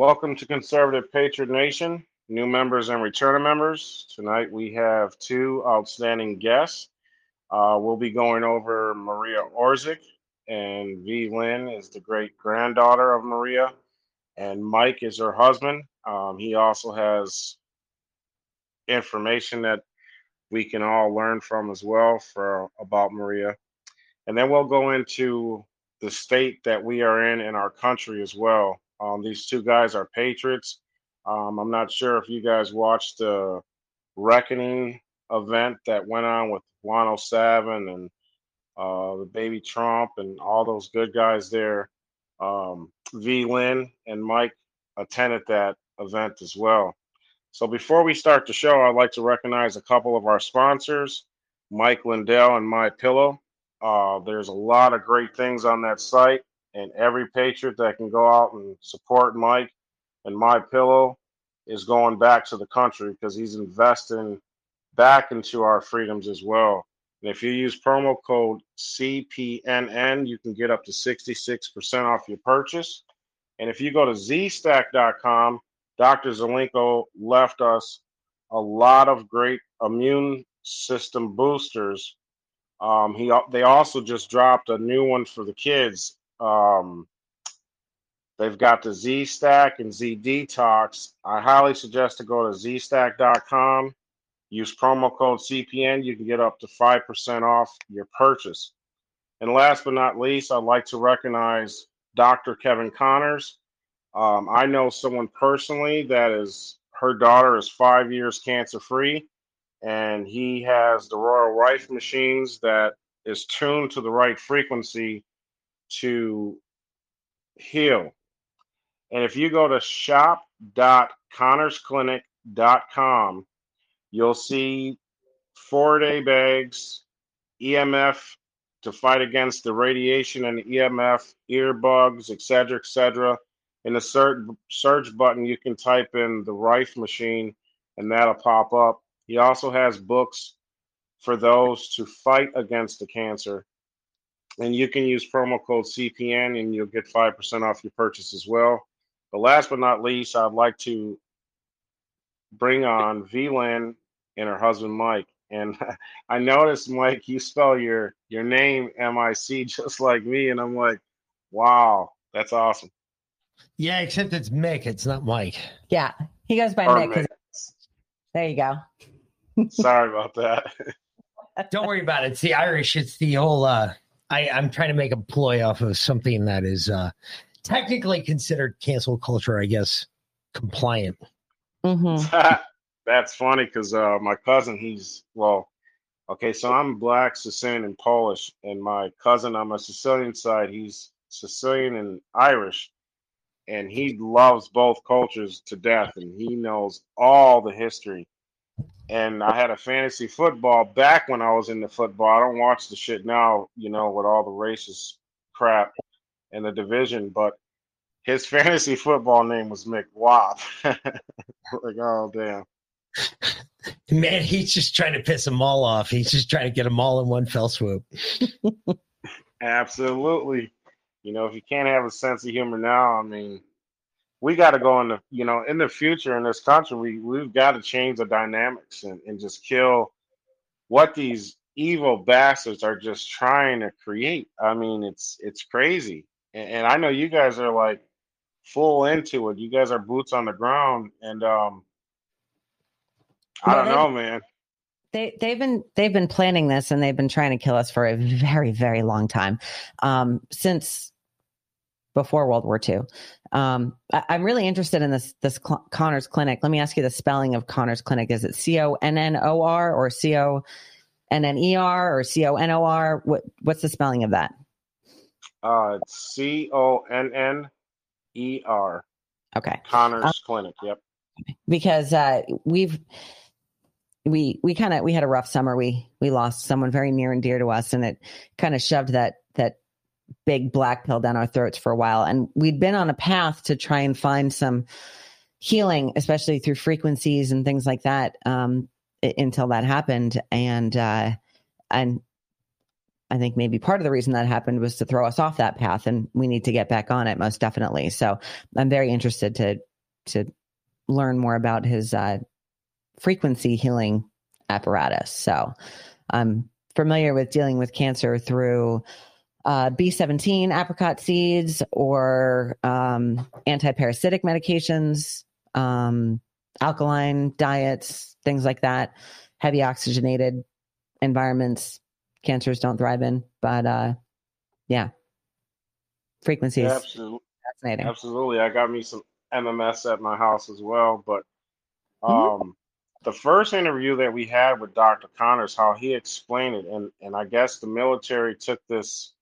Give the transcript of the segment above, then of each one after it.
Welcome to Conservative Patriot Nation, new members and returning members. Tonight we have two outstanding guests. Uh, we'll be going over Maria Orsic, and V. Lynn is the great granddaughter of Maria, and Mike is her husband. Um, he also has information that we can all learn from as well for about Maria. And then we'll go into the state that we are in in our country as well. Um, these two guys are patriots. Um, I'm not sure if you guys watched the Reckoning event that went on with 107 and uh, the baby Trump and all those good guys there. Um, v. Lynn and Mike attended that event as well. So before we start the show, I'd like to recognize a couple of our sponsors, Mike Lindell and My Pillow. Uh, there's a lot of great things on that site, and every patriot that can go out and support Mike and My Pillow is going back to the country because he's investing back into our freedoms as well. And if you use promo code CPNN, you can get up to 66% off your purchase. And if you go to zstack.com, Dr. Zelenko left us a lot of great immune system boosters. Um, he they also just dropped a new one for the kids. Um, they've got the Z Stack and Z Detox. I highly suggest to go to zstack.com, use promo code CPN. You can get up to 5% off your purchase. And last but not least, I'd like to recognize Dr. Kevin Connors. Um, I know someone personally that is her daughter is five years cancer free, and he has the Royal Rife machines that is tuned to the right frequency to heal. And if you go to shop.connorsclinic.com, you'll see Faraday bags, EMF to fight against the radiation and EMF, earbuds, etc., etc in the search search button, you can type in the Rife machine, and that'll pop up. He also has books for those to fight against the cancer, and you can use promo code CPN, and you'll get five percent off your purchase as well. But last but not least, I'd like to bring on V. Lynn and her husband Mike. And I noticed, Mike, you spell your your name M I C just like me, and I'm like, wow, that's awesome. Yeah, except it's Mick. It's not Mike. Yeah, he goes by Mick. Mick. There you go. Sorry about that. Don't worry about it. It's the Irish. It's the whole. Uh, I, I'm trying to make a ploy off of something that is uh, technically considered cancel culture, I guess, compliant. Mm-hmm. That's funny because uh, my cousin, he's well, okay. So I'm black, Sicilian, and Polish, and my cousin on my Sicilian side, he's Sicilian and Irish and he loves both cultures to death and he knows all the history. And I had a fantasy football back when I was in the football. I don't watch the shit now, you know, with all the racist crap in the division, but his fantasy football name was Mick Wop. like, oh damn. Man, he's just trying to piss them all off. He's just trying to get them all in one fell swoop. Absolutely you know, if you can't have a sense of humor now, I mean, we got to go in the, you know, in the future in this country, we, we've got to change the dynamics and, and just kill what these evil bastards are just trying to create. I mean, it's, it's crazy. And, and I know you guys are like full into it. You guys are boots on the ground. And, um, I don't know, man. They they've been they've been planning this and they've been trying to kill us for a very very long time, um, since before World War II. Um, I, am really interested in this this Cl- Connors Clinic. Let me ask you the spelling of Connors Clinic. Is it C O N N O R or C O N N E R or C O N O R? What what's the spelling of that? Uh, it's C O N N E R. Okay. Connors um, Clinic. Yep. Because uh, we've we we kind of we had a rough summer. We we lost someone very near and dear to us, and it kind of shoved that that big black pill down our throats for a while. And we'd been on a path to try and find some healing, especially through frequencies and things like that, um, until that happened. And uh, and I think maybe part of the reason that happened was to throw us off that path, and we need to get back on it most definitely. So I'm very interested to to learn more about his uh, frequency healing apparatus. So I'm familiar with dealing with cancer through uh, B17 apricot seeds or um, anti-parasitic medications, um, alkaline diets, things like that, heavy oxygenated environments cancers don't thrive in. But uh, yeah, frequencies. Yeah, absolutely. Fascinating. Absolutely. I got me some MMS at my house as well. But um, Mhm. the first interview that we had with Dr. Connors, how he explained it, and, and I guess the military took this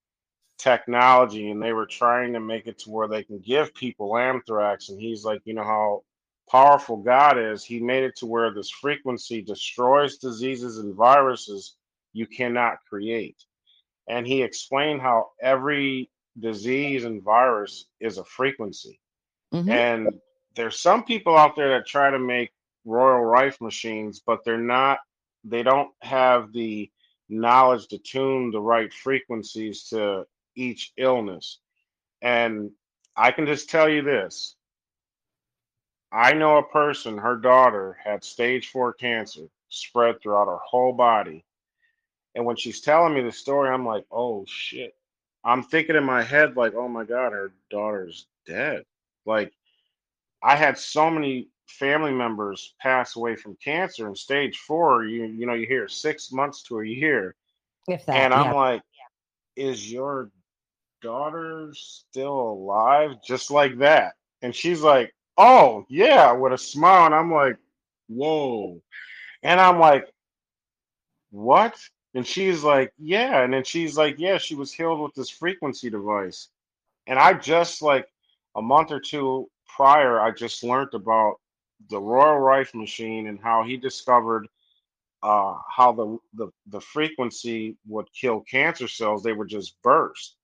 technology and they were trying to make it to where they can give people anthrax. And he's like, you know how powerful God is. He made it to where this frequency destroys diseases and viruses you cannot create. And he explained how every disease and virus is a frequency. Mhm. And there's some people out there that try to make Royal Rife machines, but they're not, they don't have the knowledge to tune the right frequencies to each illness. And I can just tell you this I know a person, her daughter had stage four cancer spread throughout her whole body. And when she's telling me the story, I'm like, oh shit. I'm thinking in my head, like, oh my God, her daughter's dead. Like, I had so many family members pass away from cancer in stage four. You you know, you hear six months to a year. If that, And I'm yeah. like, is your daughter still alive? Just like that. And she's like, oh, yeah, with a smile. And I'm like, whoa. And I'm like, what? And she's like, yeah. And then she's like, yeah, she was healed with this frequency device. And I just like a month or two prior, I just learned about the Royal Rife machine and how he discovered uh, how the, the the frequency would kill cancer cells. They would just burst.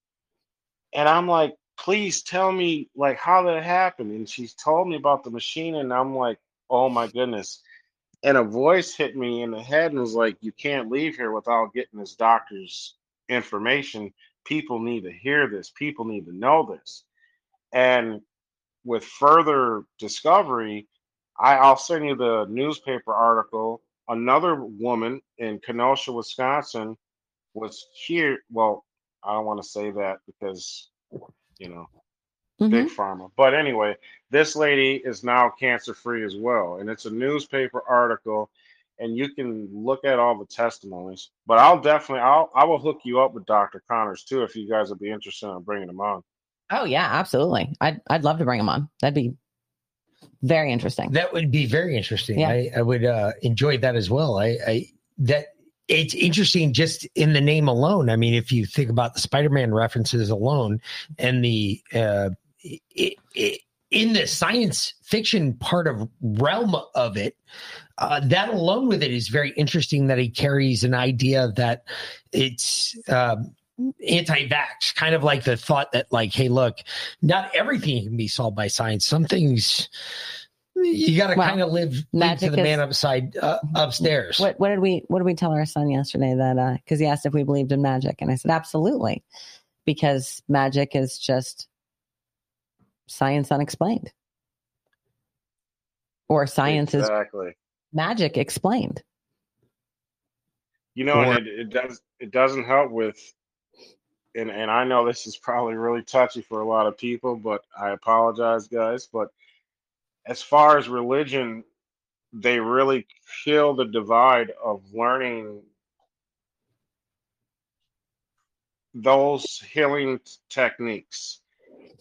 And I'm like, please tell me like how that happened. And she's told me about the machine, and I'm like, oh my goodness. And a voice hit me in the head and was like, you can't leave here without getting this doctor's information. People need to hear this. People need to know this. And with further discovery, I, I'll send you the newspaper article. Another woman in Kenosha, Wisconsin, was here. Well, I don't want to say that because, you know, Mhm. big pharma. But anyway, this lady is now cancer free as well, and it's a newspaper article, and you can look at all the testimonies. But I'll definitely, I'll, I will hook you up with Dr. Connors too if you guys would be interested in bringing him on. Oh yeah, absolutely. I'd I'd love to bring him on. That'd be very interesting. That would be very interesting. Yeah. I, I would uh, enjoy that as well. I, I that it's interesting just in the name alone. I mean, if you think about the Spider-Man references alone and the uh, it, it, in the science fiction part of realm of it, uh, that alone with it is very interesting. That he carries an idea that it's. Um, anti-vax kind of like the thought that like hey look not everything can be solved by science some things you got to Well, kind of live, live to magic the man upside uh, upstairs What what did we what did we tell our son yesterday that because he asked if we believed in magic and I said absolutely because magic is just science unexplained or science is exactly. magic explained. You know, Or- and it, it does it doesn't help with and and I know this is probably really touchy for a lot of people, but I apologize, guys. But as far as religion, they really kill the divide of learning those healing techniques.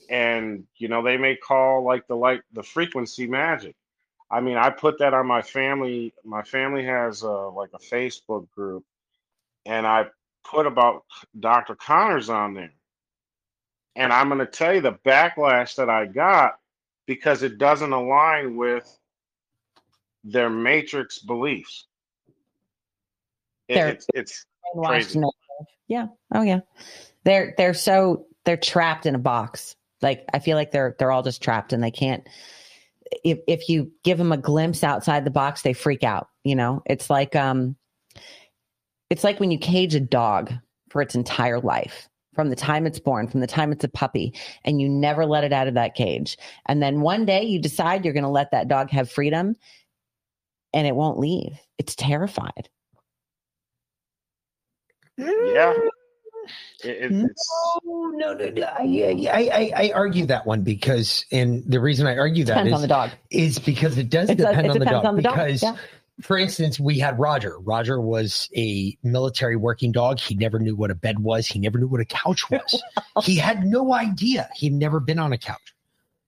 And you know, they may call like the light the frequency magic. I mean, I put that on my family. My family has uh, like a Facebook group, and I put about Dr. Connors on there. And I'm going to tell you the backlash that I got because it doesn't align with their matrix beliefs. It- They're- it's it's Crazy. Yeah. Oh yeah. They're they're so they're trapped in a box. Like I feel like they're they're all just trapped and they can't if if you give them a glimpse outside the box, they freak out. You know, it's like um it's like when you cage a dog for its entire life from the time it's born, from the time it's a puppy, and you never let it out of that cage. And then one day you decide you're going to let that dog have freedom and it won't leave. It's terrified. Yeah. Mm. It, no, no, no, no. I, I, I, argue that one because, and the reason I argue that depends is, on the dog. is because it does depend it on, the dog, on the dog. Because, yeah. For instance, we had Roger. Roger was a military working dog. He never knew what a bed was. He never knew what a couch was. he had no idea. He'd never been on a couch.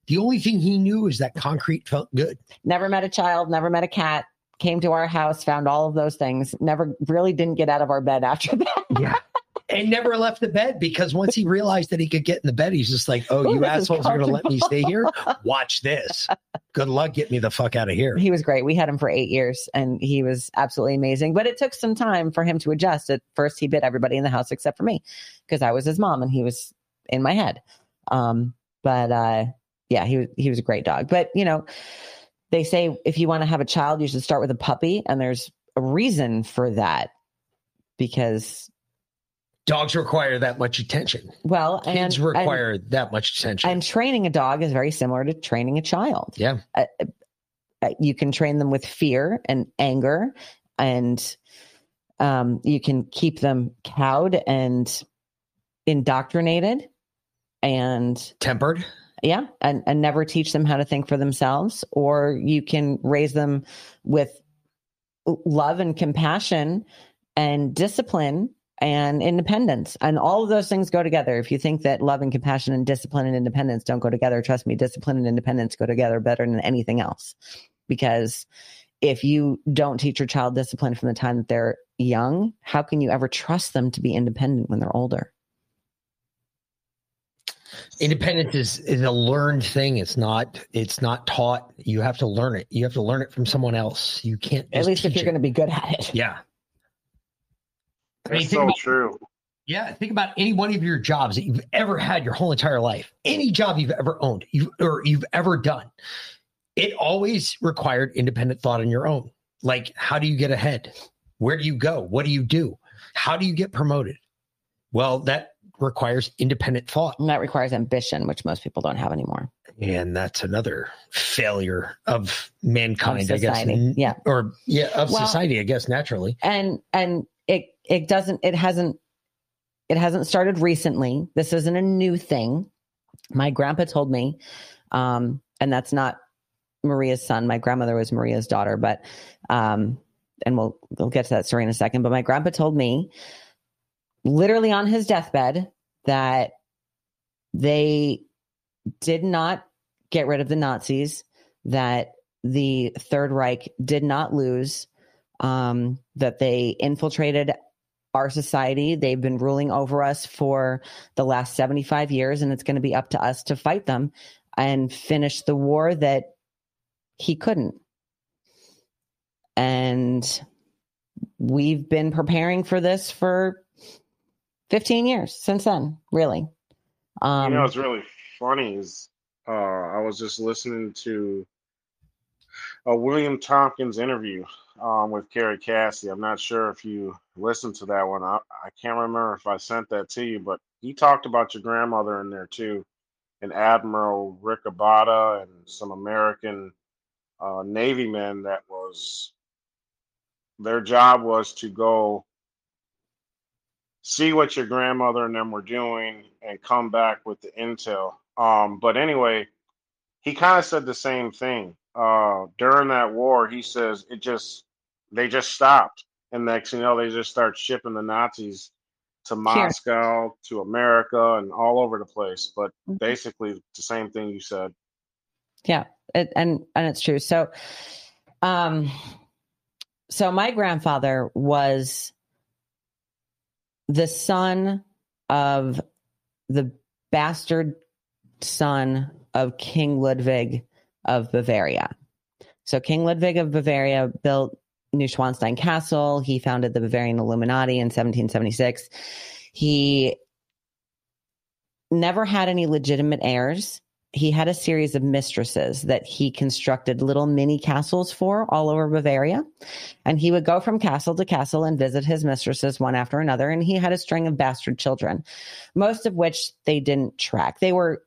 The only thing he knew is that concrete felt good. Never met a child. Never met a cat. Came to our house, found all of those things. Never really didn't get out of our bed after that. Yeah and never left the bed because once he realized that he could get in the bed, he's just like, "Oh, you assholes are going to let me stay here? Watch this. Good luck, get me the fuck out of here." He was great. We had him for eight years, and he was absolutely amazing. But it took some time for him to adjust. At first, he bit everybody in the house except for me because I was his mom, and he was in my head. Um, but uh, yeah, he was he was a great dog. But you know, they say if you want to have a child, you should start with a puppy, and there's a reason for that because dogs require that much attention. Well, kids and, require and, that much attention. And training a dog is very similar to training a child. Yeah. Uh, uh, you can train them with fear and anger, and um, you can keep them cowed and indoctrinated and tempered. Yeah. And, and never teach them how to think for themselves. Or you can raise them with love and compassion and discipline and independence. And all of those things go together. If you think that love and compassion and discipline and independence don't go together, trust me, discipline and independence go together better than anything else. Because if you don't teach your child discipline from the time that they're young, how can you ever trust them to be independent when they're older? Independence is, is a learned thing. It's not it's not taught. You have to learn it. You have to learn it from someone else. You can't at least if you're going to be good at it. Yeah. I mean, so about, true. Yeah, think about any one of your jobs that you've ever had your whole entire life. Any job you've ever owned, you or you've ever done. It always required independent thought on your own. Like, how do you get ahead? Where do you go? What do you do? How do you get promoted? Well, that requires independent thought. And that requires ambition, which most people don't have anymore. And that's another failure of mankind, of I guess. Yeah. Or yeah, of Well, society, I guess, naturally. And and it it doesn't it hasn't it hasn't started recently. This isn't a new thing. My grandpa told me, um, and that's not Maria's son. My grandmother was Maria's daughter, but um, and we'll we'll get to that story in a second. But my grandpa told me, literally on his deathbed, that they did not get rid of the Nazis, that the Third Reich did not lose, um, that they infiltrated our society. They've been ruling over us for the last 75 years, and it's going to be up to us to fight them and finish the war that he couldn't. And we've been preparing for this for 15 years since then, really. Um, you know, what's really funny is uh, I was just listening to a William Tompkins interview um, with Kerry Cassidy. I'm not sure if you listened to that one. I, I can't remember if I sent that to you, but he talked about your grandmother in there too, and Admiral Rico Botta and some American uh, Navy men that was their job was to go see what your grandmother and them were doing and come back with the intel. Um, but anyway, he kind of said the same thing. Uh, during that war, he says it just they just stopped, and next you know they just start shipping the Nazis to Moscow, to America, and all over the place. But Mhm. basically, the same thing you said. Yeah, it, and and it's true. So, um, so my grandfather was the son of the bastard son of King Ludwig of Bavaria. So King Ludwig of Bavaria built Neuschwanstein Castle. He founded the Bavarian Illuminati in 1776. He never had any legitimate heirs he had a series of mistresses that he constructed little mini castles for all over Bavaria. And he would go from castle to castle and visit his mistresses one after another. And he had a string of bastard children, most of which they didn't track. They were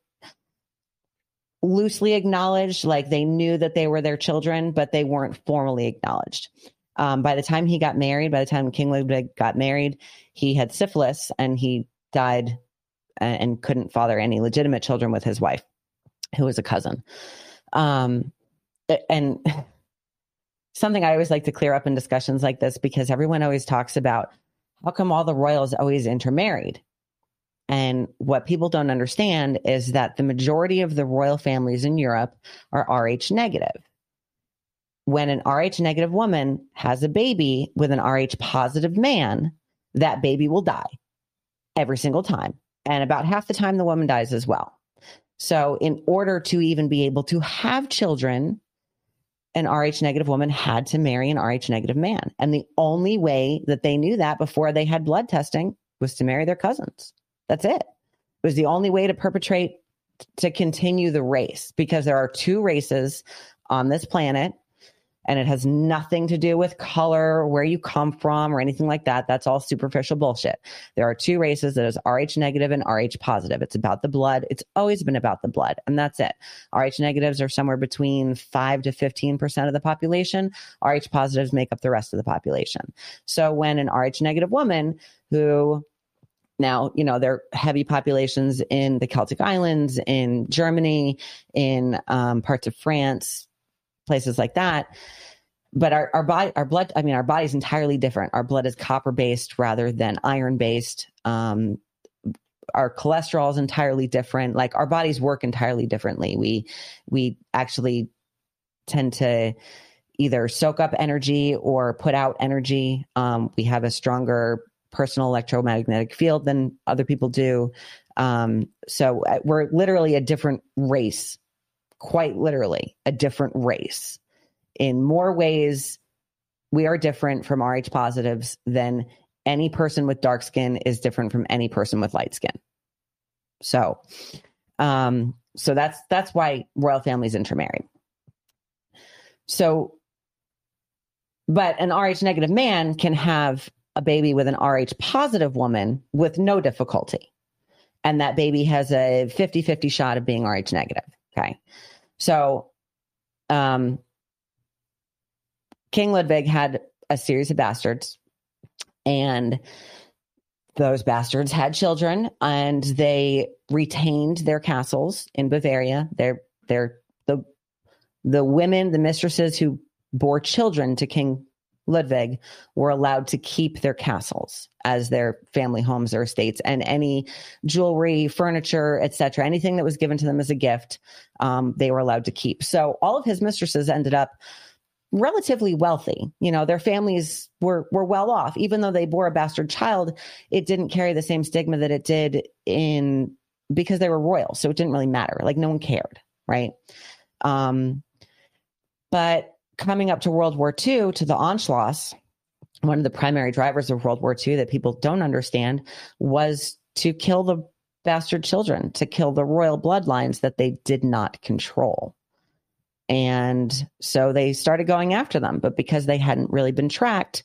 loosely acknowledged, like they knew that they were their children, but they weren't formally acknowledged. Um, by the time he got married, by the time King Ludwig got married, he had syphilis and he died and couldn't father any legitimate children with his wife who was a cousin. Um, and something I always like to clear up in discussions like this because everyone always talks about how come all the royals always intermarried? And what people don't understand is that the majority of the royal families in Europe are Rh negative. When an Rh negative woman has a baby with an Rh positive man, that baby will die every single time. And about half the time, the woman dies as well. So, in order to even be able to have children, an Rh negative woman had to marry an Rh negative man. And the only way that they knew that before they had blood testing was to marry their cousins. That's it. It was the only way to perpetrate, to continue the race, because there are two races on this planet and it has nothing to do with color, where you come from, or anything like that. That's all superficial bullshit. There are two races that is Rh negative and Rh positive. It's about the blood. It's always been about the blood, and that's it. Rh negatives are somewhere between 5 to 15% of the population. Rh positives make up the rest of the population. So when an Rh negative woman who now, you know, there are heavy populations in the Celtic Islands, in Germany, in um, parts of France, places like that. But our, our body, our blood, I mean, our body is entirely different. Our blood is copper based rather than iron based. Um, our cholesterol is entirely different. Like our bodies work entirely differently. We, we actually tend to either soak up energy or put out energy. Um, we have a stronger personal electromagnetic field than other people do. Um, so uh, we're literally a different race quite literally a different race. In more ways, we are different from Rh positives than any person with dark skin is different from any person with light skin. So, um, so that's that's why royal families intermarry. So, but an Rh negative man can have a baby with an Rh positive woman with no difficulty. And that baby has a 50 50 shot of being Rh negative. Okay. So, um, King Ludwig had a series of bastards, and those bastards had children, and they retained their castles in Bavaria. They're they're the the women, the mistresses who bore children to King Ludwig were allowed to keep their castles as their family homes or estates and any jewelry furniture etc anything that was given to them as a gift um, they were allowed to keep. So all of his mistresses ended up relatively wealthy. You know their families were were well off. Even though they bore a bastard child it didn't carry the same stigma that it did in because they were royal so it didn't really matter. Like no one cared right? Um but coming up to World War II, to the Anschluss, one of the primary drivers of World War II that people don't understand was to kill the bastard children, to kill the royal bloodlines that they did not control. And so they started going after them. But because they hadn't really been tracked,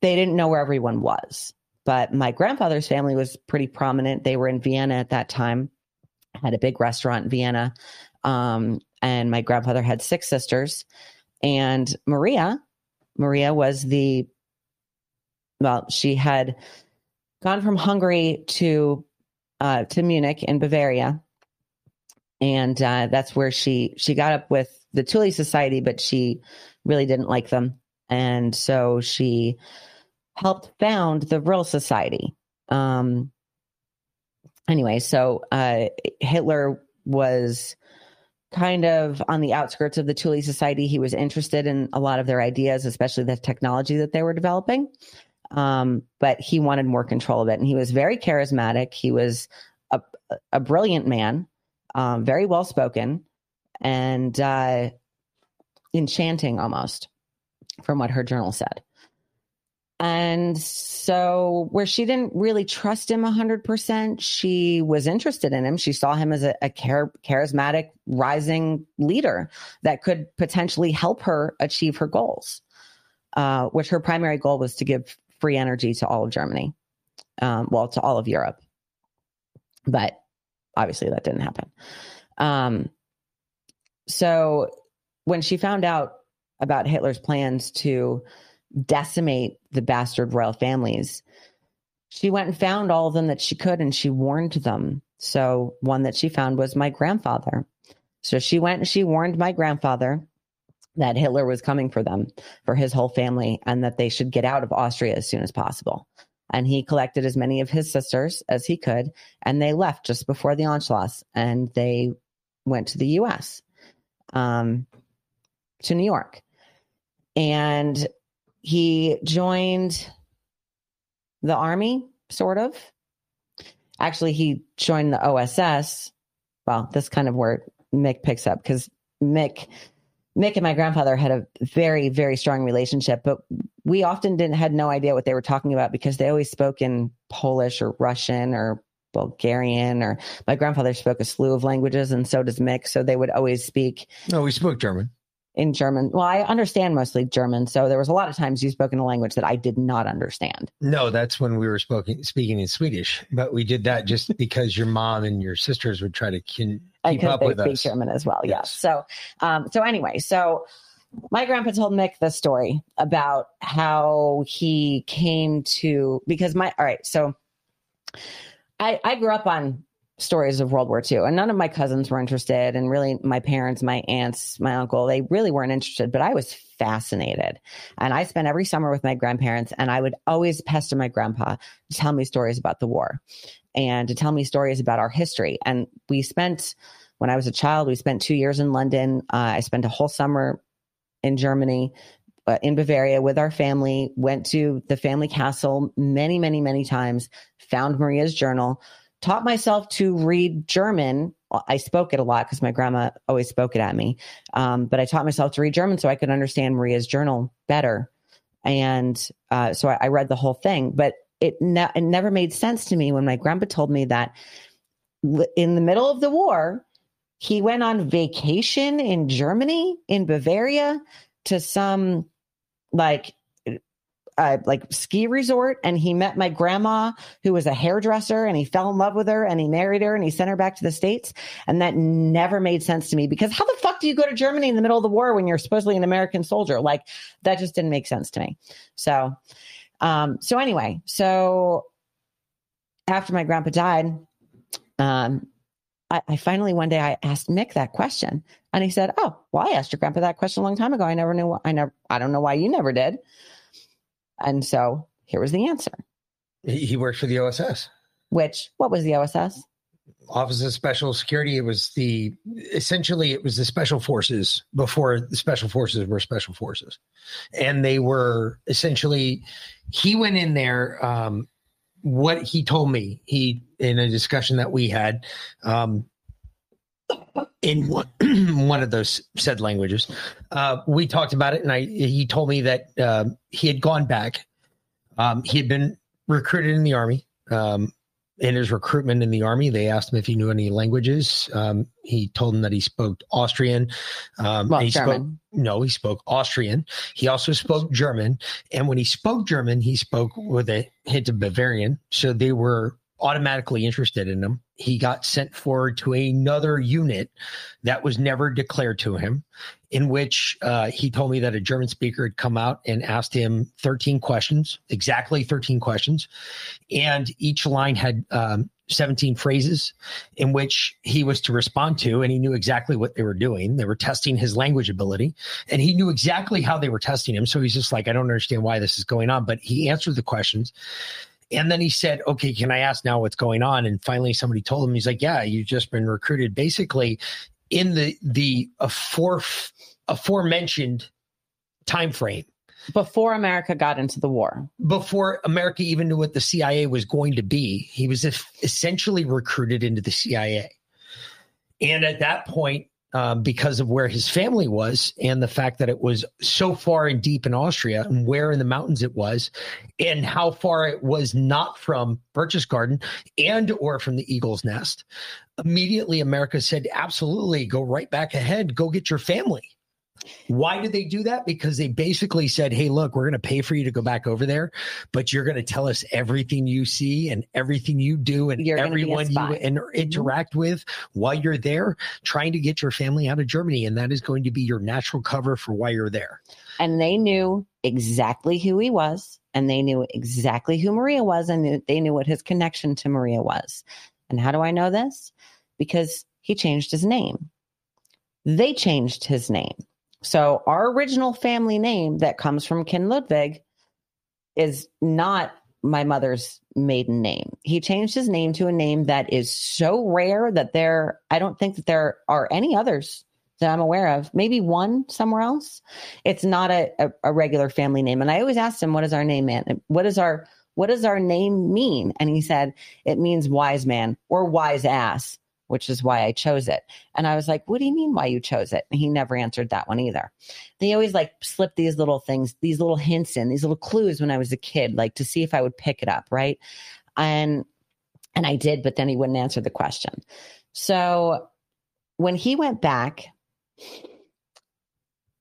they didn't know where everyone was. But my grandfather's family was pretty prominent. They were in Vienna at that time, had a big restaurant in Vienna. Um, and my grandfather had six sisters. And Maria, Maria was the, well, she had gone from Hungary to uh, to Munich in Bavaria, and uh, that's where she she got up with the Thule Society, but she really didn't like them, and so she helped found the Vril Society. Um, anyway, so uh, Hitler was kind of on the outskirts of the Thule Society. He was interested in a lot of their ideas, especially the technology that they were developing. Um, but he wanted more control of it. And he was very charismatic. He was a, a brilliant man, um, very well spoken, and uh, enchanting almost, from what her journal said. And so where she didn't really trust him 100% she was interested in him. She saw him as a, a char- charismatic rising leader that could potentially help her achieve her goals uh, which her primary goal was to give free energy to all of germany um, well to all of europe. But obviously that didn't happen. Um, so when she found out about hitler's plans to decimate the bastard royal families. She went and found all of them that she could and she warned them. So, one that she found was my grandfather. So, she went and she warned my grandfather that Hitler was coming for them, for his whole family, and that they should get out of Austria as soon as possible. And he collected as many of his sisters as he could, and they left just before the Anschluss and they went to the US, um, to New York. And he joined the army, sort of. Actually, he joined the OSS. Well, this kind of where Mick picks up because Mick, Mick and my grandfather had a very, very strong relationship, but we often didn't had no idea what they were talking about because they always spoke in Polish or Russian or Bulgarian or my grandfather spoke a slew of languages and so does Mick. So they would always speak. No, we spoke German in German. Well, I understand mostly German, so there was a lot of times you spoke in a language that I did not understand. No, that's when we were speaking speaking in Swedish, but we did that just because your mom and your sisters would try to keep up with speak us. German as well. Yes. yes. So, um, so anyway, so my grandpa told Mick the story about how he came to because my all right. So, I I grew up on stories of World War II. And none of my cousins were interested. And really, my parents, my aunts, my uncle, they really weren't interested, but I was fascinated. And I spent every summer with my grandparents, and I would always pester my grandpa to tell me stories about the war and to tell me stories about our history. And we spent, when I was a child, we spent two years in London. Uh, I spent a whole summer in Germany. Uh, in Bavaria with our family, went to the family castle many, many, many times, found Maria's journal, taught myself to read German. I spoke it a lot because my grandma always spoke it at me. Um, but I taught myself to read German so I could understand Maria's journal better. And uh, so I, I, read the whole thing, but it, ne- it never made sense to me when my grandpa told me that in the middle of the war, he went on vacation in Germany, in Bavaria, to some like uh, like ski resort and he met my grandma who was a hairdresser and he fell in love with her and he married her and he sent her back to the states and that never made sense to me because how the fuck do you go to germany in the middle of the war when you're supposedly an american soldier like that just didn't make sense to me so um so anyway so after my grandpa died um I, I finally one day I asked Mick that question, and he said, "Oh, well, I asked your grandpa that question a long time ago. I never knew. I never. I don't know why you never did." And so here was the answer. He worked for the OSS. Which, what was the OSS? Office of Special Security. It was the essentially it was the special forces before the special forces were special forces, and they were essentially. He went in there. Um, what he told me, he in a discussion that we had, um, in one, one of those said languages. Uh, we talked about it, and I he told me that uh, he had gone back. Um, he had been recruited in the army. Um, in his recruitment in the army, they asked him if he knew any languages. Um, he told them that he spoke Austrian. Um, well, he German. Spoke, no, he spoke Austrian. He also spoke German, and when he spoke German, he spoke with a hint of Bavarian. So they were automatically interested in him. He got sent forward to another unit that was never declared to him, in which uh, he told me that a German speaker had come out and asked him 13 questions, exactly 13 questions. And each line had um, 17 phrases in which he was to respond to, and he knew exactly what they were doing. They were testing his language ability, and he knew exactly how they were testing him. So he's just like, I don't understand why this is going on, but he answered the questions. And then he said, okay, can I ask now what's going on? And finally somebody told him, he's like, yeah, you've just been recruited basically in the, the afore, aforementioned time frame before America got into the war. Before America even knew what the CIA was going to be, he was essentially recruited into the CIA. And at that point, um, because of where his family was and the fact that it was so far and deep in Austria and where in the mountains it was and how far it was not from Berchtesgaden and or from the Eagle's Nest. Immediately, America said, absolutely, go right back ahead, go get your family. Why did they do that? Because they basically said, Hey, look, we're going to pay for you to go back over there, but you're going to tell us everything you see and everything you do and You're gonna be a everyone you spy. in- mm-hmm. interact with while you're there, trying to get your family out of Germany. And that is going to be your natural cover for why you're there. and they knew exactly who he was and they knew exactly who maria was and they knew what his connection to maria was and how do i know this because he changed his name they changed his name so our original family name that comes from king ludwig is not my mother's maiden name he changed his name to a name that is so rare that there i don't think that there are any others that i'm aware of maybe one somewhere else it's not a, a, a regular family name. And I always asked him, what is our name, man? What is our what does our name mean? And he said, it means wise man or wise ass, which is why I chose it. And I was like, what do you mean why you chose it? And he never answered that one either. They always like slip these little things, these little hints in, these little clues when I was a kid, like to see if I would pick it up, right? And and I did, but then he wouldn't answer the question. So when he went back,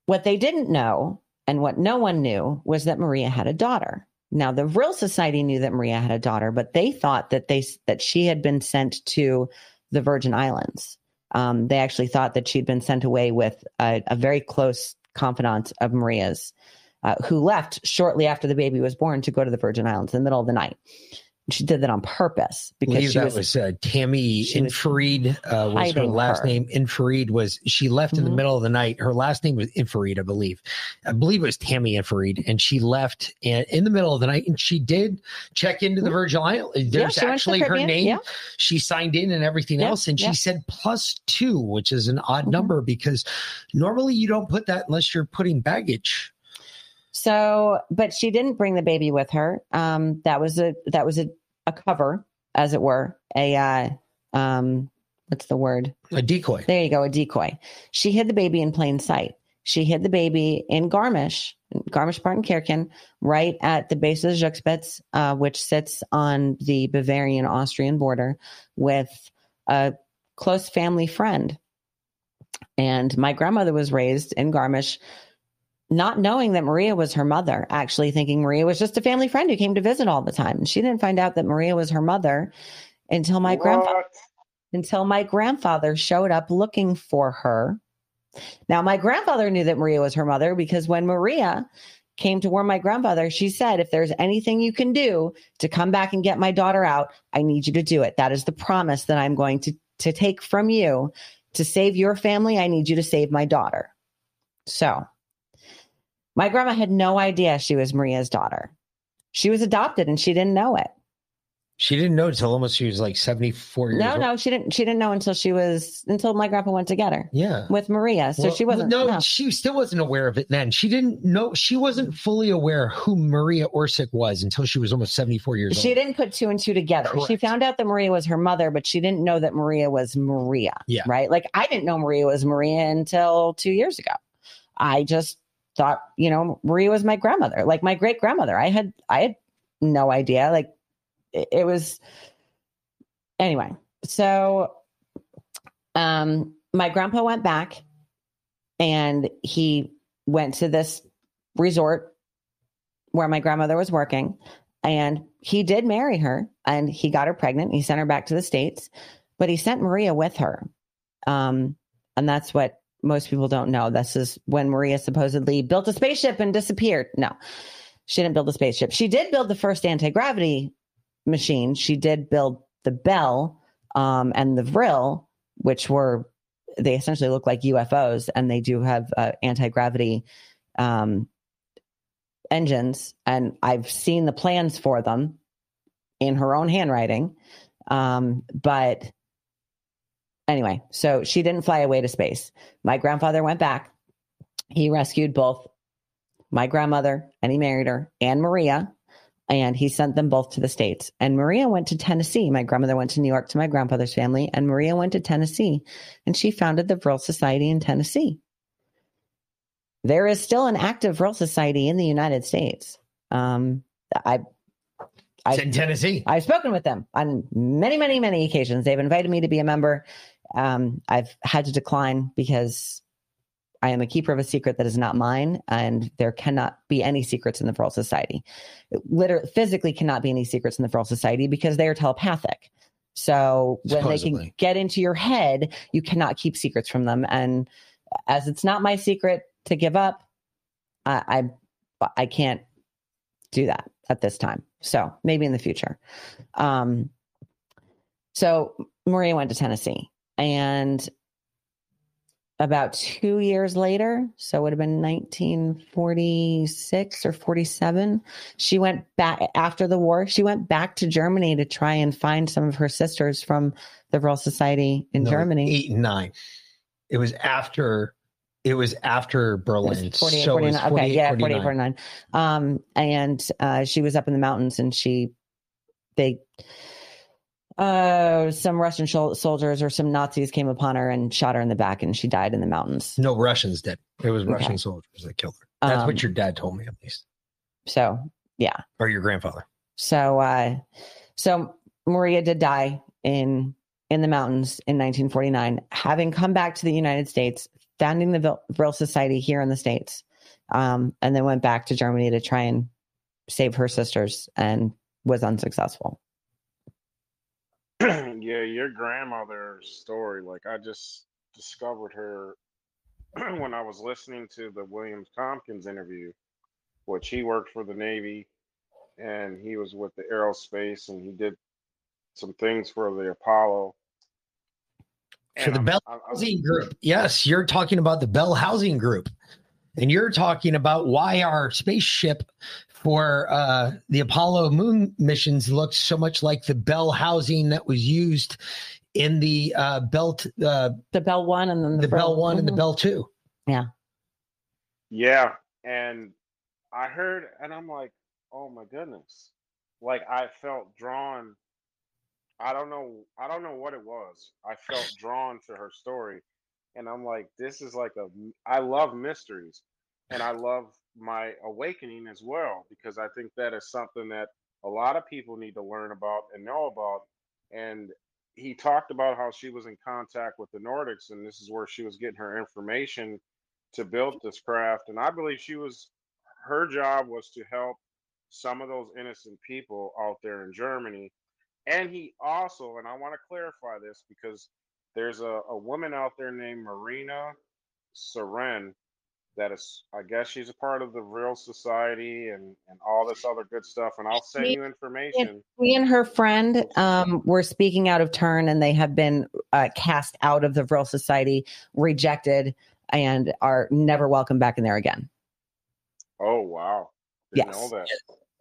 what they didn't know and what no one knew was that Maria had a daughter. Now the Vril Society knew that Maria had a daughter, but they thought that they that she had been sent to the Virgin Islands. Um, they actually thought that she'd been sent away with a, a very close confidant of Maria's, uh, who left shortly after the baby was born to go to the Virgin Islands in the middle of the night. She did that on purpose because that was, was, uh, Tammy Infarid uh, was her last her. name. Infarid was she left in the Mhm. middle of the night. Her last name was Infarid, I believe. I believe it was Tammy Infarid, and she left in, in the middle of the night. And she did check into the Mhm. Virgin Islands. There's she went to the actually her name. Yeah. She signed in and everything Yeah, else, and yeah. she said plus two, which is an odd Mhm. number because normally you don't put that unless you're putting baggage. So, but she didn't bring the baby with her. Um, that was a that was a, a cover, as it were. A uh, um, what's the word? A decoy. There you go, a decoy. She hid the baby in plain sight. She hid the baby in Garmisch, Garmisch Partenkirchen, right at the base of the Zugspitze, uh, which sits on the Bavarian Austrian border with a close family friend. And my grandmother was raised in Garmisch, not knowing that Maria was her mother, actually thinking Maria was just a family friend who came to visit all the time. She didn't find out that Maria was her mother until my grandfather until my grandfather showed up looking for her. Now, my grandfather knew that Maria was her mother because when Maria came to warn my grandfather, she said, If there's anything you can do to come back and get my daughter out, I need you to do it. That is the promise that I'm going to, to take from you to save your family. I need you to save my daughter. So, my grandma had no idea she was Maria's daughter. She was adopted and she didn't know it. She didn't know until almost she was like 74 years No, old. no, she didn't. She didn't know until she was until my grandpa went to get her. Yeah. with Maria. So Well, she wasn't. No, No, she still wasn't aware of it then. She didn't know. She wasn't fully aware who Maria Orsic was until she was almost seventy-four years she old. She didn't put two and two together. She found out that Maria was her mother, but she didn't know that Maria was Maria. Yeah. Right. Like I didn't know Maria was Maria until two years ago. I just thought, you know, Maria was my grandmother, like my great grandmother. I had, I had no idea. Like it, it was. Anyway, so um, my grandpa went back, and he went to this resort where my grandmother was working and he did marry her and he got her pregnant he sent her back to the states but he sent maria with her um, and that's what most people don't know this is when maria supposedly built a spaceship and disappeared. No she didn't build a spaceship. She did build the first anti-gravity machine. She did build the bell um, and the vril which were they essentially look like ufos and they do have uh, anti-gravity um, engines, and I've seen the plans for them in her own handwriting. Um, but anyway, so she didn't fly away to space. My grandfather went back. He rescued both my grandmother and he married her and Maria. and he sent them both to the states. And Maria went to Tennessee. My grandmother went to New York to my grandfather's family, and Maria went to Tennessee, and she founded the Vril Society in Tennessee. There is still an active Vril Society in the United States. Um, I, I It's in Tennessee. I've spoken with them on many, many, many occasions. They've invited me to be a member. Um, I've had to decline because I am a keeper of a secret that is not mine, and there cannot be any secrets in the Vril Society. Literally, physically, cannot be any secrets in the Vril Society because they are telepathic. So when they can get into your head, you cannot keep secrets from them. And as it's not my secret to give up, I I, I can't do that at this time. So maybe in the future. Um, so Maria went to Tennessee, and about two years later, so it would have been 1946 or 47, she went back after the war. She went back to Germany to try and find some of her sisters from the Vril Society in No, Germany. Eight and nine. It was after. It was after It Berlin. was 48, so it was 49. Okay, yeah, 48, 49. 49. Um, and uh, she was up in the mountains and she, they, uh, some Russian shol- soldiers or some Nazis came upon her and shot her in the back and she died in the mountains. No Russians did. It was Okay. Russian soldiers that killed her. That's Um, what your dad told me, at least, So, yeah, or your grandfather. so, uh, so Maria did die in, in the mountains in 1949, having come back to the United States, founding the Vril- Vril Society here in the States, um, and then went back to Germany to try and save her sisters and was unsuccessful. yeah, your grandmother's story, like I just discovered her when I was listening to the Williams Tompkins interview, which he worked for the Navy and he was with the aerospace and he did some things for the Apollo. For the I'm- Bell I'm- I'm- Housing Group. Yes, you're talking about the Bell Housing Group. And you're talking about why our spaceship for uh, the Apollo moon missions looked so much like the Bell housing that was used in the uh, Bell, uh, The Bell One and then the, the Bell One and the. Bell Two. Yeah, Yeah. and I heard, and I'm like, oh my goodness, like I felt drawn. I don't know, I don't know what it was. I felt drawn to her story, and I'm like, this is like a. I love mysteries, and I love my awakening as well because I think that is something that a lot of people need to learn about and know about. And he talked about how she was in contact with the Nordics, and this is where she was getting her information to build this craft. And I believe she was, her job was to help some of those innocent people out there in Germany. And he also, and I want to clarify this because there's a, a woman out there named Marina Seren that is, I guess she's a part of the Vril Society and, and all this other good stuff. And I'll send Me- you information. She and her friend um, were speaking out of turn, and they have been uh, cast out of the Vril Society, rejected, and are never welcome back in there again. Oh, wow. Didn't Yes.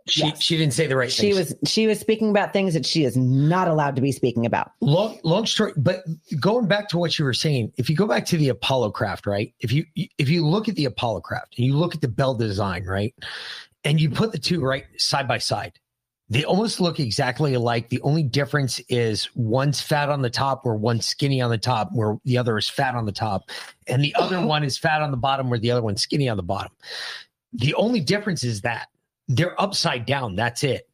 She Yes. she didn't say the right thing. She was she was speaking about things that she is not allowed to be speaking about. long long story but going back to what you were saying if you go back to the apollo craft right if you if you look at the apollo craft and you look at the bell design right and you put the two right side by side they almost look exactly alike the only difference is one's fat on the top where one's skinny on the top where the other is fat on the top and the other one is fat on the bottom where the other one's skinny on the bottom the only difference is that they're upside down. That's it.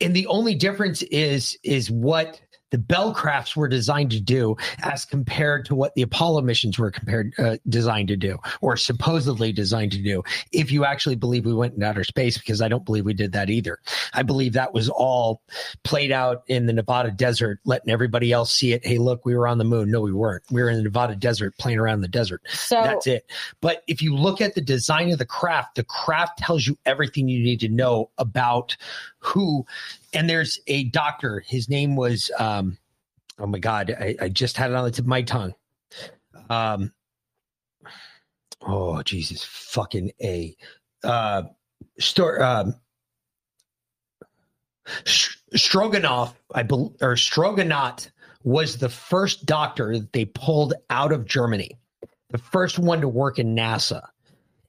And the only difference is is what the Bell crafts were designed to do as compared to what the Apollo missions were compared uh, designed to do or supposedly designed to do. If you actually believe we went in outer space, because I don't believe we did that either. I believe that was all played out in the Nevada desert, letting everybody else see it. Hey, look, we were on the moon. No, we weren't. We were in the Nevada desert playing around in the desert. So That's it. But if you look at the design of the craft, the craft tells you everything you need to know about who. And there's a doctor. His name was, um, oh my God, I, I just had it on the tip of my tongue. Um, oh, Jesus, fucking A. Uh, store, um, Stroganoff, I believe, or Stroganot was the first doctor that they pulled out of Germany the first one to work in NASA.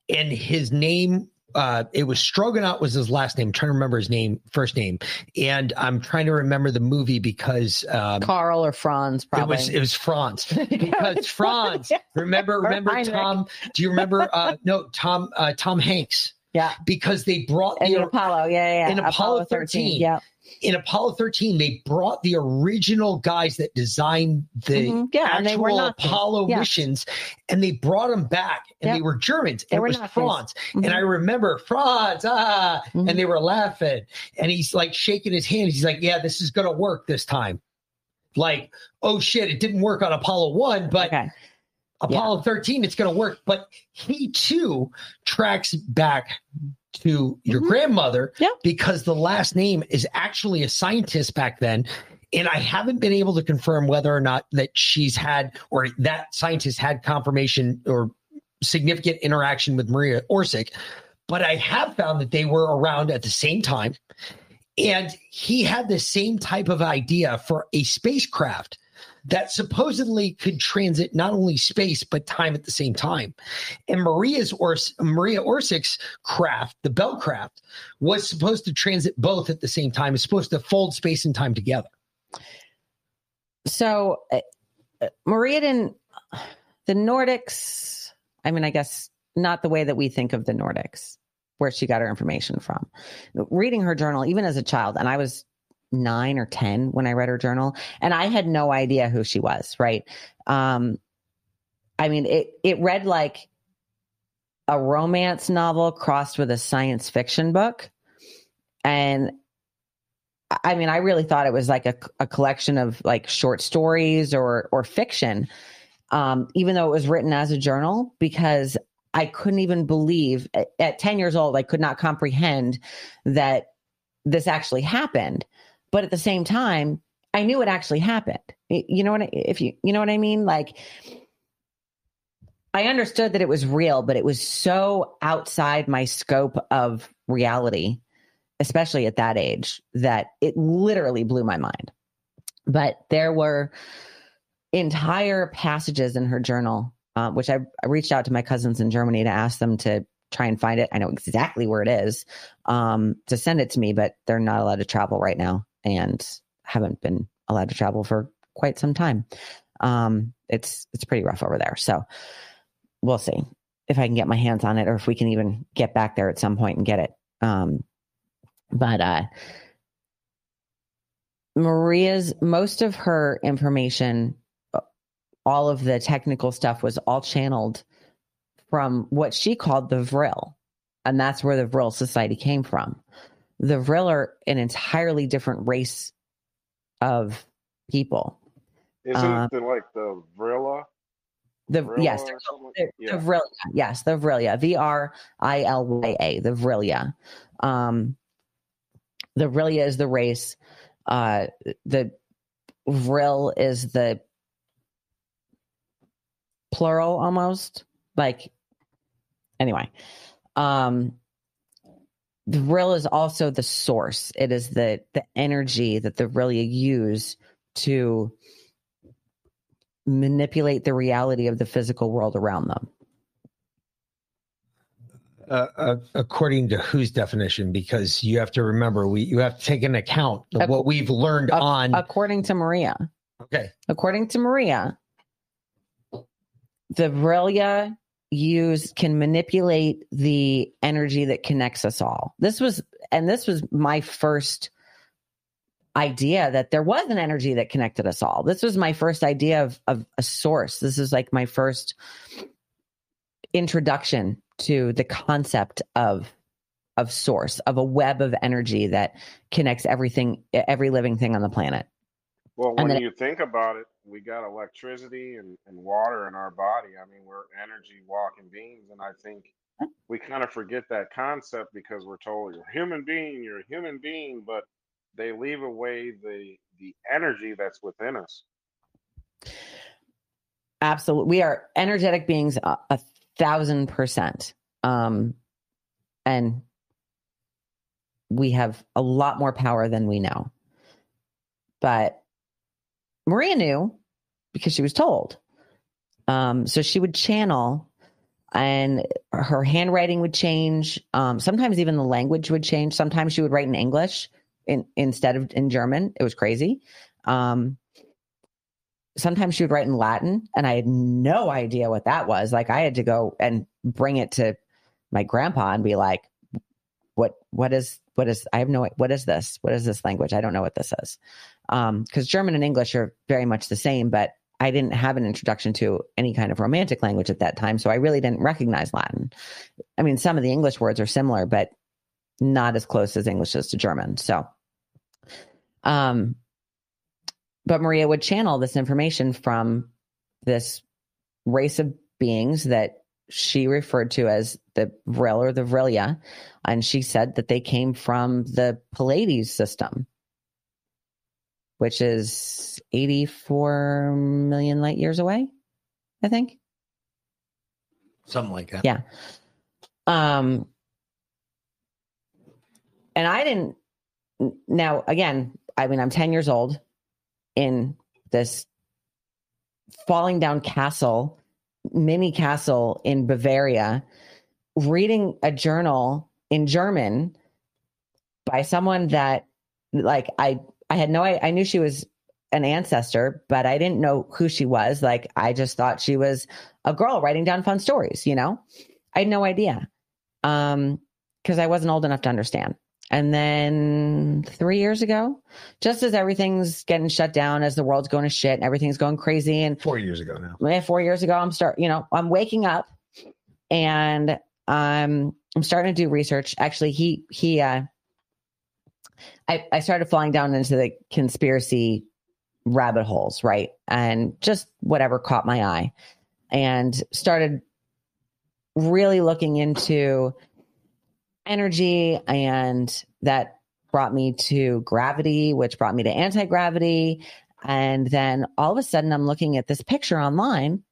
And his name uh, it was Stroganoff was his last name. I'm trying to remember his name, first name, and I'm trying to remember the movie because um, Carl or Franz, probably. It was it was Franz because Franz. Remember, remember Tom? Do you remember? Uh, no, Tom. Uh, Tom Hanks. Yeah. Because they brought And the Apollo, yeah, yeah, yeah. in Apollo 13. Yeah. in Apollo 13, they brought the original guys that designed the Mhm. Yeah, and they were actual Apollo Yeah. missions, and they brought them back, and Yep. they were Germans. They and were it was Nazis. Franz, Mhm. and I remember Franz, ah, Mhm. and they were laughing, and he's like shaking his hand. He's like, "Yeah, this is gonna work this time." Like, oh shit, it didn't work on Apollo one, but Okay. Apollo 13, it's going to work. But he too tracks back to your Mhm. grandmother Yeah. because the last name is actually a scientist back then. And I haven't been able to confirm whether or not that she's had or that scientist had confirmation or significant interaction with Maria Orsic. But I have found that they were around at the same time. And he had the same type of idea for a spacecraft that supposedly could transit not only space but time at the same time. And Maria's or Maria Orsic's craft, the Bell craft, was supposed to transit both at the same time. It's supposed to fold space and time together. So uh, uh, Maria didn't, the Nordics, I mean, I guess not the way that we think of the Nordics, where she got her information from. Reading her journal, even as a child, and I was nine or 10 when I read her journal, and I had no idea who she was, right? Um, I mean, it, it read like a romance novel crossed with a science fiction book. And I mean, I really thought it was like a, a collection of like short stories or or fiction, um, even though it was written as a journal, because I couldn't even believe at, at ten years old I could not comprehend that this actually happened. But at the same time, I knew it actually happened. You know what? I, if you you know what I mean, like. I understood that it was real, but it was so outside my scope of reality especially at that age, that it literally blew my mind. But there were entire passages in her journal, uh, which I, I reached out to my cousins in Germany to ask them to try and find it. I know exactly where it is um, to send it to me, but they're not allowed to travel right now and haven't been allowed to travel for quite some time. Um, it's it's pretty rough over there. So we'll see if I can get my hands on it or if we can even get back there at some point and get it. Um, but uh maria's most of her information all of the technical stuff was all channeled from what she called the vril and that's where the vril society came from the vril are an entirely different race of people Isn't Uh, it like the Vrilla? the Vrilla yes something? The, Yeah. the Vrilya, yes, the Vrilya, V R I L Y A, the Vrilya. Um, the Vrilya is the race. Uh, the Vril is the plural almost. Like, anyway, um, the Vril is also the source. It is the the energy that the Vrilya use to manipulate the reality of the physical world around them. Uh, uh, according to whose definition? Because you have to remember, we you have to take an account of Ac- what we've learned on. According to Maria, okay, according to Maria, the Vrilya use can manipulate the energy that connects us all. This was, and this was my first idea that there was an energy that connected us all. This was my first idea of, of a source. This is like my first introduction to the concept of of source of a web of energy that connects everything every living thing on the planet Well, And when then- you think about it, we got electricity and, and water in our body. I mean, we're energy walking beings. And I think we kind of forget that concept because we're told you're a human being, you're a human being, but they leave away the the energy that's within us. absolutely we are energetic beings a, a thousand percent um and we have a lot more power than we know but maria knew because she was told um so she would channel and her handwriting would change. Um, sometimes even the language would change. Sometimes she would write in English in, instead of in German. It was crazy. Um, sometimes she would write in Latin, and I had no idea what that was. Like I had to go and bring it to my grandpa and be like, "What? What is? What is? I have no. What is this? What is this language? I don't know what this is." Because um, German and English are very much the same, but I didn't have an introduction to any kind of romantic language at that time, so I really didn't recognize Latin. I mean, some of the English words are similar, but not as close as English is to German. So, um, but Maria would channel this information from this race of beings that she referred to as the Vril or the Vrilya. And she said that they came from the Pleiades system, which is 84 million light years away, I think. Something like that. Yeah. Um, and I didn't, now again, I mean, I'm 10 years old in this falling down castle, mini castle in Bavaria, reading a journal in German by someone that like I I had no I, I knew she was an ancestor, but I didn't know who she was. Like I just thought she was a girl writing down fun stories, you know? I had no idea. Um because I wasn't old enough to understand. And then three years ago, just as everything's getting shut down, as the world's going to shit and everything's going crazy, and four years ago now, four years ago, I'm start, you know, I'm waking up and I'm I'm starting to do research. Actually, he he, uh, I I started falling down into the conspiracy rabbit holes, right, and just whatever caught my eye, and started really looking into energy and that brought me to gravity which brought me to anti-gravity. And then all of a sudden i'm looking at this picture online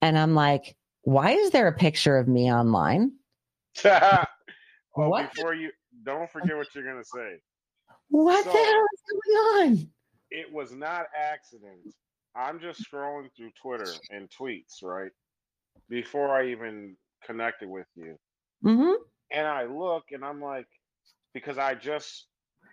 and i'm like why is there a picture of me online? Oh, what? before you don't forget what you're gonna say. What so, the hell is going on? It was not accident. I'm just scrolling through twitter and tweets right? Before i even connected with you. Mm-hmm. And I look and I'm like, because I just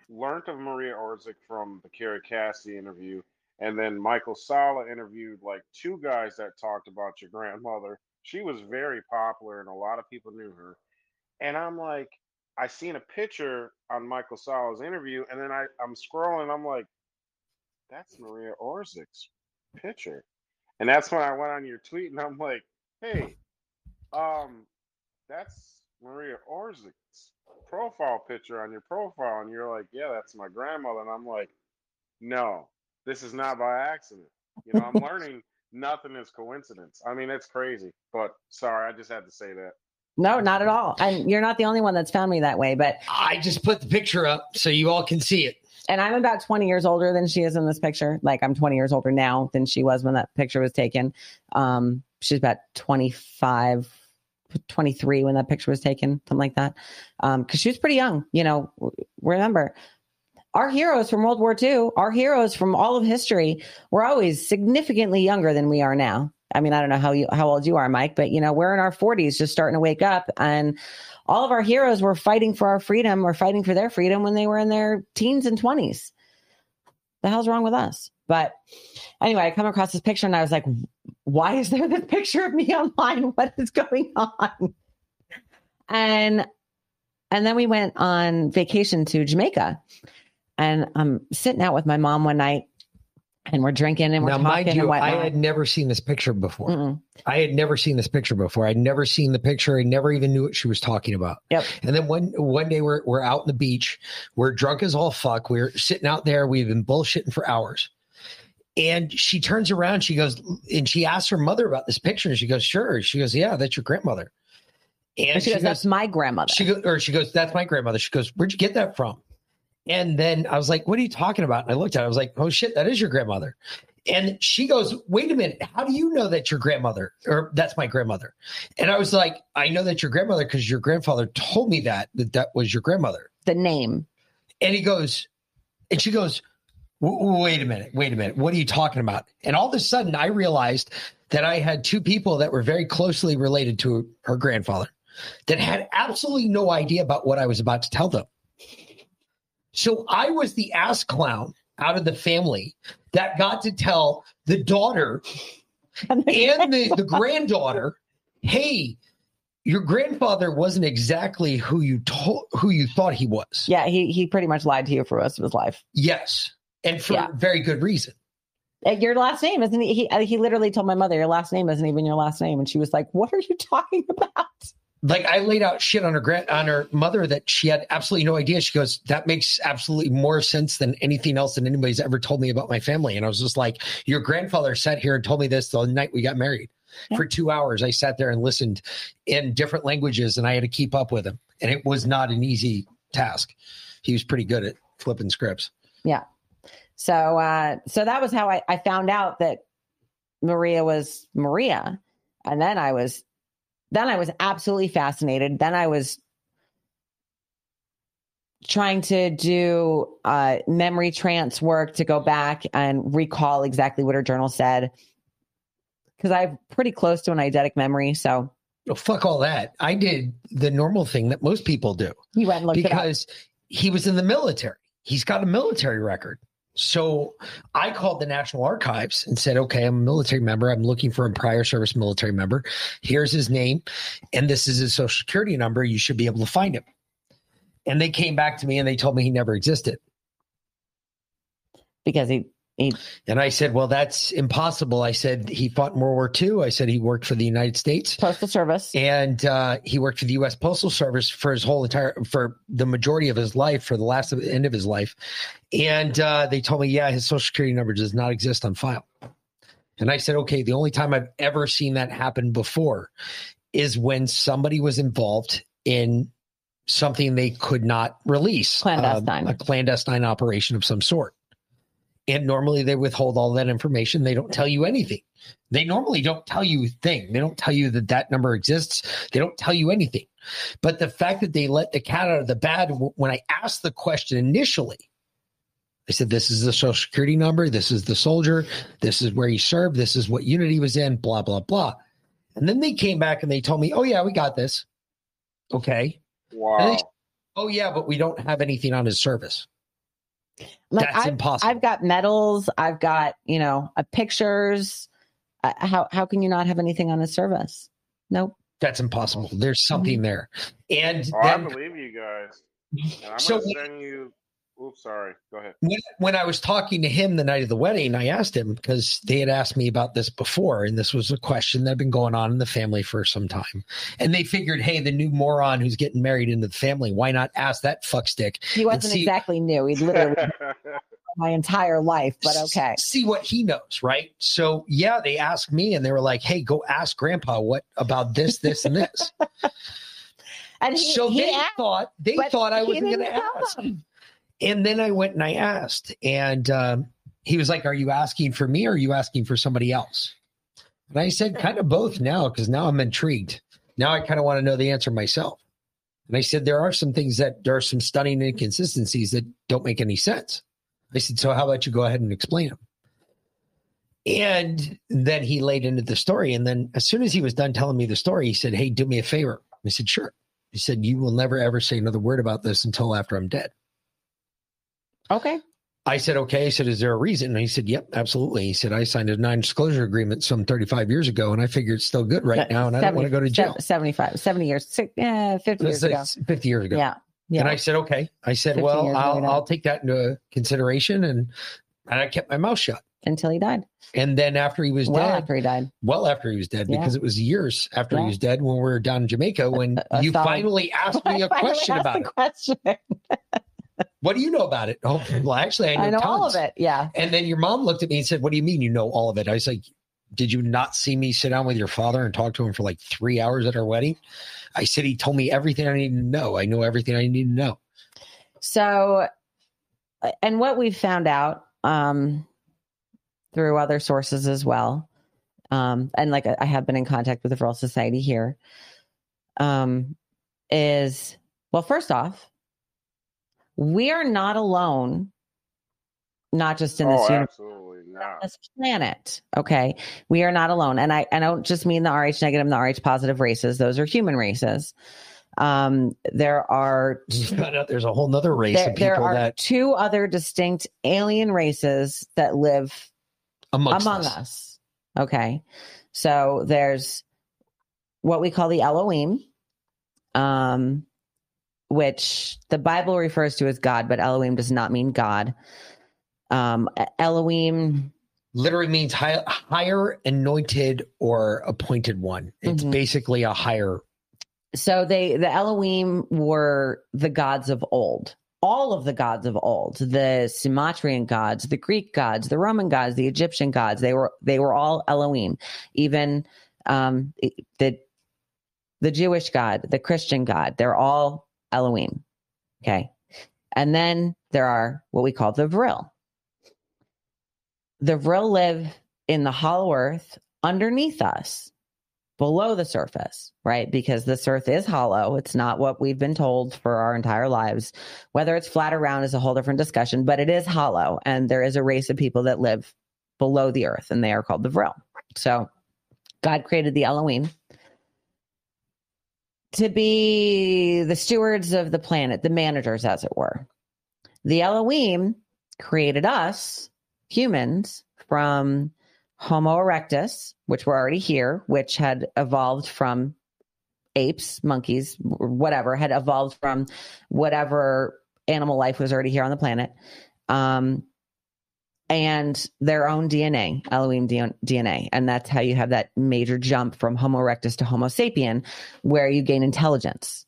learned of Maria Orsic from the Kerry Cassidy interview. And then Michael Salla interviewed like two guys that talked about your grandmother. She was very popular and a lot of people knew her. And I'm like, I seen a picture on Michael Salla's interview, and then I, I'm scrolling, I'm like, that's Maria Orsic's picture. And that's when I went on your tweet and I'm like, hey, um, that's Maria Orsic's profile picture on your profile, and you're like, yeah, that's my grandmother. And I'm like, no, this is not by accident. You know, I'm learning nothing is coincidence. I mean, it's crazy, but sorry, I just had to say that. No, not at all. And you're not the only one that's found me that way, but I just put the picture up so you all can see it. And I'm about 20 years older than she is in this picture. Like I'm 20 years older now than she was when that picture was taken. Um, she's about 25, 23 when that picture was taken, something like that. Um, cause she was pretty young, you know, remember our heroes from World War II, our heroes from all of history were always significantly younger than we are now. I mean, I don't know how you, how old you are, Mike, but you know, we're in our forties, just starting to wake up and all of our heroes were fighting for our freedom or fighting for their freedom when they were in their teens and twenties. The hell's wrong with us? But anyway, I come across this picture and I was like, why is there this picture of me online? What is going on? And and then we went on vacation to Jamaica. And I'm sitting out with my mom one night and we're drinking and we're now, talking. Mind you, I had never seen this picture before. Mm-mm. I had never seen this picture before. I'd never seen the picture. I never even knew what she was talking about. Yep. And then one one day we're we're out on the beach. We're drunk as all fuck. We're sitting out there. We've been bullshitting for hours. And she turns around, she goes, and she asks her mother about this picture. And she goes, Sure. She goes, Yeah, that's your grandmother. And, and she, she, goes, That's my grandmother. She goes, or she goes, That's my grandmother. She goes, Where'd you get that from? And then I was like, What are you talking about? And I looked at it, I was like, Oh shit, that is your grandmother. And she goes, Wait a minute, how do you know that your grandmother or that's my grandmother? And I was like, I know that your grandmother because your grandfather told me that that that was your grandmother. The name. And he goes, and she goes, Wait a minute. Wait a minute. What are you talking about? And all of a sudden, I realized that I had two people that were very closely related to her grandfather that had absolutely no idea about what I was about to tell them. So I was the ass clown out of the family that got to tell the daughter and the, the granddaughter, hey, your grandfather wasn't exactly who you told who you thought he was. Yeah, he he pretty much lied to you for most of his life. Yes. And for Yeah. very good reason. Uh, Your last name isn't he? He, uh, literally told my mother, "Your last name isn't even your last name," and she was like, "What are you talking about?" Like I laid out shit on her grand on her mother that she had absolutely no idea. She goes, That makes absolutely more sense than anything else that anybody's ever told me about my family. And I was just like, Your grandfather sat here and told me this the night we got married. Yeah. For two hours, I sat there and listened in different languages and I had to keep up with him. And it was not an easy task. He was pretty good at flipping scripts. So, uh, so that was how I, I found out that Maria was Maria, and then I was, then I was absolutely fascinated. Then I was trying to do uh, memory trance work to go back and recall exactly what her journal said, because I'm pretty close to an eidetic memory. So Oh, fuck all that. I did the normal thing that most people do. you went and looked it up. because he was in the military. He's got a military record. So I called the National Archives and said, okay, I'm a military member. I'm looking for a prior service military member. Here's his name, and this is his social security number. You should be able to find him. And they came back to me and they told me he never existed. because he And I said, well, that's impossible. I said, he fought in World War II. I said, he worked for the United States postal service. and uh, he worked for the U.S. Postal Service for his whole entire for the majority of his life, for the last of, end of his life. And uh, they told me, yeah, his social security number does not exist on file. And I said, okay, the only time I've ever seen that happen before is when somebody was involved in something they could not release, Clandestine. um, a clandestine operation of some sort. And normally they withhold all that information. They don't tell you anything. They normally don't tell you a thing. They don't tell you that that number exists. They don't tell you anything. But the fact that they let the cat out of the bag when I asked the question initially, I said, This is the social security number. This is the soldier. This is where he served. This is what unit he was in, blah, blah, blah. And then they came back and they told me, Oh, yeah, we got this. Okay. Wow. Oh, yeah, but we don't have anything on his service. Like That's I, impossible. I've got medals. I've got you know uh, pictures. Uh, how how can you not have anything on his service? Nope. That's impossible. There's something there. And Oh, I believe you guys. And I'm So- gonna send you. Oops, sorry. Go ahead. when, when I was talking to him the night of the wedding, I asked him because they had asked me about this before, and this was a question that had been going on in the family for some time. And they figured, hey, the new moron who's getting married into the family, why not ask that fuckstick? He wasn't see- exactly new. He literally my entire life, but okay. See what he knows, right? So yeah, they asked me, and they were like, hey, go ask Grandpa what about this, this, and this. And he, so he they asked, thought they thought I wasn't going to ask. them. And then I went and I asked, and um, he was like, "Are you asking for me, or are you asking for somebody else?" And I said, "Kind of both now, because now I'm intrigued. Now I kind of want to know the answer myself." And I said, "There are some things that there are some stunning inconsistencies that don't make any sense." I said, "So how about you go ahead and explain them?" And then he laid into the story, and then as soon as he was done telling me the story, he said, "Hey, do me a favor." I said, "Sure." He said, "You will never ever say another word about this until after I'm dead." Okay. I said, okay. I said, is there a reason? And he said, yep, absolutely. He said, I signed a non disclosure agreement some 35 years ago, and I figure it's still good right now, and I don't want to go to jail. 75, 70 years, six, eh, 50 years ago. 50 years ago. Yeah. Yeah. And I said, okay. I said, well, I'll. I'll take that into consideration. And, and I kept my mouth shut. Until he died. And then after he was Well, dead, after he died. well after he was dead, Yeah. because it was years after Yeah. he was dead when we were down in Jamaica, when a you solid- finally asked me a question about the it. question. What do you know about it? Oh, well, actually, I know, I know all of it. Yeah. And then your mom looked at me and said, What do you mean you know all of it? I was like, Did you not see me sit down with your father and talk to him for like three hours at our wedding? I said, He told me everything I need to know. I know everything I need to know. So, uh, and what we've found out um, through other sources as well, um, and like I I have been in contact with the Vril Society here, um, is well, first off, we are not alone not just in this oh, universe. absolutely not. this planet. Okay. We are not alone. And I, I don't just mean the RH negative and the RH positive races. Those are human races. Um, there are You found out there's a whole nother race there, of there people are that two other distinct alien races that live amongst among us. us. Okay. So there's what we call the Elohim, um, which the Bible refers to as God, but Elohim does not mean God. Um, Elohim, literally means high, higher anointed or appointed one. It's Mhm. basically a higher. so they the Elohim were the gods of old. All of the gods of old, the Sumatrian gods, the Greek gods, the Roman gods, the Egyptian gods, they were they were all Elohim. Even um, the the Jewish God, the Christian God, they're all Elohim. Okay, and then there are what we call the Vril. The Vril live in the hollow earth underneath us below the surface, right? Because this earth is hollow. It's not what we've been told for our entire lives. Whether it's flat or round is a whole different discussion, but it is hollow. And there is a race of people that live below the earth, and they are called the Vril. So God created the Elohim to be the stewards of the planet, the managers, as it were. The Elohim created us, humans, from Homo erectus, which were already here, which had evolved from apes, monkeys, whatever, had evolved from whatever animal life was already here on the planet. Um, and their own DNA, Elohim DNA. And that's how you have that major jump from Homo erectus to Homo sapien, where you gain intelligence.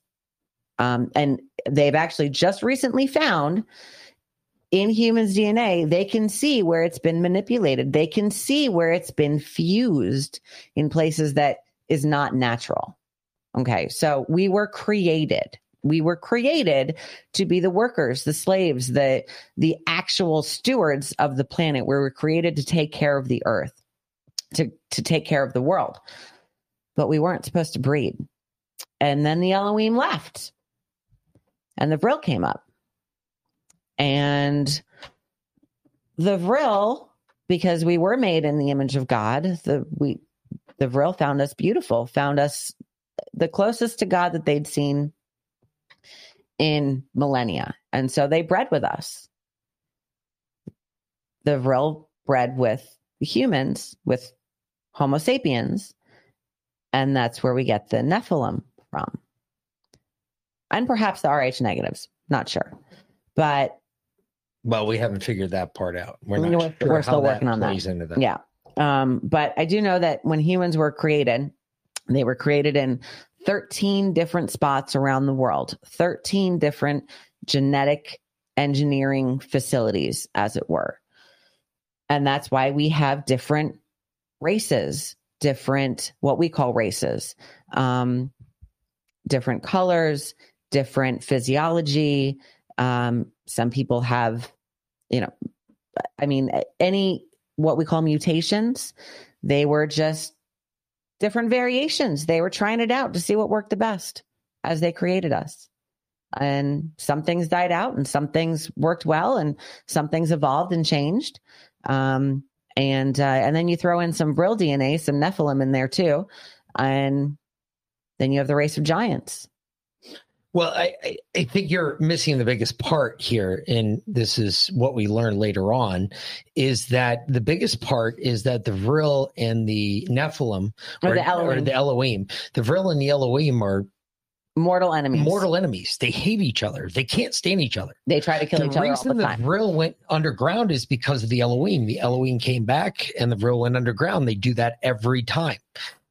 Um, and they've actually just recently found in humans' DNA, they can see where it's been manipulated. They can see where it's been fused in places that is not natural. Okay. So we were created. We were created to be the workers, the slaves, the the actual stewards of the planet. We were created to take care of the earth, to to take care of the world. But we weren't supposed to breed. And then the Elohim left. And the Vril came up. And the Vril, because we were made in the image of God, the we the Vril found us beautiful, found us the closest to God that they'd seen in millennia. And so they bred with us. The Vril bred with humans, with Homo sapiens. And that's where we get the Nephilim from. And perhaps the RH negatives, not sure. But Well, we haven't figured that part out. We're We're- sure we're how still working on that. Yeah. Um, but I do know that when humans were created, they were created in 13 different spots around the world, 13 different genetic engineering facilities, as it were. And that's why we have different races, different, what we call races, um, different colors, different physiology. Um, some people have, you know, I mean, any what we call mutations, they were just different variations. They were trying it out to see what worked the best as they created us. And some things died out and some things worked well and some things evolved and changed. Um, and uh, and then you throw in some Vril DNA, some Nephilim in there too. And then you have the race of giants. Well, I, I, think you're missing the biggest part here, and this is what we learn later on, is that the biggest part is that the Vril and the Nephilim, Or the Elohim. the Elohim, the Vril and the Elohim are Mortal enemies. mortal enemies. They hate each other. They can't stand each other. They try to kill the each other all reason the the. Vril went underground is because of the Elohim. The Elohim came back and the Vril went underground. They do that every time.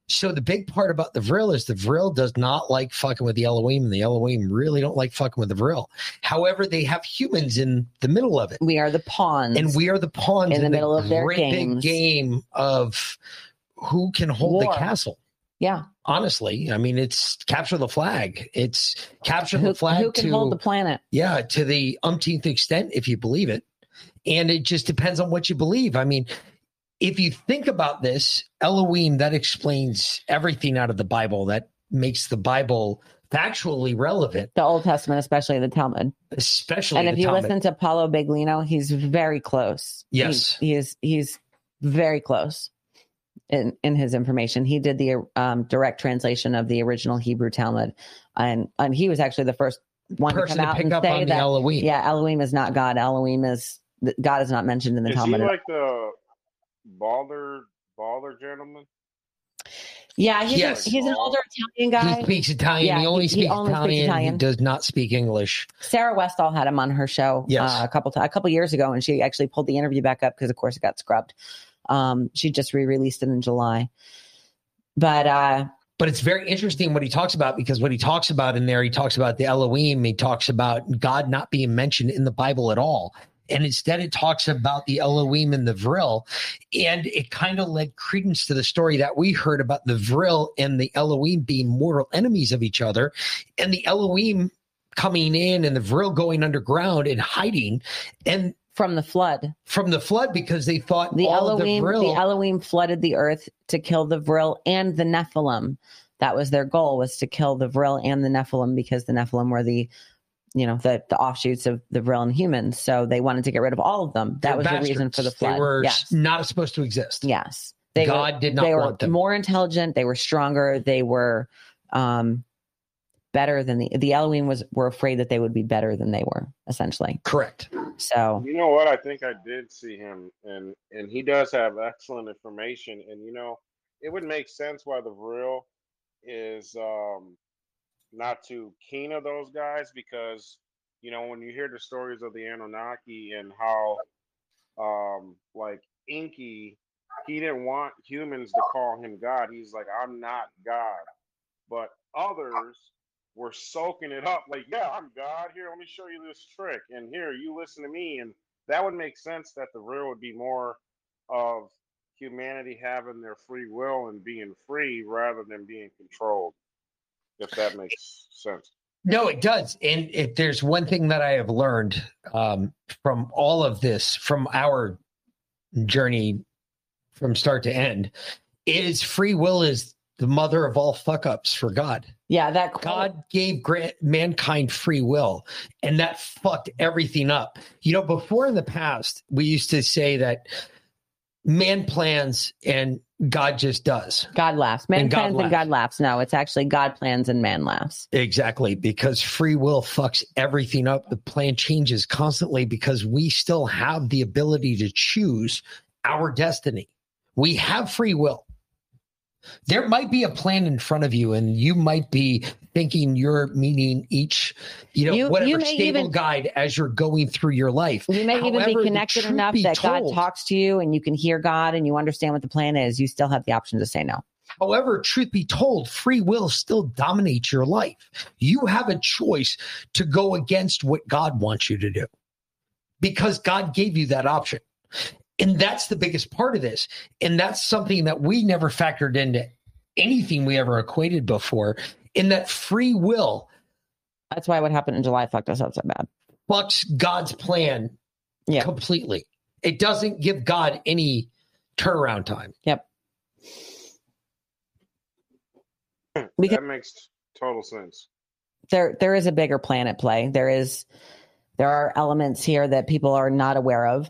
So the big part about the Vril is the Vril does not like fucking with the Elohim, and the Elohim really don't like fucking with the Vril. However, they have humans in the middle of it, we are the pawns. and we are the pawns In the middle of their great games. big game of who can hold War. the castle. yeah. Honestly, I mean, it's capture the flag. It's capture Who, the flag who can to hold the planet? yeah, to the umpteenth extent, if you believe it. And it just depends on what you believe. I mean, if you think about this, Elohim, that explains everything out of the Bible that makes the Bible factually relevant, The Old Testament, especially the Talmud. especially and if the you Talmud. listen to Paulo Biglino, he's very close. Yes. he, he is. He's very close in in his information. He did the um, direct translation of the original Hebrew Talmud, and and he was actually the first one to person come to out and up say on the that Elohim. yeah, Elohim is not God. Elohim is God is not mentioned in the Is he Talmud. like the Balder Balder gentleman? yeah, he's, Yes. a, he's an older Italian guy. He speaks Italian. Yeah, he only he- he speaks only speaks Italian. Italian. He does not speak English. Sarah Westall had him on her show Yes. uh, a couple ti- a couple years ago, and she actually pulled the interview back up because, of course, it got scrubbed. Um, she just re-released it in July, but uh, But it's very interesting what he talks about because what he talks about in there, he talks about the Elohim. He talks about God not being mentioned in the Bible at all. And instead, it talks about the Elohim and the Vril. And it kind of led credence to the story that we heard about the Vril and the Elohim being mortal enemies of each other. And the Elohim coming in and the Vril going underground and hiding. And from the flood, from the flood because they thought the all Elohim, the the, Elohim flooded the earth to kill the Vril and the Nephilim. That was their goal was to kill the Vril and the Nephilim because the Nephilim were the, you know, the the offshoots of the Vril and humans. So they wanted to get rid of all of them. That they're was the reason for the bastards. flood. They were yes. not supposed to exist. Yes. They God were, did not they were them. more intelligent. They were stronger. They were um, better than the the Elohim was were afraid that they would be better than they were essentially. Correct. So You know what? I think I did see him, and and he does have excellent information. And you know, it would make sense why the Vril is um not too keen of those guys because you know when you hear the stories of the Anunnaki and how um like Enki, he didn't want humans to call him God. He's like, I'm not God, but others were soaking it up like, yeah, I'm God. Here, let me show you this trick. And here, you listen to me. And that would make sense that the Vril would be more of humanity having their free will and being free rather than being controlled. If that makes sense. No, it does. And if there's one thing that I have learned um, from all of this, from our journey from start to end, is free will is the mother of all fuck ups for God. yeah, that quote- God gave grant mankind free will, and that fucked everything up. You know, before in the past, we used to say that man plans and God just does. God laughs. Man And God plans and. God laughs. No, it's actually God plans and man laughs. Exactly, because free will fucks everything up. The plan changes constantly because we still have the ability to choose our destiny. We have free will. There might be a plan in front of you, and you might be thinking you're meeting each, you know, You- you whatever may stable even- guide as you're going through your life. You may even be connected enough that God talks to you and you can hear God and you understand what the plan is. You still have the option to say no. However, truth be told, free will still dominates your life. You have a choice to go against what God wants you to do because God gave you that option. And that's the biggest part of this. And that's something that we never factored into anything we ever equated before. In that free will That's why what happened in July fucked us up so bad. fucks God's plan Yeah. completely. It doesn't give God any turnaround time. Because that makes total sense. there there is a bigger plan at play. There is there are elements here that people are not aware of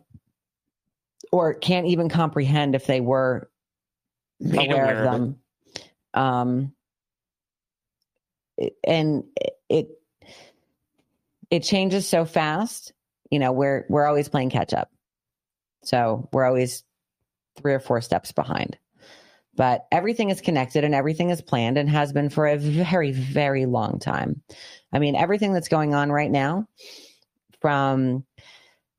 or can't even comprehend if they were Made aware, aware of them. Um, and it it changes so fast. You know, we're we're always playing catch up, so we're always three or four steps behind. But everything is connected and everything is planned and has been for a very very long time. I mean, everything that's going on right now, from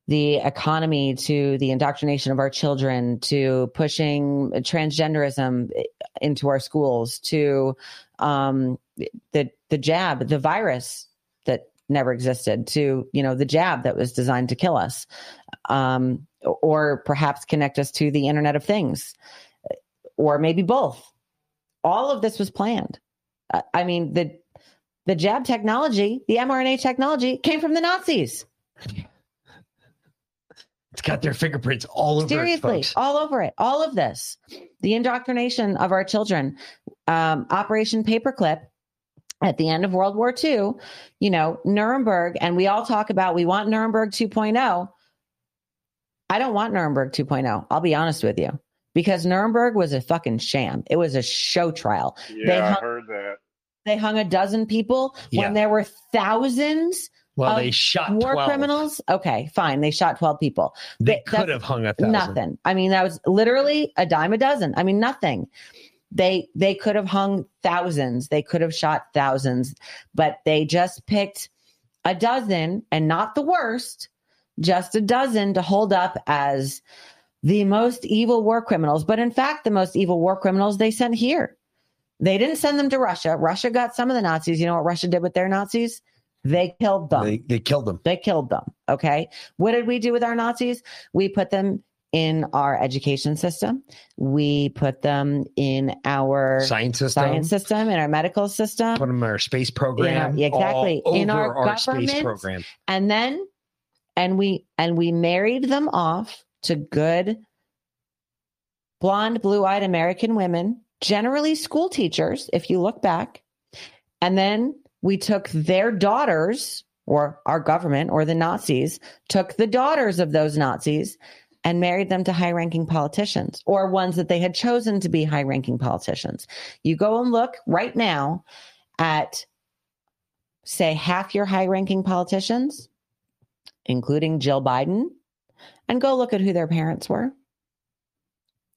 the economy to the indoctrination of our children to pushing transgenderism into our schools to um, the the jab, the virus that never existed, to you know the jab that was designed to kill us, um, or perhaps connect us to the Internet of Things, or maybe both. All of this was planned. I mean the the jab technology, the mRNA technology, came from the Nazis. It's got their fingerprints all over Seriously, it, folks. all over it. All of this, the indoctrination of our children, um, Operation Paperclip at the end of World War II, you know, Nuremberg, and we all talk about we want Nuremberg 2.0. I don't want Nuremberg 2.0. I'll be honest with you because Nuremberg was a fucking sham. It was a show trial. Yeah, They I hung- heard that. They hung a dozen people Yeah. when there were thousands Well, they shot war 12. criminals. Okay, fine. They shot 12 people. They They- could have hung a thousand. Nothing. I mean, that was literally a dime a dozen. I mean, nothing. They they could have hung thousands. They could have shot thousands, but they just picked a dozen and not the worst, just a dozen to hold up as the most evil war criminals. But in fact, the most evil war criminals they sent here. They didn't send them to Russia. Russia got some of the Nazis. You know what Russia did with their Nazis? They killed them. They, they killed them. They killed them. Okay. What did we do with our Nazis? We put them in our education system. We put them in our Science system. science system, in our medical system. Put them in our space program. Yeah, exactly. In our space government. program. And then and we and we married them off to good blonde, blue-eyed American women, generally school teachers, if you look back. And then we took their daughters, or our government, or the Nazis, took the daughters of those Nazis and married them to high ranking politicians or ones that they had chosen to be high ranking politicians. You go and look right now at, say, half your high ranking politicians, including Jill Biden, and go look at who their parents were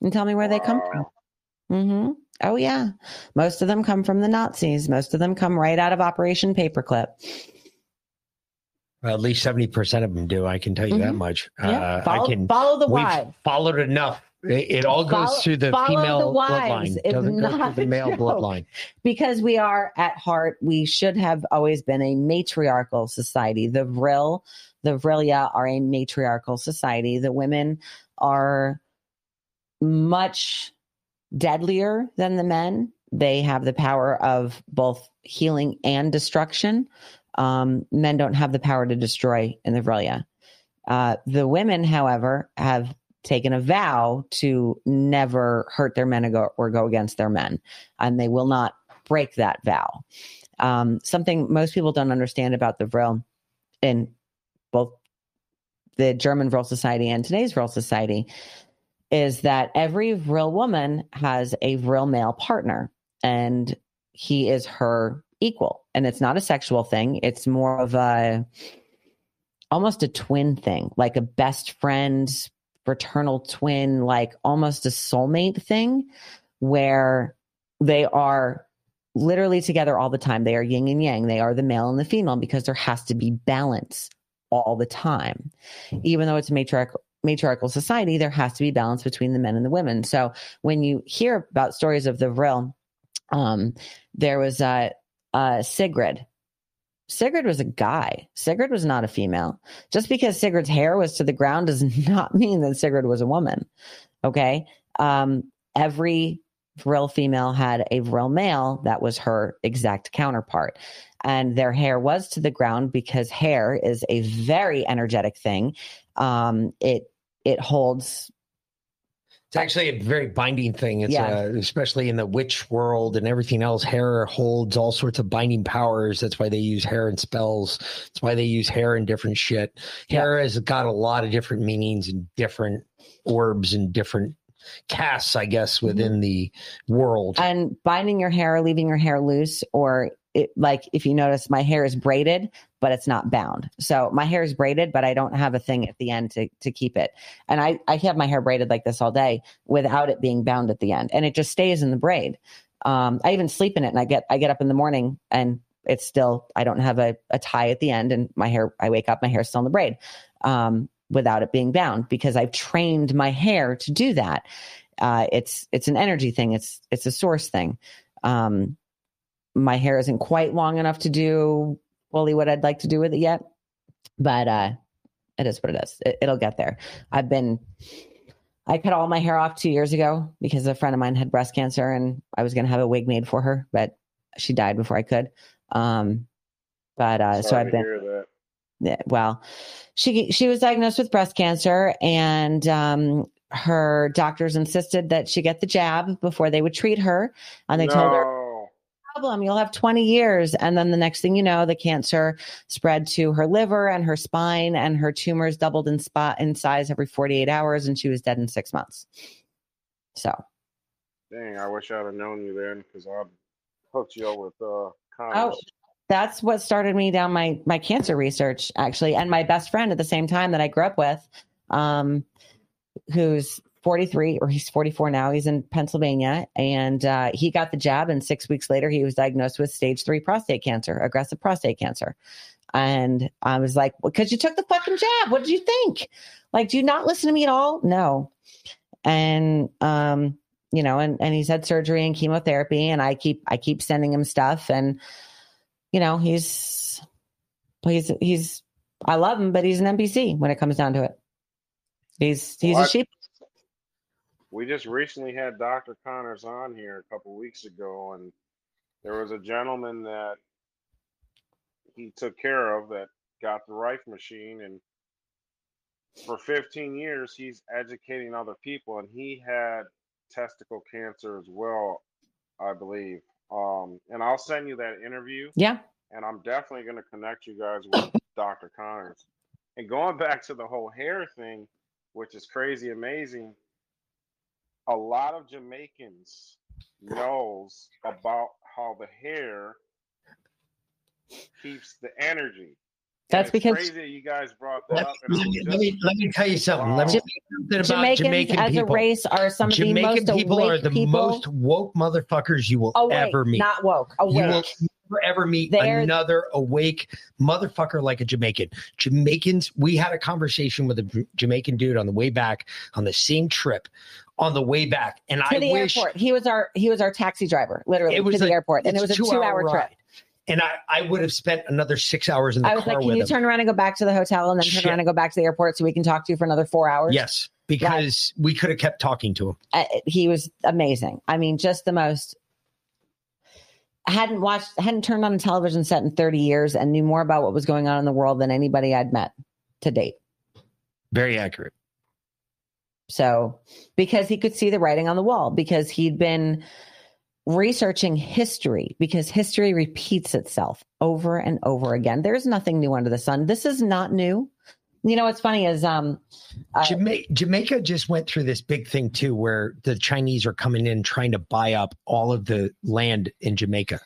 and tell me where they come from. hmm Oh, yeah. Most of them come from the Nazis. Most of them come right out of Operation Paperclip. Well, at least 70% of them do. I can tell you that Mhm. much. Yeah. Uh, follow, I can. follow the We've followed enough. It, it all goes Follow- through the female the bloodline. It's Doesn't go not through the male bloodline. because we are at heart, we should have always been a matriarchal society. The Vril, the Vrilya are a matriarchal society. The women are much deadlier than the men. They have the power of both healing and destruction. Um, men don't have the power to destroy in the Vrilya. Uh, the women, however, have taken a vow to never hurt their men or go, or go against their men, and they will not break that vow. Um, something most people don't understand about the Vril in both the German Vril Society and today's Vril Society is that every Vril woman has a Vril male partner, and he is her equal. And it's not a sexual thing, it's more of a almost a twin thing, like a best friend, fraternal twin, like almost a soulmate thing where they are literally together all the time. They are yin and yang. They are the male and the female because there has to be balance all the time. Even though it's a matriarchal society, there has to be balance between the men and the women. So when you hear about stories of the Vril, um, there was uh, Sigrid. Sigrid was a guy. Sigrid was not a female. Just because Sigrid's hair was to the ground does not mean that Sigrid was a woman. Okay. Um, every Vril female had a Vril male that was her exact counterpart. And their hair was to the ground because hair is a very energetic thing. Um, it it holds It's actually a very binding thing. It's Yeah. uh, especially in the witch world and everything else. Hair holds all sorts of binding powers. That's why they use hair in spells. That's why they use hair in different shit. Hair has got a lot of different meanings and different orbs and different casts, I guess, within the world. and binding your hair or leaving your hair loose or it, like if you notice my hair is braided but it's not bound. So my hair is braided but i don't have a thing at the end to, to keep it. And I, I have my hair braided like this all day without it being bound at the end. And it just stays in the braid. Um, i even sleep in it and i get i get up in the morning and it's still i don't have a, a tie at the end and my hair i wake up my hair's still in the braid um, without it being bound because i've trained my hair to do that. Uh, it's it's an energy thing. It's it's a source thing. Um, my hair isn't quite long enough to do fully what I'd like to do with it yet, but uh, it is what it is. It, it'll get there. I've been, I cut all my hair off two years ago because a friend of mine had breast cancer and I was going to have a wig made for her, but she died before I could. Um, but uh, so I've been, yeah, well, she she was diagnosed with breast cancer, and um, her doctors insisted that she get the jab before they would treat her, and they no. told her problem. You'll have 20 years. And then the next thing you know, the cancer spread to her liver and her spine, and her tumors doubled in spot in size every 48 hours, and she was dead in six months. So, Dang, I wish I'd have known you then because I'd hooked you up with uh, oh, that's what started me down my my cancer research, actually. And my best friend at the same time that I grew up with, um, who's 43 or he's 44 now. He's in Pennsylvania and uh, he got the jab. And six weeks later, he was diagnosed with stage three prostate cancer, aggressive prostate cancer. And I was like, because you took the fucking jab. What did you think? Like, do you not listen to me at all? No. And, um, you know, and, and he's had surgery and chemotherapy and I keep, I keep sending him stuff and, you know, he's, he's, he's, I love him, but he's an NPC when it comes down to it. He's, he's Well, a sheep. We just recently had Dr. Connors on here a couple weeks ago, and there was a gentleman that he took care of that got the Rife machine, and for 15 years he's educating other people, and he had testicle cancer as well, I believe. Um, and I'll send you that interview. Yeah. and I'm definitely going to connect you guys with Dr. Connors. And going back to the whole hair thing, which is crazy amazing, a lot of Jamaicans knows about how the hair keeps the energy. That's it's because crazy you guys brought that Let, up. Let me, just- let me let me tell you something. Let me Wow. tell you something about Jamaicans Jamaican as people. a race are some of Jamaican the most people awake are the people. most woke motherfuckers you will awake, ever meet. not woke. you will Awake. Never ever meet They're- another awake motherfucker like a Jamaican. Jamaicans, we had a conversation with a Jamaican dude on the way back on the same trip on the way back. And to I the wish airport. He was our he was our taxi driver, literally It was to the a- airport, and it was a two hour trip. ride. And I, I would have spent another six hours in the I was car like, "Can with you him. turn around and go back to the hotel, and then turn Shit. around and go back to the airport so we can talk to you for another four hours?" yes, because we could have kept talking to him. Uh, he was amazing. I mean, just the most. Hadn't watched, hadn't turned on a television set in 30 years, and knew more about what was going on in the world than anybody I'd met to date. Very accurate. So, because he could see the writing on the wall, because he'd been researching history, because history repeats itself over and over again. There's nothing new under the sun. This is not new. You know what's funny is um Jamaica, Jamaica just went through this big thing too, where the Chinese are coming in trying to buy up all of the land in Jamaica,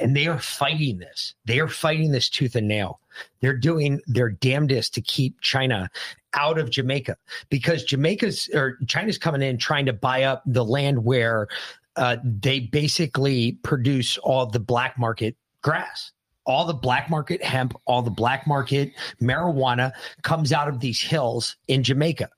and they are fighting this. They are fighting this tooth and nail. They're doing their damnedest to keep China out of Jamaica because Jamaica's or China's coming in trying to buy up the land where uh, they basically produce all the black market grass. All the black market hemp, all the black market marijuana comes out of these hills in Jamaica.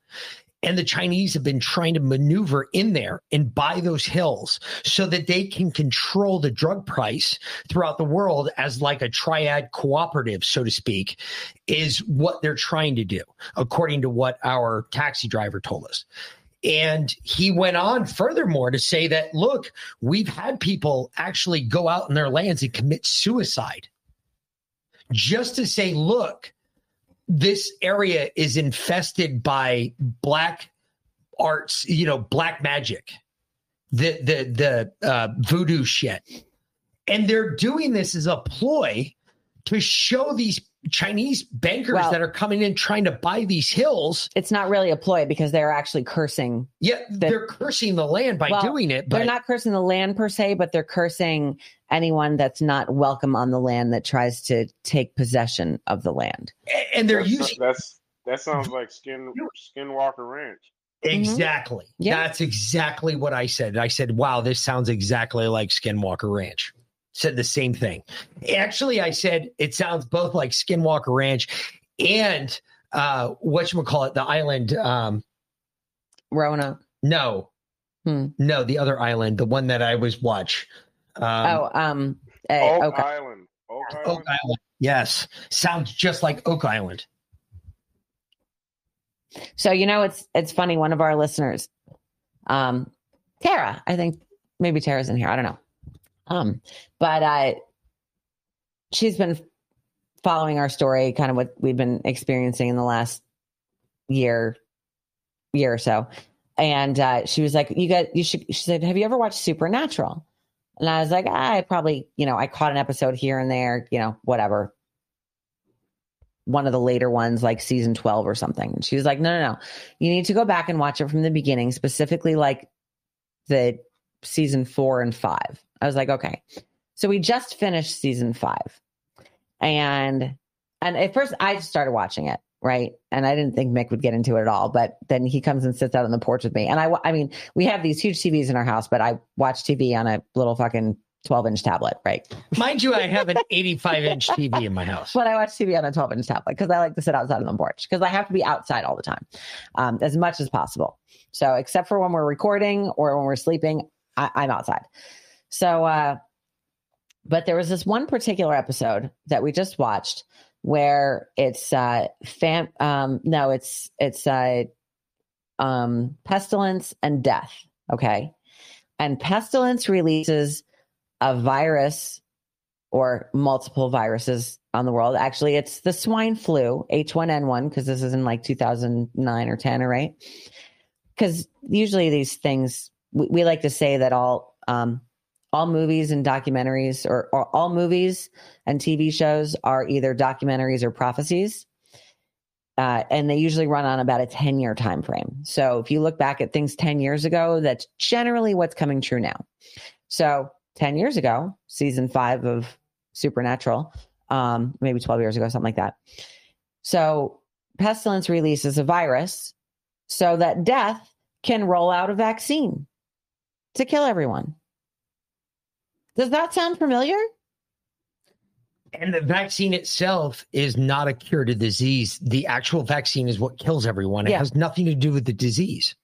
And the Chinese have been trying to maneuver in there and buy those hills so that they can control the drug price throughout the world as like a triad cooperative, so to speak, is what they're trying to do, according to what our taxi driver told us. And he went on furthermore to say that, look, we've had people actually go out in their lands and commit suicide just to say, look, this area is infested by black arts, you know, black magic, the the the uh, voodoo shit, and they're doing this as a ploy to show these Chinese bankers Well- that are coming in trying to buy these hills. it's not really a ploy because they're actually cursing. Yeah, they're cursing the land by Well, doing it, but they're not cursing the land per se, but they're cursing anyone that's not welcome on the land that tries to take possession of the land. and they're that's, using that's that sounds like Skin Skinwalker Ranch. Exactly. Mm-hmm. Yeah. That's exactly what I said. I said, wow, this sounds exactly like Skinwalker Ranch. Said the same thing. Actually, I said it sounds both like Skinwalker Ranch and uh call it the island. Um Rona. no. Hmm. No, the other island, the one that I was watch. Um oh, um, eh, Oak okay. Island. Oak Island. Oak Island. Yes. Sounds just like Oak Island. So you know, it's it's funny. One of our listeners, um, Tara, I think maybe Tara's in here. I don't know. Um, but uh, she's been following our story, kind of what we've been experiencing in the last year, year or so. And uh, she was like, "You got, you should." She said, "Have you ever watched Supernatural?" And I was like, I probably, you know, I caught an episode here and there, you know, whatever. One of the later ones, like season 12 or something. And she was like, no, no, no. You need to go back and watch it from the beginning, specifically like the season four and five. I was like, okay. So we just finished season five. And and at first I just started watching it, right? And I didn't think Mick would get into it at all, but then he comes and sits out on the porch with me. And I I mean, we have these huge TVs in our house, but I watch TV on a little fucking 12 inch tablet, right? Mind you, I have an 85 inch TV in my house. But I watch TV on a 12 inch tablet because I like to sit outside on the porch because I have to be outside all the time, um, as much as possible. So, except for when we're recording or when we're sleeping, I, I'm outside. So, uh, but there was this one particular episode that we just watched where it's uh fam um no it's it's uh um pestilence and death okay? And pestilence releases a virus or multiple viruses on the world. Actually it's the swine flu h1n1 because this is in like 2009 or 10 or right? Because usually these things we, we like to say that all um all movies and documentaries or, or, all movies and TV shows are either documentaries or prophecies. Uh, and they usually run on about a 10 year time frame. So if you look back at things 10 years ago, that's generally what's coming true now. So 10 years ago, season five of Supernatural, um, maybe 12 years ago, something like that. So pestilence releases a virus so that death can roll out a vaccine to kill everyone. Does that sound familiar? And the vaccine itself is not a cure to disease. The actual vaccine is what kills everyone. It Yeah. has nothing to do with the disease.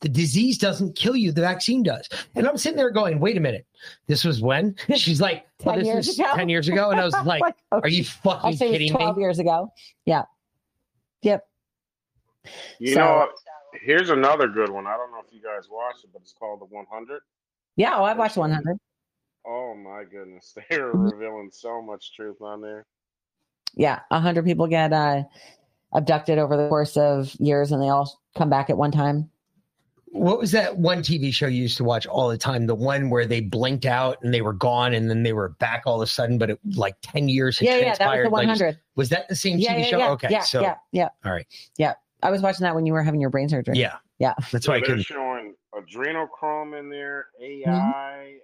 The disease doesn't kill you, the vaccine does. And I'm sitting there going, wait a minute. This was when? She's like, well, 10 this years ago. 10 years ago. And I was like, oh, are you fucking Actually, it was kidding 12 me? years ago. Yeah. Yep. You So- know, what? Here's another good one. I don't know if you guys watched it, but it's called The 100. Yeah. Oh, I've watched 100. Oh my goodness, they're revealing so much truth on there. Yeah. 100 people get uh, abducted over the course of years and they all come back at one time. What was that one TV show you used to watch all the time? The one where they blinked out and they were gone and then they were back all of a sudden, but it like 10 years had Yeah. Yeah. That was transpired. the Like, 100. was that the same yeah. TV Yeah. show? Yeah. okay. yeah. so, yeah. Yeah. all right. Yeah. I was watching that when you were having your brain surgery. Yeah. Yeah. That's why I they're couldn't. showing adrenochrome in there, Mm-hmm. AI,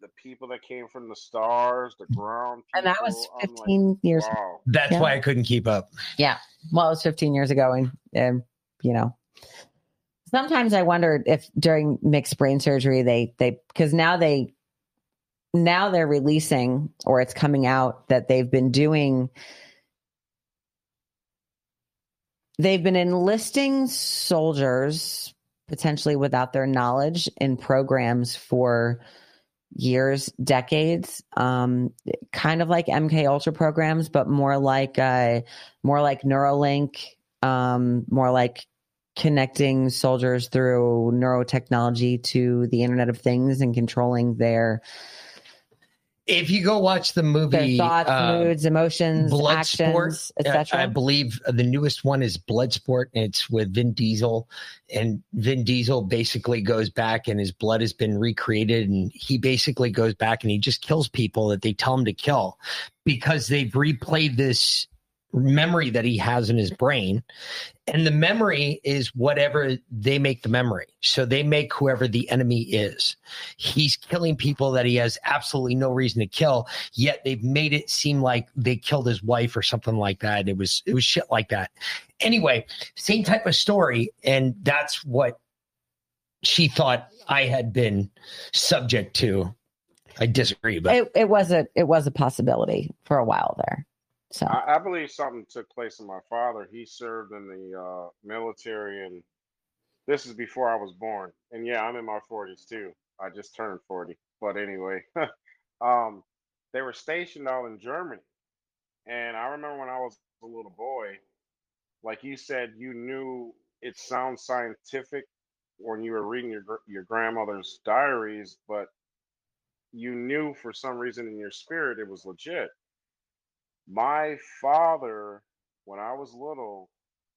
the people that came from the stars, the ground people. And that was I'm like, 15 years. wow. That's Yeah. why I couldn't keep up. Yeah. Well, it was 15 years ago. And, and you know, sometimes I wondered if during Mick's brain surgery, they, they, because now they, now they're releasing or it's coming out that they've been doing, they've been enlisting soldiers potentially without their knowledge in programs for years decades um kind of like mk ultra programs but more like uh more like neuralink um more like connecting soldiers through neurotechnology to the internet of things and controlling their If you go watch the their movie thoughts uh, moods emotions actions uh, etc I believe the newest one is Bloodsport, and it's with Vin Diesel. And Vin Diesel basically goes back, and his blood has been recreated, and he basically goes back and he just kills people that they tell him to kill because they've replayed this memory that he has in his brain. And the memory is whatever they make the memory. So they make whoever the enemy is. He's killing people that he has absolutely no reason to kill yet they've made it seem like they killed his wife or something like that. It was it was shit like that. Anyway, same type of story, and that's what she thought I had been subject to. I disagree, but it, it was a it was a possibility for a while there so I, I believe something took place in my father. He served in the uh, military, and this is before I was born. And yeah, I'm in my 40s too. I just turned 40. But anyway, um, they were stationed out in Germany. And I remember when I was a little boy, like you said, you knew it sounds scientific when you were reading your your grandmother's diaries, but you knew for some reason in your spirit it was legit. My father, when I was little,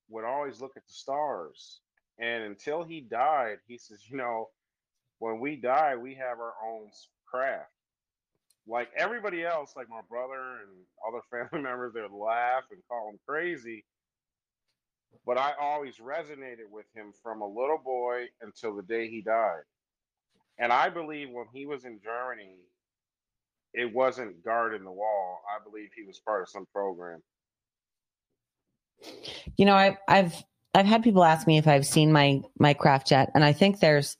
would always look at the stars. And until he died, he says, you know, when we die, we have our own craft. like everybody else, like my brother and other family members, they would laugh and call him crazy. But I always resonated with him from a little boy until the day he died. And I believe when he was in Germany, it wasn't guarding the wall. I believe he was part of some program. You know, I, I've I've had people ask me if I've seen my my craft jet, and I think there's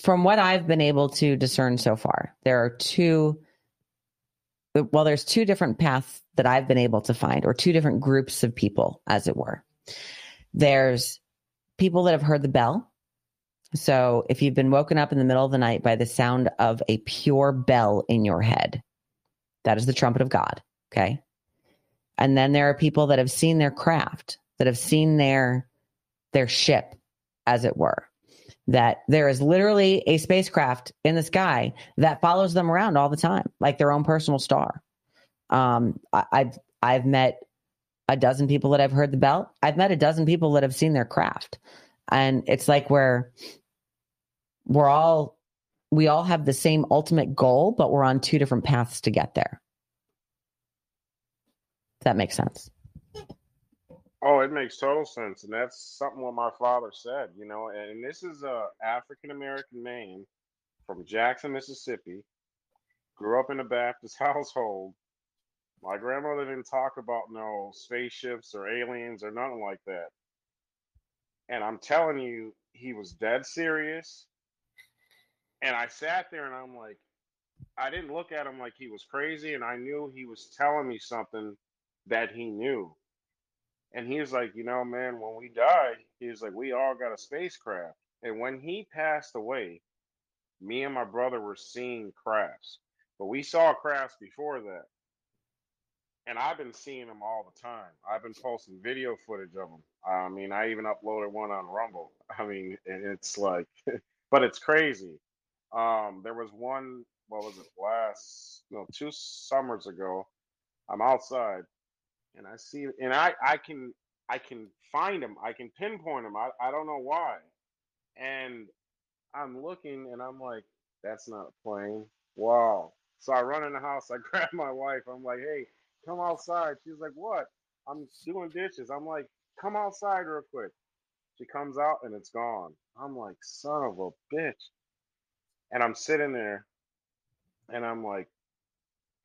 from what I've been able to discern so far, there are two. Well, there's two different paths that I've been able to find, or two different groups of people, as it were. There's people that have heard the bell. So if you've been woken up in the middle of the night by the sound of a pure bell in your head, that is the trumpet of God. Okay. And then there are people that have seen their craft, that have seen their their ship, as it were that there is literally a spacecraft in the sky that follows them around all the time, like their own personal star. Um, I, I've I've met a dozen people that have heard the bell. I've met a dozen people that have seen their craft, and it's like we're we're all we all have the same ultimate goal, but we're on two different paths to get there. If that makes sense. Oh, it makes total sense, and that's something what my father said. You know, and this is a African American man from Jackson, Mississippi. Grew up in a Baptist household. My grandmother didn't talk about no spaceships or aliens or nothing like that. And I'm telling you, he was dead serious. And I sat there and I'm like, I didn't look at him like he was crazy, and I knew he was telling me something that he knew. And he was like, you know, man, when we die, he was like, we all got a spacecraft. And when he passed away, me and my brother were seeing crafts, but we saw crafts before that. And I've been seeing them all the time. I've been posting video footage of them. I mean, I even uploaded one on Rumble. I mean, it's like, but it's crazy. Um, there was one, what was it, last, no, two summers ago. I'm outside and I see, and I I can I can find them. I can pinpoint them. I I don't know why, and I'm looking, and I'm like, that's not a plane. Wow. So I run in the house. I grab my wife. I'm like, hey, come outside. She's like, what? I'm doing dishes. I'm like, come outside real quick. She comes out and it's gone. I'm like, son of a bitch. And I'm sitting there and I'm like,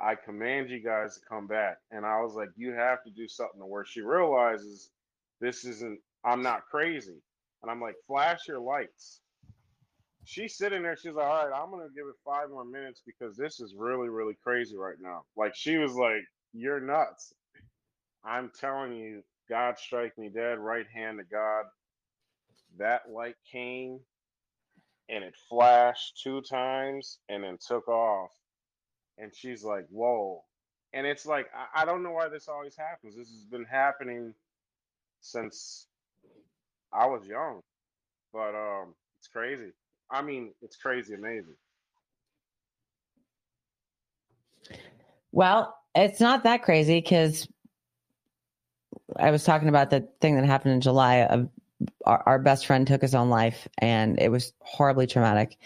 I command you guys to come back. And I was like, you have to do something to where she realizes this isn't, I'm not crazy. And I'm like, flash your lights. She's sitting there. She's like, all right, I'm going to give it five more minutes because this is really, really crazy right now. Like, she was like, you're nuts. I'm telling you, God strike me dead, right hand to God. That light came and it flashed two times and then took off and she's like, "Whoa!" And it's like I, I don't know why this always happens. This has been happening since I was young, but um, it's crazy. I mean, it's crazy amazing. Well, it's not that crazy because I was talking about the thing that happened in July. Of our, our best friend took his own life, and it was horribly traumatic.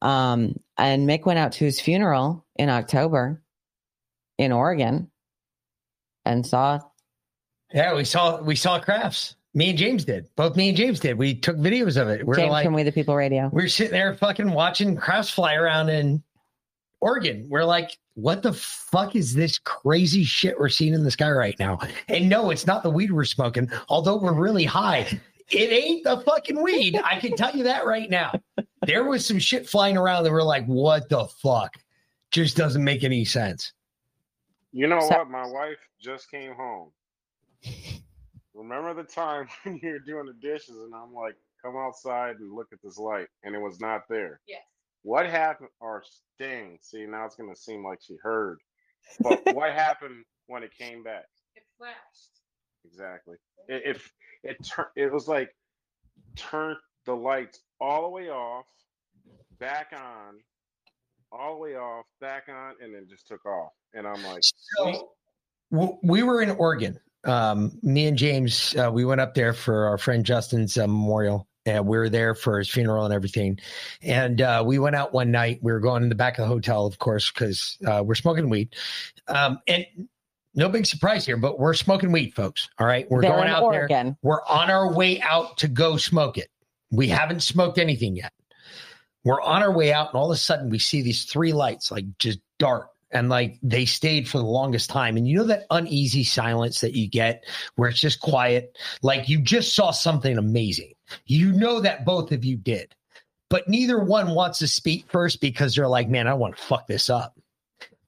Um, and Mick went out to his funeral in October in Oregon and saw. Yeah, we saw we saw crafts. Me and James did. Both me and James did. We took videos of it. We're James like, from We the People Radio. We're sitting there fucking watching crafts fly around in Oregon. We're like, what the fuck is this crazy shit we're seeing in the sky right now? And no, it's not the weed we're smoking, although we're really high. It ain't the fucking weed. I can tell you that right now. There was some shit flying around that were like, what the fuck? Just doesn't make any sense. You know so- what? My wife just came home. Remember the time when you were doing the dishes and I'm like, come outside and look at this light, and it was not there. Yes. What happened? Or Sting? See, now it's gonna seem like she heard. But what happened when it came back? It flashed. Exactly. It it it, tur- it was like turned the lights all the way off, back on, all the way off, back on, and then just took off. And I'm like, so, we were in Oregon. Um, me and James, uh, we went up there for our friend Justin's uh, memorial, and we were there for his funeral and everything. And uh, we went out one night. We were going in the back of the hotel, of course, because uh, we're smoking weed. Um, and no big surprise here, but we're smoking weed, folks. All right, we're They're going in out there. We're on our way out to go smoke it. We haven't smoked anything yet. We're on our way out, and all of a sudden we see these three lights like just dart. And like they stayed for the longest time. And you know that uneasy silence that you get where it's just quiet? Like you just saw something amazing. You know that both of you did. But neither one wants to speak first because they're like, man, I want to fuck this up.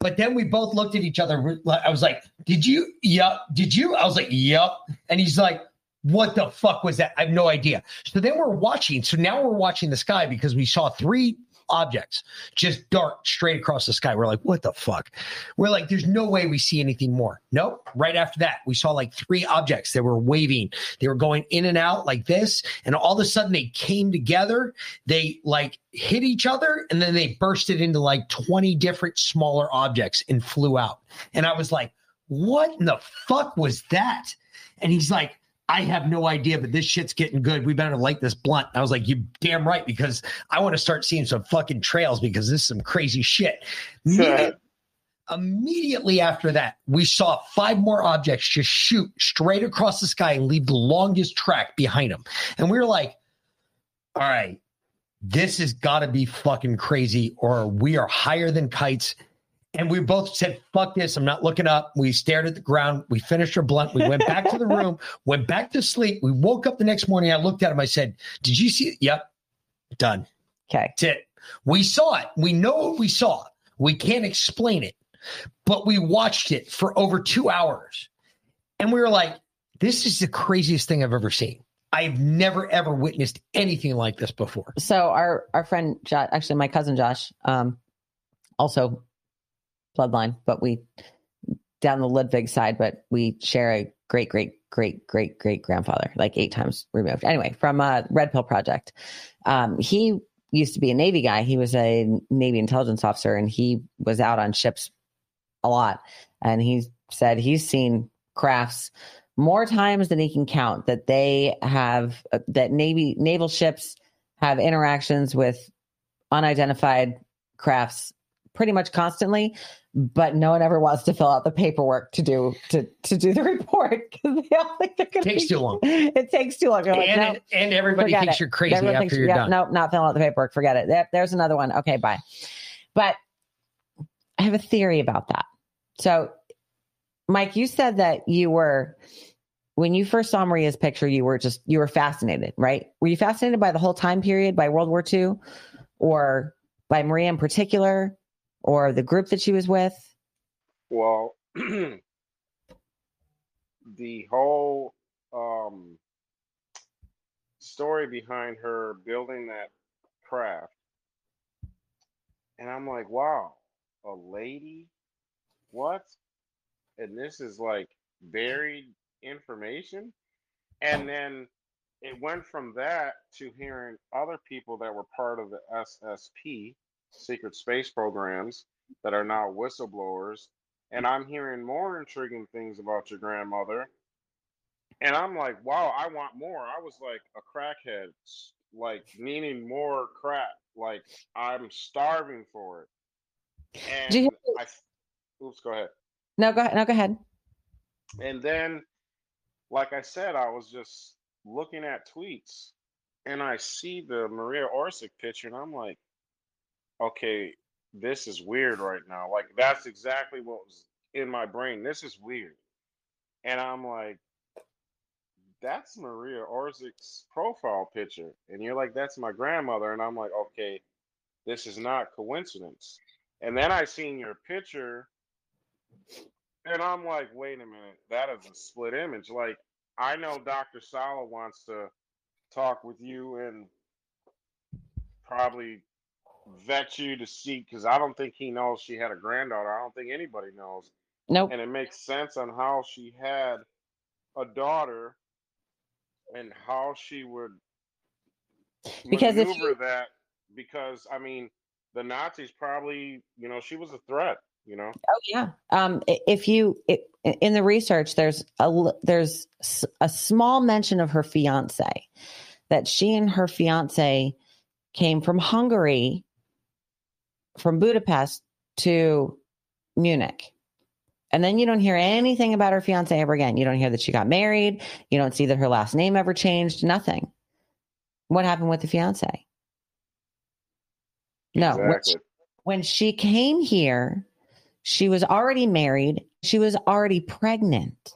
But then we both looked at each other. I was like, Did you? Yep. Did you? I was like, Yep. And he's like, What the fuck was that? I have no idea. So then we're watching. So now we're watching the sky because we saw three objects just dart straight across the sky. We're like, What the fuck? We're like, There's no way we see anything more. Nope. Right after that, we saw like three objects that were waving. They were going in and out like this. And all of a sudden they came together. They like hit each other and then they bursted into like 20 different smaller objects and flew out. And I was like, what in the fuck was that? And he's like, I have no idea, but this shit's getting good. We better light this blunt. I was like, you damn right, because I want to start seeing some fucking trails because this is some crazy shit. Immediate- immediately after that, we saw five more objects just shoot straight across the sky and leave the longest track behind them. And we were like, all right, this has got to be fucking crazy, or we are higher than kites. And we both said, fuck this. I'm not looking up. We stared at the ground. We finished our blunt. We went back to the room, went back to sleep. We woke up the next morning. I looked at him. I said, Did you see it? Yep. Done. Okay. That's it. We saw it. We know what we saw. We can't explain it, but we watched it for over two hours. And we were like, this is the craziest thing I've ever seen. I've never, ever witnessed anything like this before. So our our friend Josh, actually my cousin Josh, um, also bloodline, but we down the Ludwig side, but we share a great, great, great, great, great grandfather, like eight times removed. Anyway, from a Red Pill Project, um, he used to be a Navy guy. He was a Navy intelligence officer, and he was out on ships a lot. And he said he's seen crafts more times than he can count that they have uh, that Navy naval ships have interactions with unidentified crafts pretty much constantly but no one ever wants to fill out the paperwork to do to to do the report because they all think they're going to Takes too long. It takes too long. Like, and, no, it- and everybody thinks it. you're crazy Everyone after thinks, you're yeah, done. Nope, not filling out the paperwork. Forget it. There, there's another one. Okay, bye. But I have a theory about that. So, Mike, you said that you were when you first saw Maria's picture, you were just you were fascinated, right? Were you fascinated by the whole time period, by World War II, or by Maria in particular, or the group that she was with? Well, the whole um, story behind her building that craft, and I'm like, wow, a lady? What? And this is like buried information? And then it went from that to hearing other people that were part of the SSP, secret space programs, that are now whistleblowers and I'm hearing more intriguing things about your grandmother. And I'm like, wow, I want more. I was like a crackhead, like needing more crack. Like I'm starving for it. You And hear- I, oops, go ahead. No, go ahead. No, go ahead. And then, like I said, I was just looking at tweets and I see the Maria Orsic picture and I'm like, okay, this is weird right now. Like that's exactly what was in my brain. This is weird. And I'm like, that's Maria Orsic's profile picture. And you're like, that's my grandmother. And I'm like, okay, this is not coincidence. And then I seen your picture and I'm like, wait a minute, that is a split image. Like, I know Dr. Salla wants to talk with you and probably vet you to see because I don't think he knows she had a granddaughter. I don't think anybody knows. Nope. And it makes sense on how she had a daughter and how she would Because if maneuver you- that because I mean the Nazis probably, you know, she was a threat, you know. Oh yeah. Um, if you it, in the research, there's a there's a small mention of her fiance, that she and her fiance came from Hungary, from Budapest to Munich. And then you don't hear anything about her fiance ever again. You don't hear that she got married. You don't see that her last name ever changed. Nothing. What happened with the fiance? No. When she, when she came here, she was already married. She was already pregnant.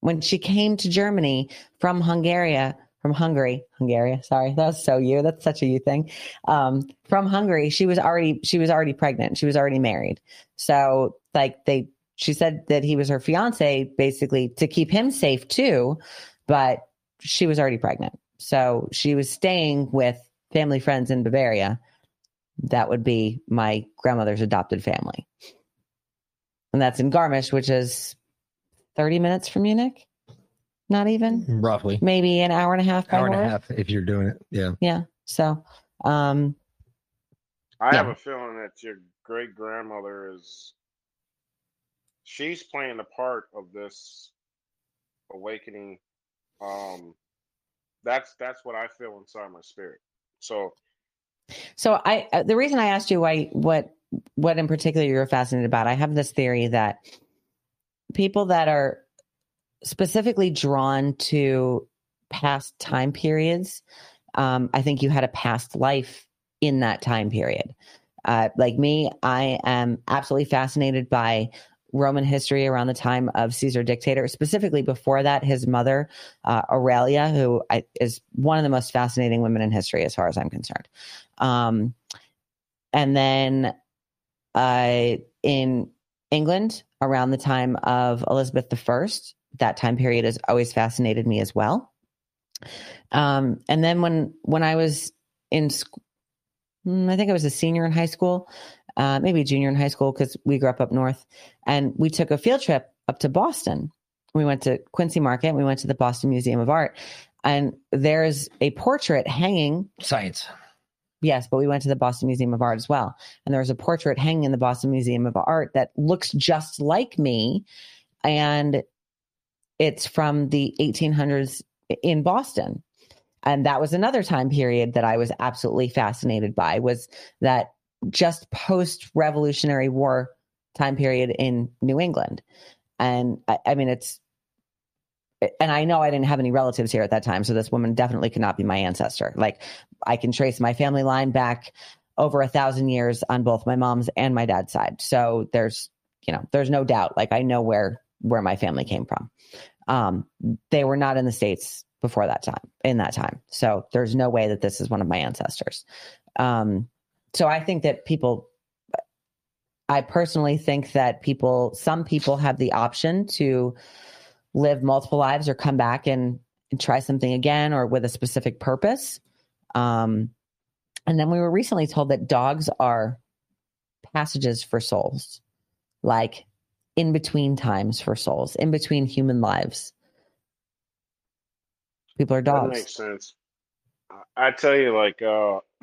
When she came to Germany from Hungary, from Hungary, Hungary, sorry, that was so you. That's such a you thing. Um, from Hungary, she was already she was already pregnant. She was already married. So like they she said that he was her fiance basically to keep him safe too, but she was already pregnant. So she was staying with family friends in Bavaria. That would be my grandmother's adopted family. And that's in Garmisch, which is 30 minutes from Munich. Not even, roughly maybe an hour and a half by hour and a half if you're doing it. Yeah. Yeah. So, um, I have a feeling that your great grandmother is she's playing the part of this awakening. Um that's that's what I feel inside my spirit. So So I uh, the reason I asked you why what what in particular you're fascinated about, I have this theory that people that are specifically drawn to past time periods, um, I think you had a past life in that time period. Uh, like me, I am absolutely fascinated by Roman history around the time of Caesar dictator. Specifically, before that, his mother uh, Aurelia, who I, is one of the most fascinating women in history, as far as I'm concerned. Um, and then uh, in England, around the time of Elizabeth I, that time period has always fascinated me as well. Um, and then when when I was in, sc- mm, I think I was a senior in high school, uh, maybe junior in high school because we grew up up north, and we took a field trip up to Boston. We went to Quincy Market. We went to the Boston Museum of Art, and there's a portrait hanging Science. Yes, but we went to the Boston Museum of Art as well. And there was a portrait hanging in the Boston Museum of Art that looks just like me. And it's from the 1800s in Boston. And that was another time period that I was absolutely fascinated by was that just post Revolutionary War time period in New England. And I, I mean, it's, and I know I didn't have any relatives here at that time. So this woman definitely could not be my ancestor. Like I can trace my family line back over a thousand years on both my mom's and my dad's side. So there's, you know, there's no doubt. Like I know where where my family came from. Um, they were not in the states before that time. In that time, so there's no way that this is one of my ancestors. Um, so I think that people. I personally think that people, some people have the option to live multiple lives or come back and, and try something again or with a specific purpose. Um, and then we were recently told that dogs are passages for souls, like in between times for souls, in between human lives. People are that dogs. makes sense. I- tell you, like, uh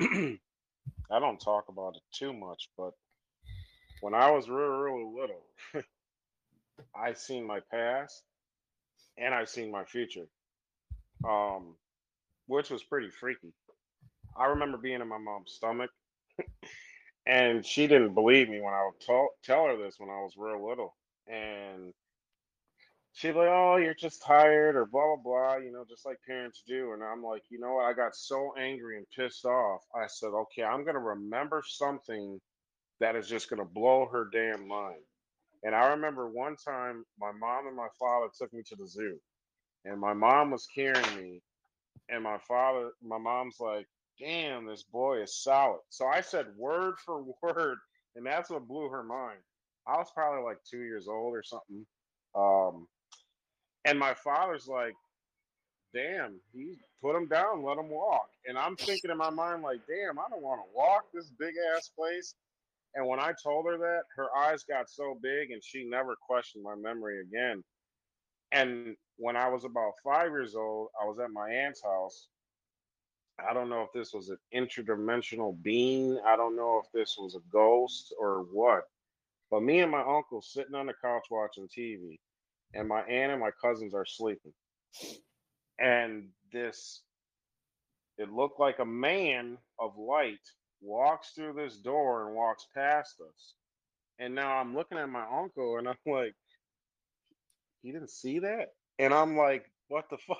I don't talk about it too much, but when I was real, real little, I seen my past and I seen my future, um, which was pretty freaky. I remember being in my mom's stomach, and she didn't believe me when I would tell tell her this when I was real little, and she'd be like, "Oh, you're just tired," or blah blah blah, you know, just like parents do. And I'm like, you know what? I got so angry and pissed off. I said, "Okay, I'm gonna remember something that is just gonna blow her damn mind." And I remember one time my mom and my father took me to the zoo, and my mom was carrying me, and my father, my mom's like, "Damn, this boy is solid." So I said word for word, and that's what blew her mind. I was probably like two years old or something. Um, and my father's like, damn, he put him down, let him walk. And I'm thinking in my mind, like, damn, I don't want to walk this big ass place. And when I told her that, her eyes got so big and she never questioned my memory again. And when I was about five years old, I was at my aunt's house. I don't know if this was an interdimensional being. I don't know if this was a ghost or what. But me and my uncle sitting on the couch watching TV, and my aunt and my cousins are sleeping. And this it looked like a man of light walks through this door and walks past us. And now I'm looking at my uncle and I'm like, he didn't see that? And I'm like, what the fuck?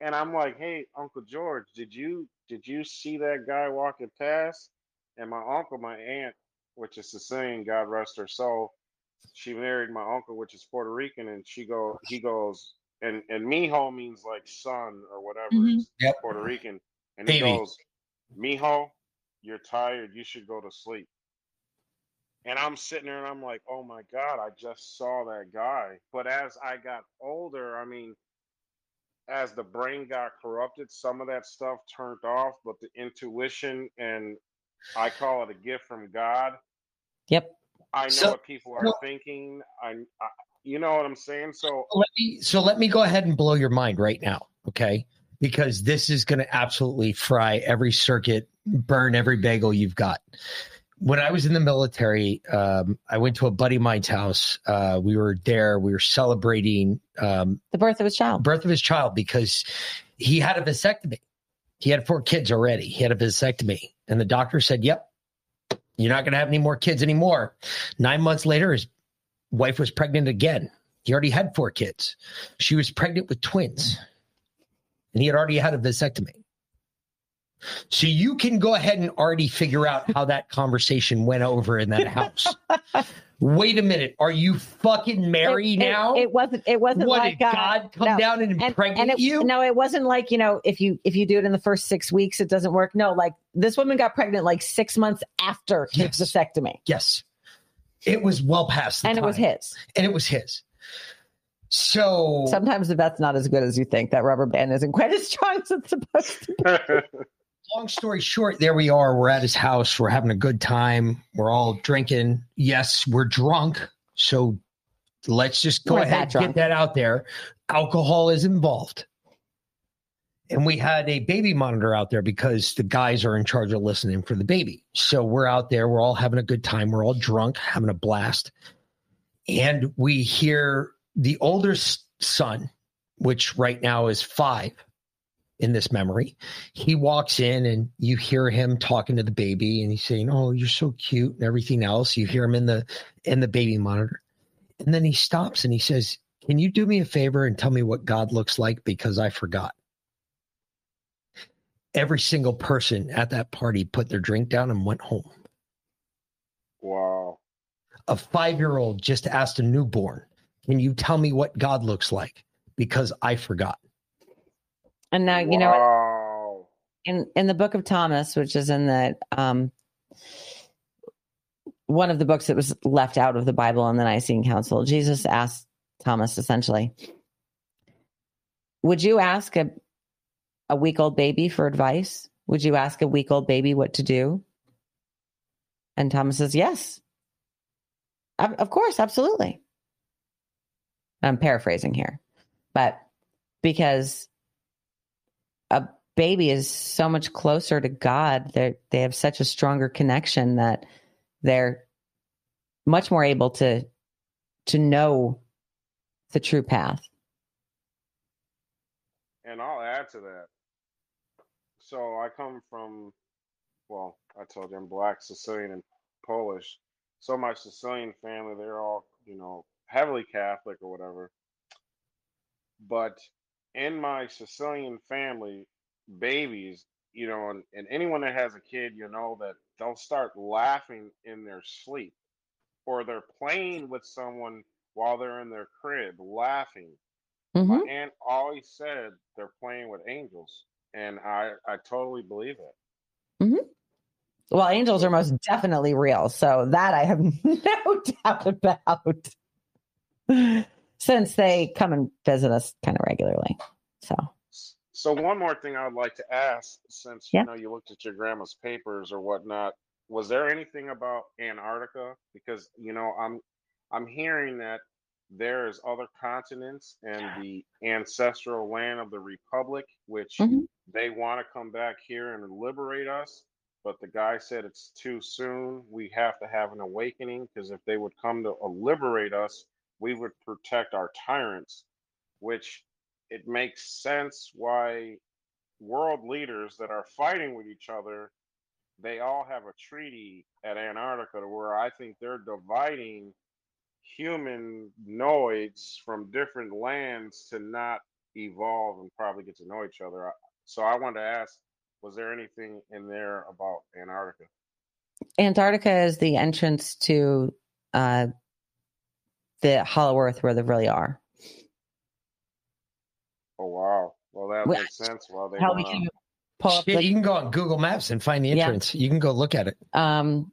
And I'm like, hey, Uncle George, did you did you see that guy walking past? And my uncle, my aunt, which is Sicilian, God rest her soul, she married my uncle, which is Puerto Rican, and she go he goes and and mijo means like son or whatever Mhm. Yep. Puerto Rican. And he goes, Mijo, you're tired, you should go to sleep. And I'm sitting there and I'm like, oh my God, I just saw that guy. But as I got older, I mean, as the brain got corrupted, some of that stuff turned off, but the intuition and I call it a gift from God. Yep. I know So- what people are well- thinking. I, I, you know what I'm saying? So let me so let me go ahead and blow your mind right now okay because this is going to absolutely fry every circuit burn every bagel you've got when i was in the military um, i went to a buddy of mine's house uh, we were there we were celebrating um, The birth of his child. birth of his child because he had a vasectomy he had four kids already he had a vasectomy and the doctor said yep you're not going to have any more kids anymore nine months later his wife was pregnant again. He already had four kids. She was pregnant with twins. And he had already had a vasectomy. So you can go ahead and already figure out how that conversation went over in that house. Wait a minute. Are you fucking married It- it- now? It, wasn't. It wasn't what like did uh, God come no. down and and, impregnate and it, you? No, it wasn't like you know if you if you do it in the first six weeks it doesn't work. No, like this woman got pregnant like six months after his Yes. vasectomy, yes. It was well past the and it was his. And it was his. So Sometimes the vet's not as good as you think. That rubber band isn't quite as strong as it's supposed to. long story short, there we are. We're at his house. We're having a good time. We're all drinking. Yes, we're drunk. So let's just go We're ahead and get that out there. Alcohol is involved. And we had a baby monitor out there because the guys are in charge of listening for the baby. So we're out there. We're all having a good time. We're all drunk, having a blast. And we hear the older son, which right now is five in this memory. He walks in and you hear him talking to the baby and he's saying oh you're so cute and everything else. You hear him in the in the baby monitor. And then he stops and he says can you do me a favor and tell me what god looks like? Because i forgot. Every single person at that party put their drink down and went home. Wow. a five year old just asked a newborn can you tell me what god looks like? Because i forgot And now you know in in the book of Thomas, which is in the um one of the books that was left out of the Bible in the Nicene Council, Jesus asked Thomas essentially, "Would you ask a a week old baby for advice? Would you ask a week old baby what to do?" And Thomas says, "Yes, of course, absolutely." I'm paraphrasing here, but because a baby is so much closer to God. They they have such a stronger connection that they're much more able to to know the true path. And I'll add to that. So I come from, well, I told you I'm black, Sicilian, and Polish. So my Sicilian family, they're all, you know, heavily Catholic or whatever. But in my Sicilian family, babies, you know, and, and anyone that has a kid, you know, that they'll start laughing in their sleep or they're playing with someone while they're in their crib laughing my mm-hmm. aunt always said they're playing with angels, and I I totally believe it. Mm-hmm. Well, angels are most definitely real, so that I have no doubt about. Since they come and visit us kind of regularly, so So one more thing I would like to ask, since Yeah. you know you looked at your grandma's papers or whatnot, was there anything about Antarctica? Because you know I'm I'm hearing that there is other continents and the ancestral land of the Republic, which Mhm. they want to come back here and liberate us. But the guy said it's too soon. We have to have an awakening because if they would come to uh, liberate us, we would protect our tyrants, which it makes sense why world leaders that are fighting with each other, they all have a treaty at Antarctica where I think they're dividing humanoids from different lands to not evolve and probably get to know each other. So I wanted to ask, was there anything in there about Antarctica? Antarctica is the entrance to uh, the Hollow Earth where they really are. Oh wow! Well, that Well, makes sense. Well, they How we can pull up Shit, the you can go on Google Maps and find the Yeah. entrance. You can go look at it. um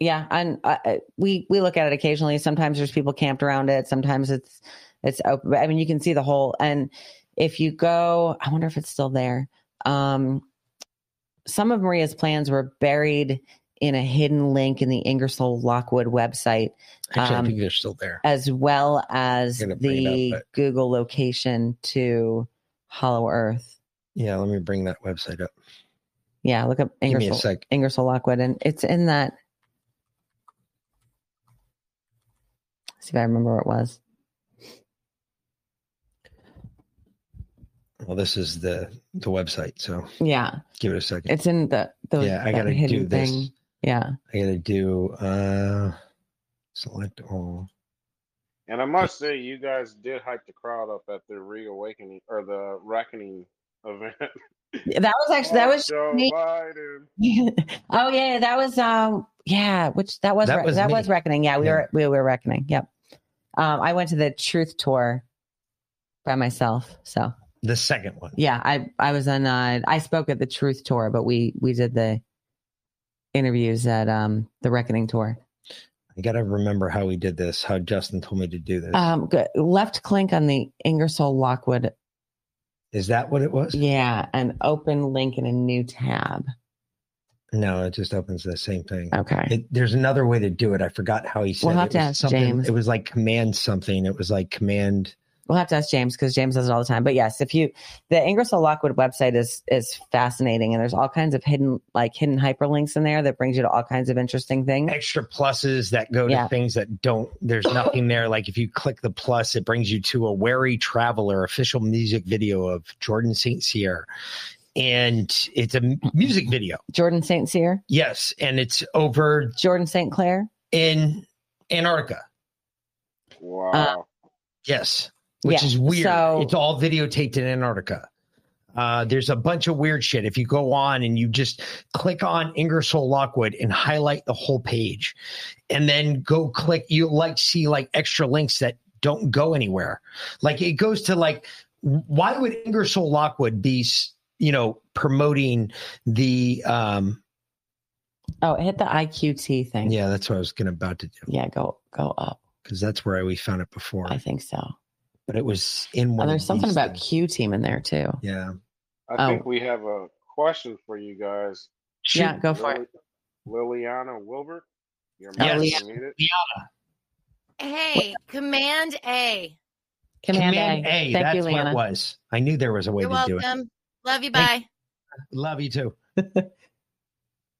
yeah and uh, uh, we we look at it occasionally sometimes there's people camped around it sometimes it's it's open i mean you can see the whole and if you go i wonder if it's still there um some of maria's plans were buried in a hidden link in the ingersoll lockwood website Actually, Um, I think they're still there. as well as I'm gonna bring it up, the but- google location to hollow earth Yeah, let me bring that website up. yeah look up Give me a ingersoll, sec. ingersoll lockwood and it's in that see if i remember where it was Well, this is the the website, so Yeah, give it a second. it's in the the yeah, I gotta do hidden this. Thing. Yeah, I gotta do uh select all. And I must say, you guys did hype the crowd up at the reawakening or the reckoning event. that was actually that was. Joe me. Biden. oh yeah, that was um yeah, which that was That that was was, that was reckoning. Yeah, we Yeah. were we were reckoning. Yep. Um, I went to the truth tour by myself. So The second one. yeah, I I was on. Uh, I spoke at the truth tour, but we we did the interviews at um the reckoning tour. I gotta remember how we did this, how Justin told me to do this. Um, good. left click on the Ingersoll Lockwood. Is that what it was? Yeah, An open link in a new tab. No, it just opens the same thing. Okay. It, there's another way to do it. I forgot how he said We'll have It to ask something- James. It was like command something. It was like command. We'll have to ask James because James does it all the time. But yes, if you the Ingersoll Lockwood website is is fascinating and there's all kinds of hidden like hidden hyperlinks in there that brings you to all kinds of interesting things. extra pluses that go to Yeah. things that don't there's nothing there like if you click the plus it brings you to a wary traveler official music video of jordan st cyr and it's a music video Jordan St. Cyr, yes and it's over Jordan St. Clair. in antarctica Wow. Uh, yes which Yeah, is weird so- it's all videotaped in antarctica uh, there's a bunch of weird shit. If you go on and you just click on Ingersoll Lockwood and highlight the whole page, and then go click, you'll like see like extra links that don't go anywhere. Like it goes to like, why would Ingersoll Lockwood be, you know, promoting the? um Oh, hit the IQT thing. Yeah, that's what I was gonna about to do Yeah, go go up. because that's where we found it before. I think so. But it was in one. Oh, of there's something these about things. Q team in there too. Yeah. I oh. think we have a question for you guys. Yeah, go for it. Liliana Wilbert, your Yes. mic is muted. Hey, Command A. Command, Command A. A. Thank that's you, what it was. I knew there was a way You're to do it. Love you. Thank- Bye. Love you too.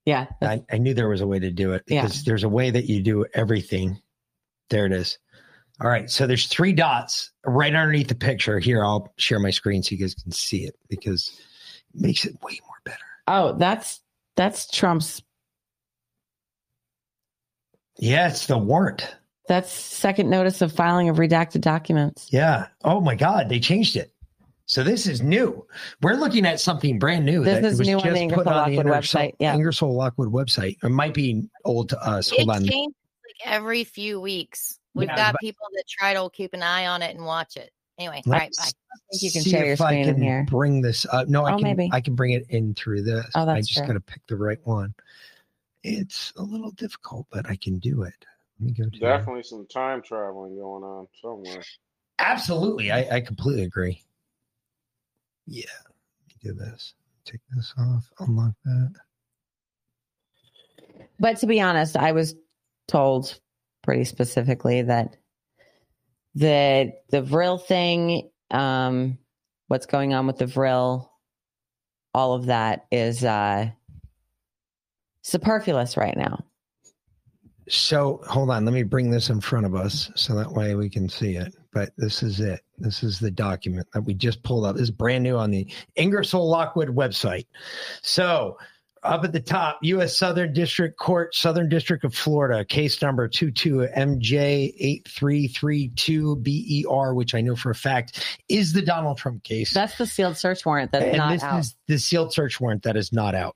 Yeah. I, I knew there was a way to do it Yeah. because there's a way that you do everything. There it is. All right. So there's three dots right underneath the picture. Here, I'll share my screen so you guys can see it because it makes it way more better. Oh, that's that's Trump's. Yeah, it's the warrant. That's second notice of filing of redacted documents. Yeah. Oh my God, they changed it. So this is new. We're looking at something brand new. This that is was new on the just Ingersoll put Lockwood Ingersoll- website, yeah. Ingersoll Lockwood website. It might be old to us. It Hold on. changes like every few weeks. We've Yeah, got but- people that try to keep an eye on it and watch it. Anyway, all right, Let's bye. think you can see share your if I screen in can here. Bring this up. No, I Oh, can. maybe. I can bring it in through this. Oh, that's I that's just true. got to pick the right one. It's a little difficult, but I can do it. Let me go to. Definitely some time traveling going on somewhere. Absolutely, I, I completely agree. Yeah, let me do this. Take this off. Unlock that. But to be honest, I was told pretty specifically that the the Vril thing, um, what's going on with the Vril, all of that is uh superfluous right now. So hold on, let me bring this in front of us so that way we can see it. But this is it. This is the document that we just pulled up. This is brand new on the Ingersoll Lockwood website. So up at the top, U.S. Southern District Court, Southern District of Florida, case number 22MJ8332BER, which I know for a fact is the Donald Trump case. That's the sealed search warrant that's and not this out. is the sealed search warrant that is not out.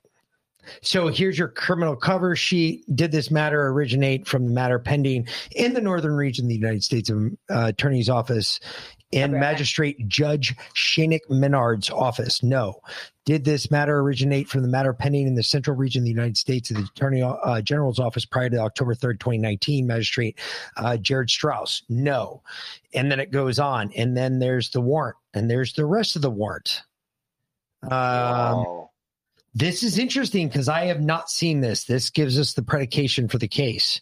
So here's your criminal cover sheet. Did this matter originate from the matter pending in the northern region of the United States uh, Attorney's Office and Okay. Magistrate Judge Shaniek Maynard's office? No. Did this matter originate from the matter pending in the central region of the United States of the Attorney uh, General's office prior to October 3rd, 2019? Magistrate uh, Jared Strauss? No. And then it goes on. And then there's the warrant, and there's the rest of the warrant. Um, Wow. this is interesting because I have not seen this. This gives us the predication for the case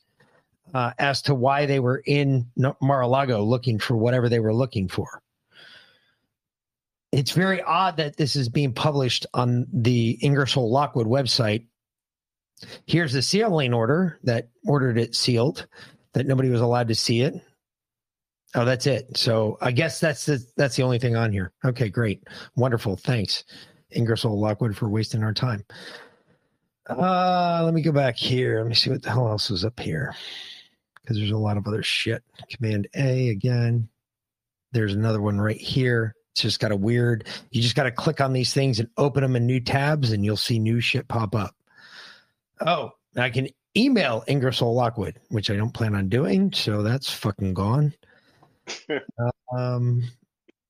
uh, as to why they were in Mar-a-Lago looking for whatever they were looking for. It's very odd that this is being published on the Ingersoll Lockwood website. Here's the sealing order that ordered it sealed, that nobody was allowed to see it. Oh, that's it. So I guess that's the that's the only thing on here. Okay, great, wonderful, thanks. Ingersoll Lockwood for wasting our time. Uh, let me go back here. Let me see what the hell else is up here. Because there's a lot of other shit. Command A again. There's another one right here. It's just got a weird, you just got to click on these things and open them in new tabs and you'll see new shit pop up. Oh, I can email Ingersoll Lockwood, which I don't plan on doing. So that's fucking gone. um,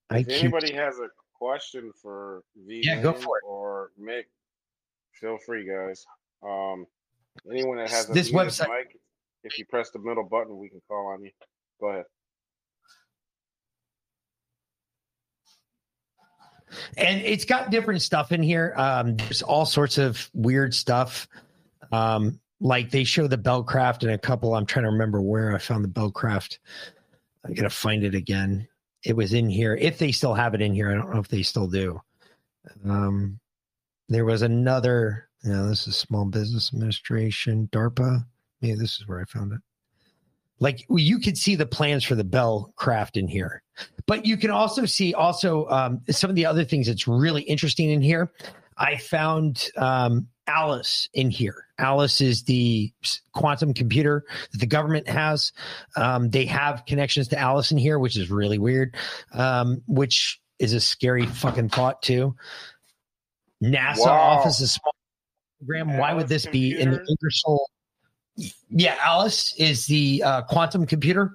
I If keep anybody has a question for V Yeah, go for it. or Mick, feel free, guys. Um, anyone that has a This website- mic, if you press the middle button, we can call on you. Go ahead. and it's got different stuff in here. Um, there's all sorts of weird stuff. Um, like they show the Bellcraft and a couple. I'm trying to remember where I found the Bellcraft. I gotta find it again. It was in here. If they still have it in here, I don't know if they still do. Um, there was another. Yeah, this is Small Business Administration, DARPA. Maybe this is where I found it. Like you could see the plans for the Bell craft in here but you can also see also um, some of the other things that's really interesting in here. I found um, Alice in here. Alice is the quantum computer that the government has. Um, they have connections to Alice in here, which is really weird, um, which is a scary fucking thought too. NASA Wow. Office of Small Program. Why would this be in the? Ingersoll? Yeah, Alice is the uh, quantum computer.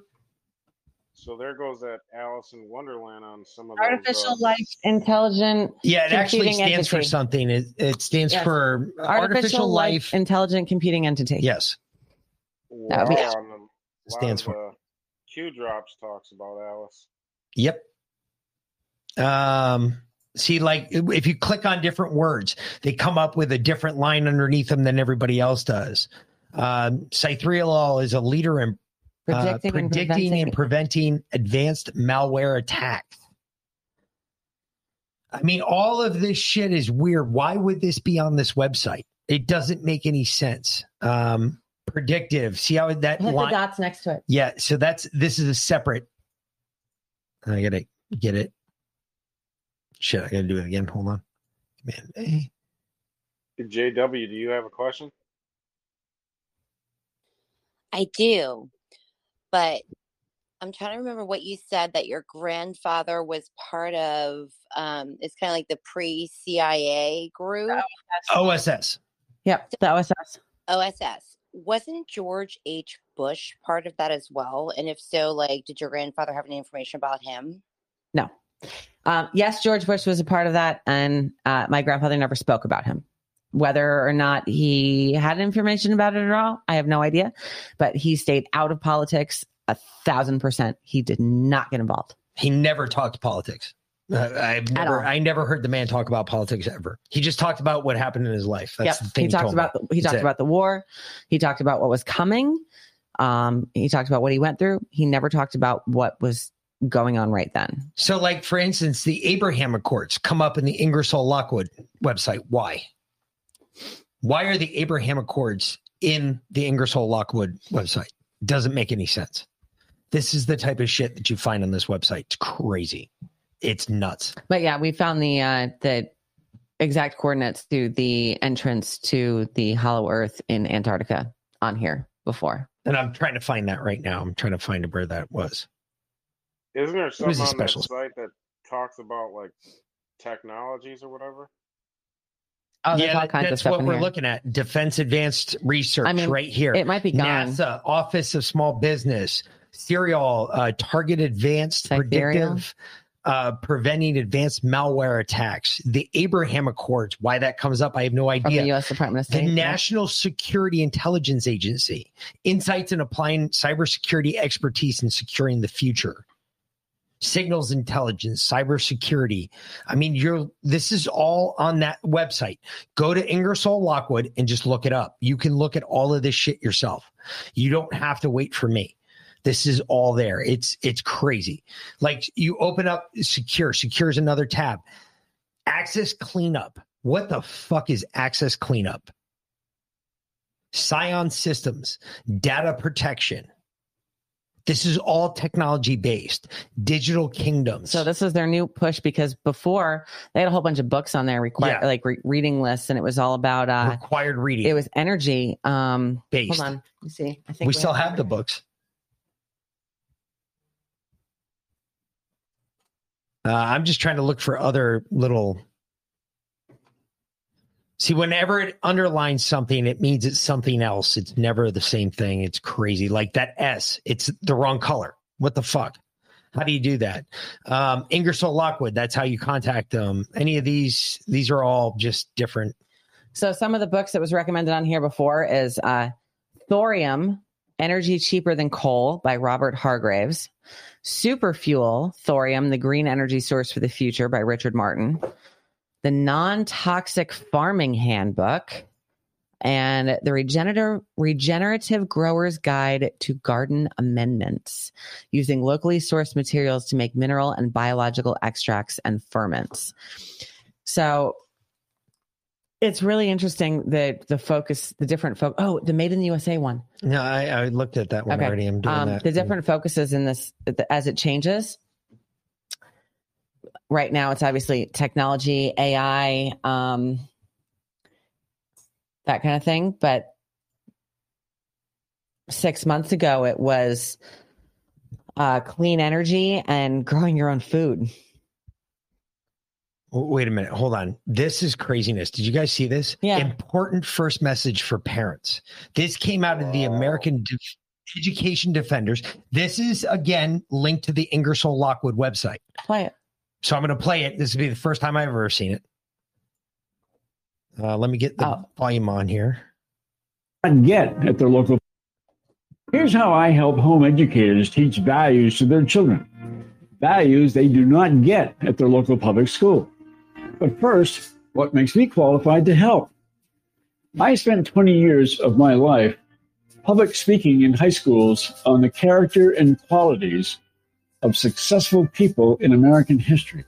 So there goes that Alice in Wonderland on some of the Artificial those, uh, life intelligent Yeah, it actually Computing stands for something. It, it stands Yes. for artificial, life, intelligent computing entity. yes. That would be- Wow, on the- Stands of, for- uh, Q drops talks about Alice. Yep. Um, see, like if you click on different words, they come up with a different line underneath them than everybody else does. Um, Cythriolol is a leader in uh, Predicting, and preventing- and preventing advanced malware attacks. I mean, all of this shit is weird. Why would this be on this website? It doesn't make any sense. Um, predictive. See how that Hit the line? dots next to it. Yeah. So that's this is a separate. I gotta get it. Shit, I gotta do it again. Hold on. Command A. JW, do you have a question? I do, but I'm trying to remember what you said that your grandfather was part of. Um, it's kind of like the pre-CIA group, OSS. Yep, the OSS. OSS. Wasn't George H. Bush part of that as well? And if so, like, did your grandfather have any information about him? No. Um, yes, George Bush was a part of that, and uh, my grandfather never spoke about him. Whether or not he had information about it at all, I have no idea. But he stayed out of politics a thousand percent. He did not get involved. He never talked politics. Uh, I've never. I never heard the man talk about politics ever. He just talked about what happened in his life. That's yep. the thing He talked me. about the, he That's talked it. about the war. He talked about what was coming. Um, he talked about what he went through. He never talked about what was going on right then. So, like for instance, the Abraham Accords come up in the Ingersoll Lockwood website. Why? Why are the Abraham Accords in the Ingersoll Lockwood website. Doesn't make any sense. This is the type of shit that you find on this website. It's crazy. It's nuts. But yeah, we found the uh the exact coordinates to the entrance to the Hollow Earth in Antarctica on here before. And I'm trying to find that right now. I'm trying to find where that was. Isn't there was something a on special- that site that talks about like technologies or whatever? Oh, yeah, all that- kinds of that's what we're here. looking at. Defense Advanced Research I mean, right here. It might be gone. NASA, Office of Small Business, Serial, uh, Target Advanced? Predictive, uh, Preventing Advanced Malware Attacks, the Abraham Accords. Why that comes up, I have no From the idea. U.S. Department of The State. yeah. National Security Intelligence Agency, insights in applying cybersecurity expertise in securing the future. Signals intelligence, cybersecurity. I mean, you're this is all on that website. Go to Ingersoll Lockwood and just look it up. You can look at all of this shit yourself. You don't have to wait for me. This is all there. It's it's crazy. Like you open up secure. Secure is another tab. Access cleanup. What the fuck is access cleanup? Scion systems, data protection. This is all technology based. Digital kingdoms. So this is their new push because before they had a whole bunch of books on there, require Yeah. like re- reading lists, and it was all about uh, required reading. it was energy. Um, based. hold on, let see. I think We still have the books. Uh, I'm just trying to look for other little. See, whenever it underlines something, it means it's something else. It's never the same thing. It's crazy. Like that S, it's the wrong color. What the fuck? How do you do that? Um, Ingersoll Lockwood, that's how you contact them. Any of these, these are all just different. So some of the books that was recommended on here before is uh, Thorium, Energy Cheaper Than Coal by Robert Hargraves. Superfuel, Thorium, the Green Energy Source for the Future by Richard Martin. The Non Toxic Farming Handbook. And the Regenerative, Regenerative Grower's Guide to Garden Amendments, using locally sourced materials to make mineral and biological extracts and ferments. So it's really interesting that the focus, the different focus. Oh, the Made in the USA one. No, I, I looked at that one Okay. already. I'm doing Um, that. the different focuses in this as it changes. Right now, it's obviously technology, AI, um, that kind of thing. But six months ago, it was uh, clean energy and growing your own food. Wait a minute. Hold on. This is craziness. Did you guys see this? Yeah. Important first message for parents. This came out of the American Def- Education Defenders. This is, again, linked to the Ingersoll Lockwood website. Play it. So I'm going to play it. This will be the first time I've ever seen it. Uh, let me get the Oh. volume on here. not get at their local. Here's how I help home educators teach values to their children. Values they do not get at their local public school. But first, what makes me qualified to help? I spent 20 years of my life public speaking in high schools on the character and qualities of successful people in American history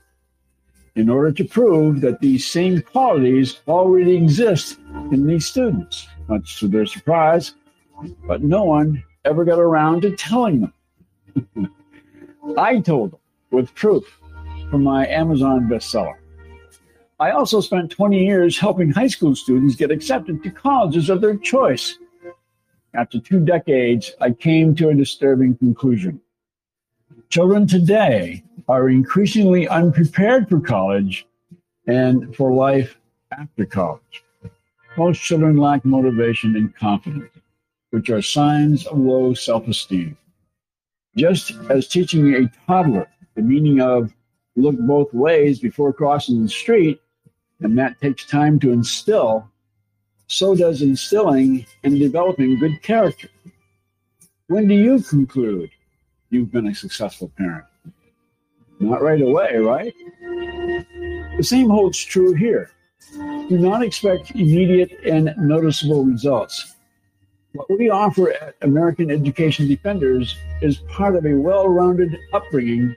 in order to prove that these same qualities already exist in these students, much to their surprise, but no one ever got around to telling them. I told them with proof from my Amazon bestseller. I also spent 20 years helping high school students get accepted to colleges of their choice. After two decades, I came to a disturbing conclusion. Children today are increasingly unprepared for college and for life after college. Most children lack motivation and confidence, which are signs of low self esteem. Just as teaching a toddler the meaning of look both ways before crossing the street, and that takes time to instill, so does instilling and developing good character. When do you conclude you've been a successful parent? Not right away, right? The same holds true here. Do not expect immediate and noticeable results. What we offer at American Education Defenders is part of a well rounded upbringing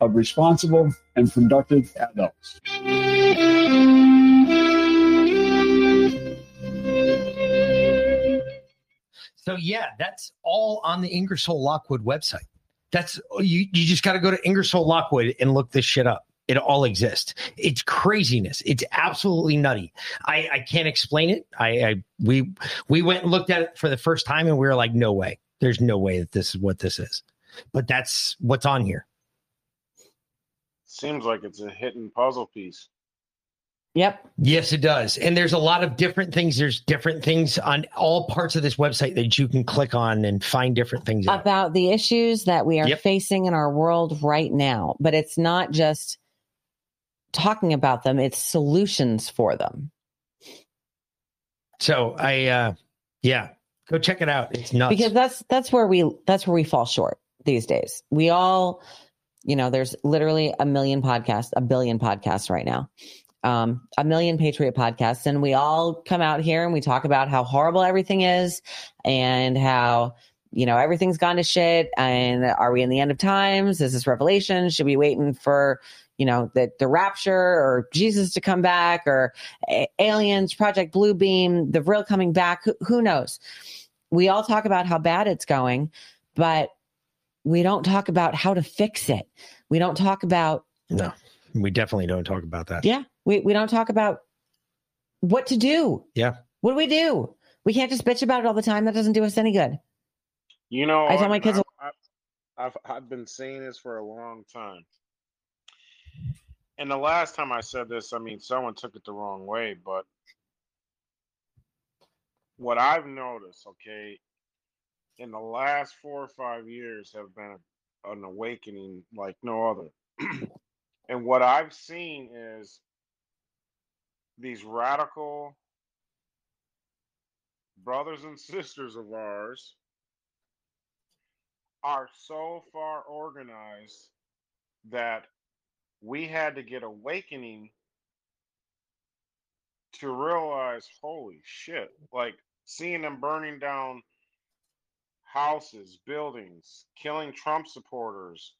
of responsible and productive adults. So yeah, that's all on the Ingersoll Lockwood website. That's you. You just got to go to Ingersoll Lockwood and look this shit up. It all exists. It's craziness. It's absolutely nutty. I, I can't explain it. I, I we we went and looked at it for the first time and we were like, no way. There's no way that this is what this is. But that's what's on here. Seems like it's a hidden puzzle piece. Yep. Yes, it does. And there's a lot of different things. There's different things on all parts of this website that you can click on and find different things out. About the issues that we are Yep. facing in our world right now. But it's not just talking about them, it's solutions for them. So I uh yeah, go check it out. It's nuts. because that's that's where we that's where we fall short these days we all you know there's literally a million podcasts a billion podcasts right now um a million patriot podcasts and we all come out here and we talk about how horrible everything is and how you know everything's gone to shit and are we in the end of times? Is this revelation? Should we be waiting for you know the the rapture or jesus to come back or a- aliens project blue beam the Vril coming back? Who, who knows? We all talk about how bad it's going, but we don't talk about how to fix it. We don't talk about, no, we definitely don't talk about that. yeah, we, we don't talk about what to do. Yeah. What do we do? We can't just bitch about it all the time. That doesn't do us any good. You know, I tell my kids- I, I, I've I've been saying this for a long time. And the last time I said this, I mean, someone took it the wrong way, but what I've noticed, okay, in the last four or five years have been an awakening like no other. and what I've seen is these radical brothers and sisters of ours are so far organized that we had to get awakening to realize holy shit like seeing them burning down houses buildings killing trump supporters.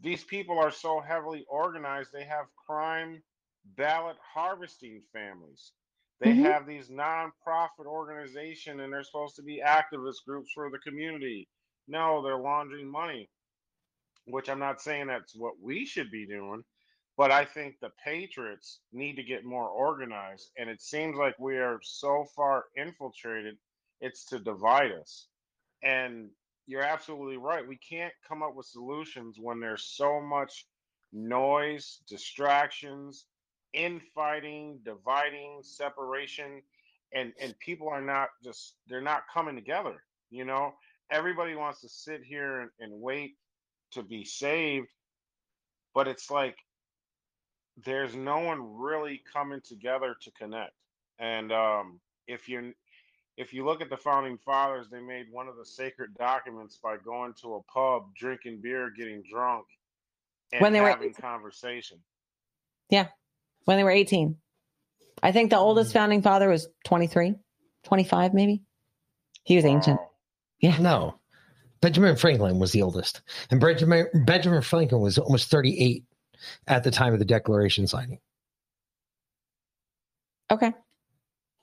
These people are so heavily organized they have crime ballot harvesting families they Mhm. have these non-profit organization and they're supposed to be activist groups for the community no, they're laundering money, which I'm not saying that's what we should be doing, but I think the Patriots need to get more organized. And it seems like we are so far infiltrated, it's to divide us. And you're absolutely right. We can't come up with solutions when there's so much noise, distractions, infighting, dividing, separation, and and people are not just they're not coming together, you know? everybody wants to sit here and, and wait to be saved, but it's like there's no one really coming together to connect. And um, if you if you look at the founding fathers, they made one of the sacred documents by going to a pub, drinking beer, getting drunk, and When they were- having conversation. When they were 18. I think the oldest hmm. founding father was 23, 25, maybe. He was ancient. Yeah. No. Benjamin Franklin was the oldest. And Benjamin Benjamin Franklin was almost 38 at the time of the declaration signing. Okay.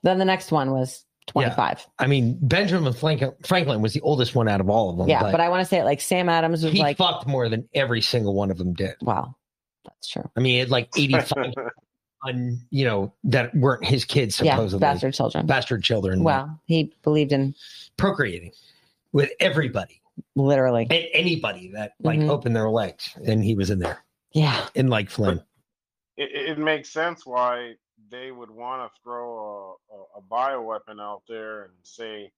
Then the next one was 25. I mean, Benjamin Franklin, was the oldest one out of all of them. Yeah. But, I want to say it like Sam Adams was he like, fucked more than every single one of them did. wow, that's true. I mean, had like 85 on, you know, that weren't his kids, Yeah. supposedly. Bastard children. Bastard children. Well, he believed in Procreating with everybody literally. and anybody that like Mhm. opened their legs. And he was in there Yeah. in like Flynn. it, it makes sense why they would want to throw a, a, a bioweapon out there and say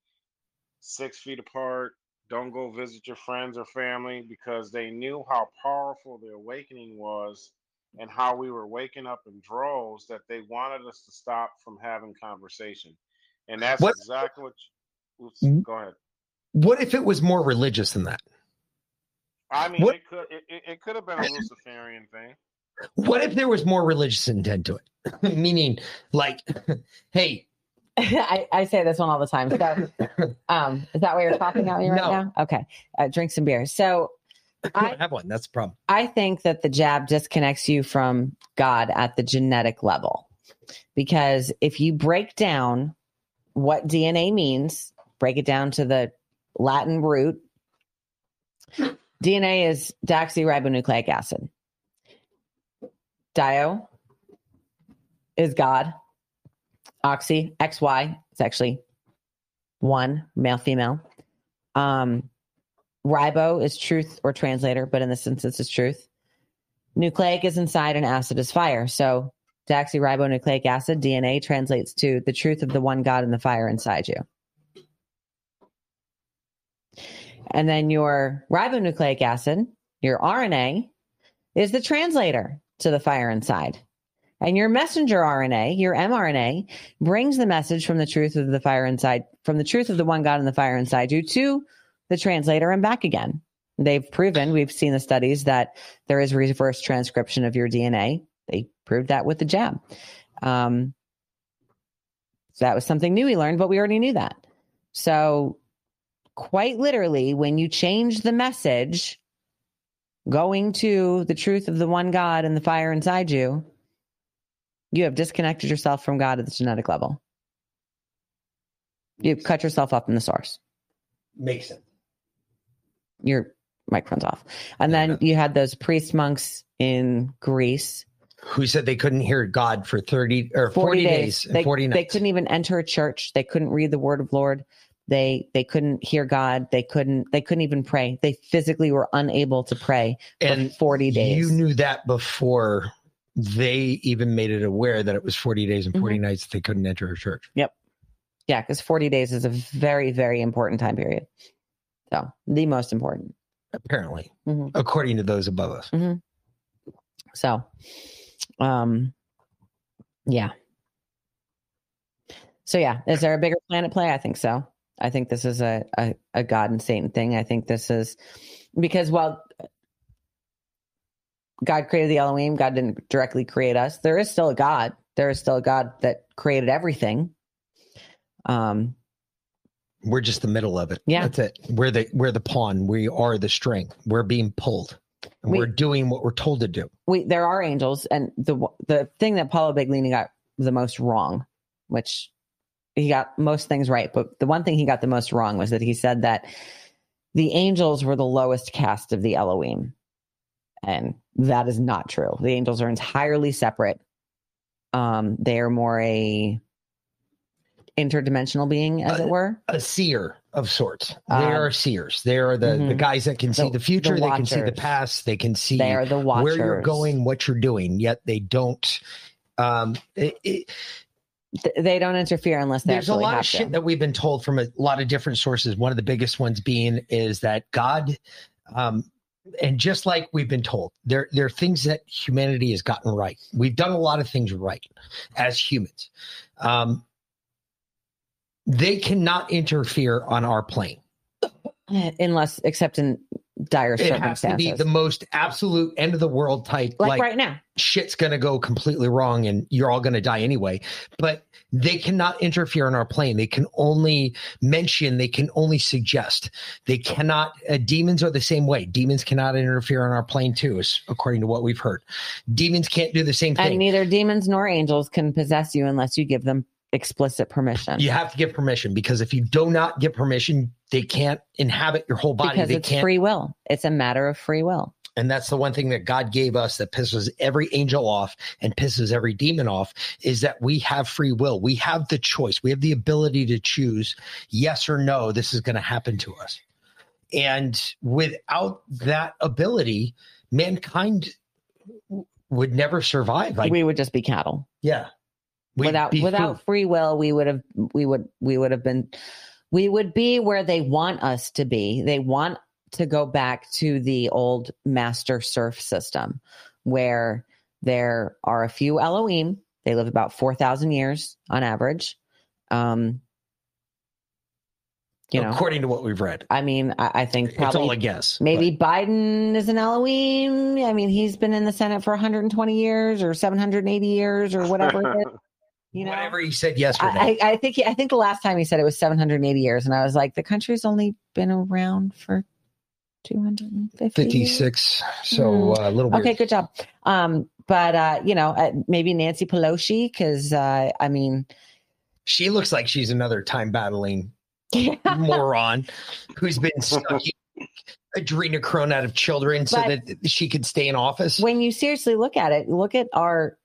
six feet apart don't go visit your friends or family because they knew how powerful the awakening was and how we were waking up in droves that they wanted us to stop from having conversation and that's What- exactly what oops, Mhm. go ahead What if it was more religious than that? i mean What- it could it, it, it could have been a luciferian thing What if there was more religious intent to it? Meaning, like, hey, I, I say this one all the time. So, um, is that why you're talking at me right No. now? Okay. Uh, drink some beer. So, I don't have one. That's the problem. I think that the jab disconnects you from God at the genetic level. Because if you break down what DNA means, break it down to the Latin root. DNA is deoxyribonucleic acid. Dio is God. Oxy, XY, it's actually one, male, female. Um, ribo is truth or translator, but in this instance, it's truth. Nucleic is inside and acid is fire. So deoxyribonucleic acid, DNA, translates to the truth of the one God and the fire inside you. And then your ribonucleic acid, your RNA, is the translator to the fire inside. And your messenger RNA, your mRNA, brings the message from the truth of the fire inside, from the truth of the one God and the fire inside you to the translator and back again. They've proven, we've seen the studies that there is reverse transcription of your DNA. They proved that with the jab. Um, so that was something new we learned, but we already knew that. So, quite literally, when you change the message going to the truth of the one God and the fire inside you, you have disconnected yourself from God at the genetic level. You've cut yourself up in the source. Makes sense. Your microphone's off. And then you had those priest monks in Greece. Who said they couldn't hear God for 30 or 40, days, and They, 40 nights? they couldn't even enter a church. They couldn't read the word of Lord. They they couldn't hear God. They couldn't they couldn't even pray. They physically were unable to pray for And 40 days. You knew that before they even made it aware that it was 40 days and 40 Mm-hmm. nights that they couldn't enter a church. Yep. Yeah, because 40 days is a very, very important time period. So the most important. Apparently, Mhm. according to those above us. So um yeah. So yeah, is there a bigger plan at play? I think so. I think this is a, a, a God and Satan thing. I think this is because while God created the Elohim, God didn't directly create us. There is still a God. There is still a God that created everything. Um We're just the middle of it. Yeah. That's it. We're the we're the pawn. We are the string. We're being pulled. And We- we, are doing what we're told to do. we there are angels and the the thing that Paulo Biglino got the most wrong, which he got most things right, but the one thing he got the most wrong was that he said that the angels were the lowest caste of the Elohim. And that is not true. The angels are entirely separate. Um, they are more a interdimensional being, as it were. A seer of sorts. Um, they are seers. They are the, the mhm. guys that can see The- the, future. the they can see the past. They can see They are the watchers. where you're going, what you're doing. Yet they don't. Um, it, it, They don't interfere unless they there's a lot have of to. that we've been told from a lot of different sources. One of the biggest ones being is that God, um, and just like we've been told, there there are things that humanity has gotten right. We've done a lot of things right as humans. Um, they cannot interfere on our plane. unless except in dire It has to circumstances. be the most absolute end of the world type. like, like right now. shit's going to go completely wrong and you're all going to die anyway. But they cannot interfere in our plane. They can only mention, they can only suggest. They cannot, uh, demons are the same way. Demons cannot interfere in our plane too, is according to what we've heard. Demons can't do the same And thing. neither demons nor angels can possess you unless you give them explicit permission. you have to get permission because if you do not get permission, they can't inhabit your whole body. because they it's can't free will. It's a matter of free will. And that's the one thing that God gave us that pisses every angel off and pisses every demon off is that we have free will. We have the choice. We have the ability to choose yes or no, this is going to happen to us. And without that ability, mankind would never survive. Like, we would just be cattle. yeah. We'd without without food. free will, we would have we would we would have been we would be where they want us to be. They want to go back to the old master serf system where there are a few Elohim. They live about 4,000 years on average. Um, you know, according to what we've read. I mean, I, I think it's all a guess. maybe Biden is an Elohim. I mean, he's been in the Senate for 120 years or 780 years or whatever it is. but You know, whatever he said yesterday. I, I think he, I think the last time he said it was 780 years, and I was like, the country's only been around for 256. years. 56. So uh, a little weird. Okay, good job. Um, but uh, you know, uh, maybe Nancy Pelosi, because uh, I mean, She looks like she's another time battling moron who's been sucking adrenochrome out of children so But- that she could stay in office. when you seriously look at it, look at our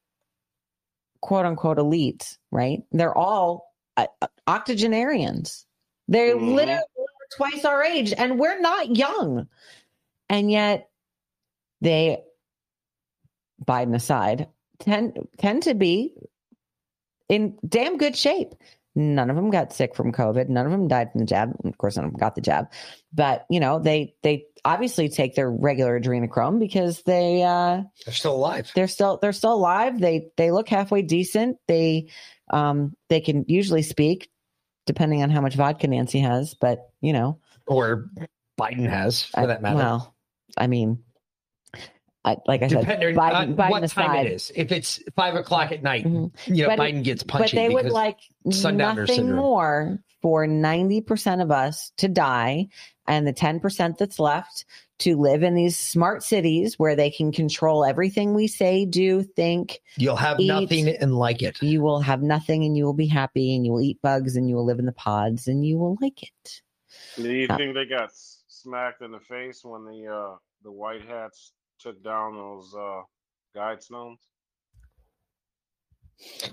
quote unquote elite, right? They're all uh, uh, octogenarians. They're Mhm. literally twice our age, and we're not young. And yet, they, Biden aside, tend tend to be in damn good shape. None of them got sick from COVID. None of them died from the jab. Of course, none of them got the jab. But you know, they they obviously take their regular adrenochrome because they uh They're still alive. they're still they're still alive. They they look halfway decent. They um they can usually speak, depending on how much vodka Nancy has. But you know, Or Biden has, for I- that matter. well, I mean, I, like I said, Depending Biden- on Biden what time it is. If it's five o'clock at night, Mhm. you know, But- Biden gets punched. but they would like nothing more for ninety percent of us to die, and the ten percent that's left to live in these smart cities where they can control everything we say, do, think. you'll have eat- nothing and like it. You will have nothing, and you will be happy, and you will eat bugs, and you will live in the pods, and you will like it. Do you Uh, think they got smacked in the face when the uh the white hats took down those uh guide stones?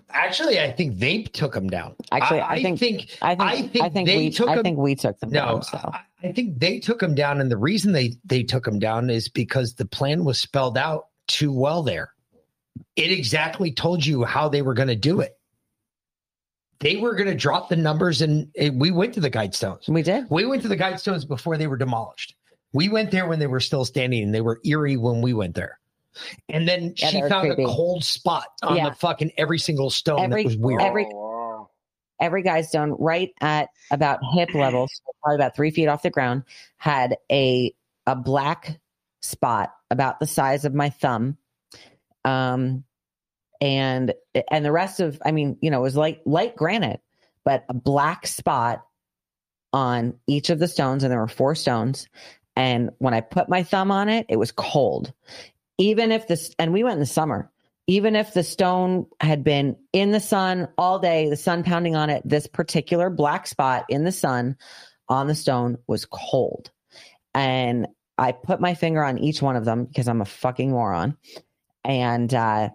Actually, I think they took them down. Actually, I think- think I think I think I think they we took I him- think we took them no, down. So I, I think they took them down, and the reason they they took them down is because the plan was spelled out too well. There, it exactly told you how they were going to do it. They were going to drop the numbers, and and we went to the guidestones. we did. We went to the guidestones before they were demolished. We went there when they were still standing, and they were eerie when we went there. And then Yeah, she found creepy. a cold spot on Yeah. the fucking every single stone Every- that was weird. Every- Oh. Every guidestone right at about hip level, so probably about three feet off the ground, had a a black spot about the size of my thumb. Um and and the rest of I mean, you know, it was like light granite, but a black spot on each of the stones, and there were four stones. And when I put my thumb on it, it was cold. Even if this, and we went in the summer, even if the stone had been in the sun all day, the sun pounding on it, this particular black spot in the sun on the stone was cold. And I put my finger on each one of them because I'm a fucking moron. And, uh,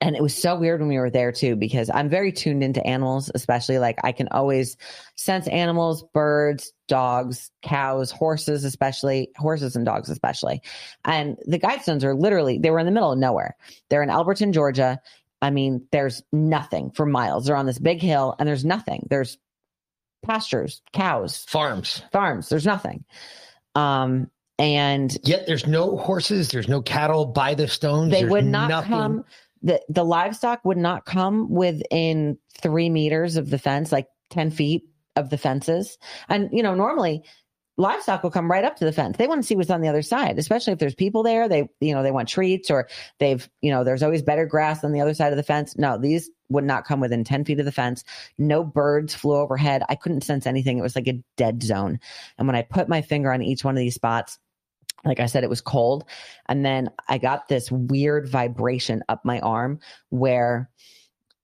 and it was so weird when we were there too, because I'm very tuned into animals, especially like I can always sense animals, birds, dogs, cows, horses, especially horses and dogs, especially. And the guidestones are literally, they were in the middle of nowhere. They're in Elberton, Georgia. I mean, there's nothing for miles. They're on this big hill and there's nothing. There's pastures, cows, Farms. farms. There's nothing. Um, and Yet there's no horses, there's no cattle by the stones. they would not nothing. come the the livestock would not come within three meters of the fence like 10 feet of the fences. And you know normally livestock will come right up to the fence. They want to see what's on the other side especially if there's people there they you know they want treats or they've you know there's always better grass on the other side of the fence. No these would not come within 10 feet of the fence. No birds flew overhead. I couldn't sense anything. It was like a dead zone. And when i put my finger on each one of these spots like I said, it was cold. And then I got this weird vibration up my arm where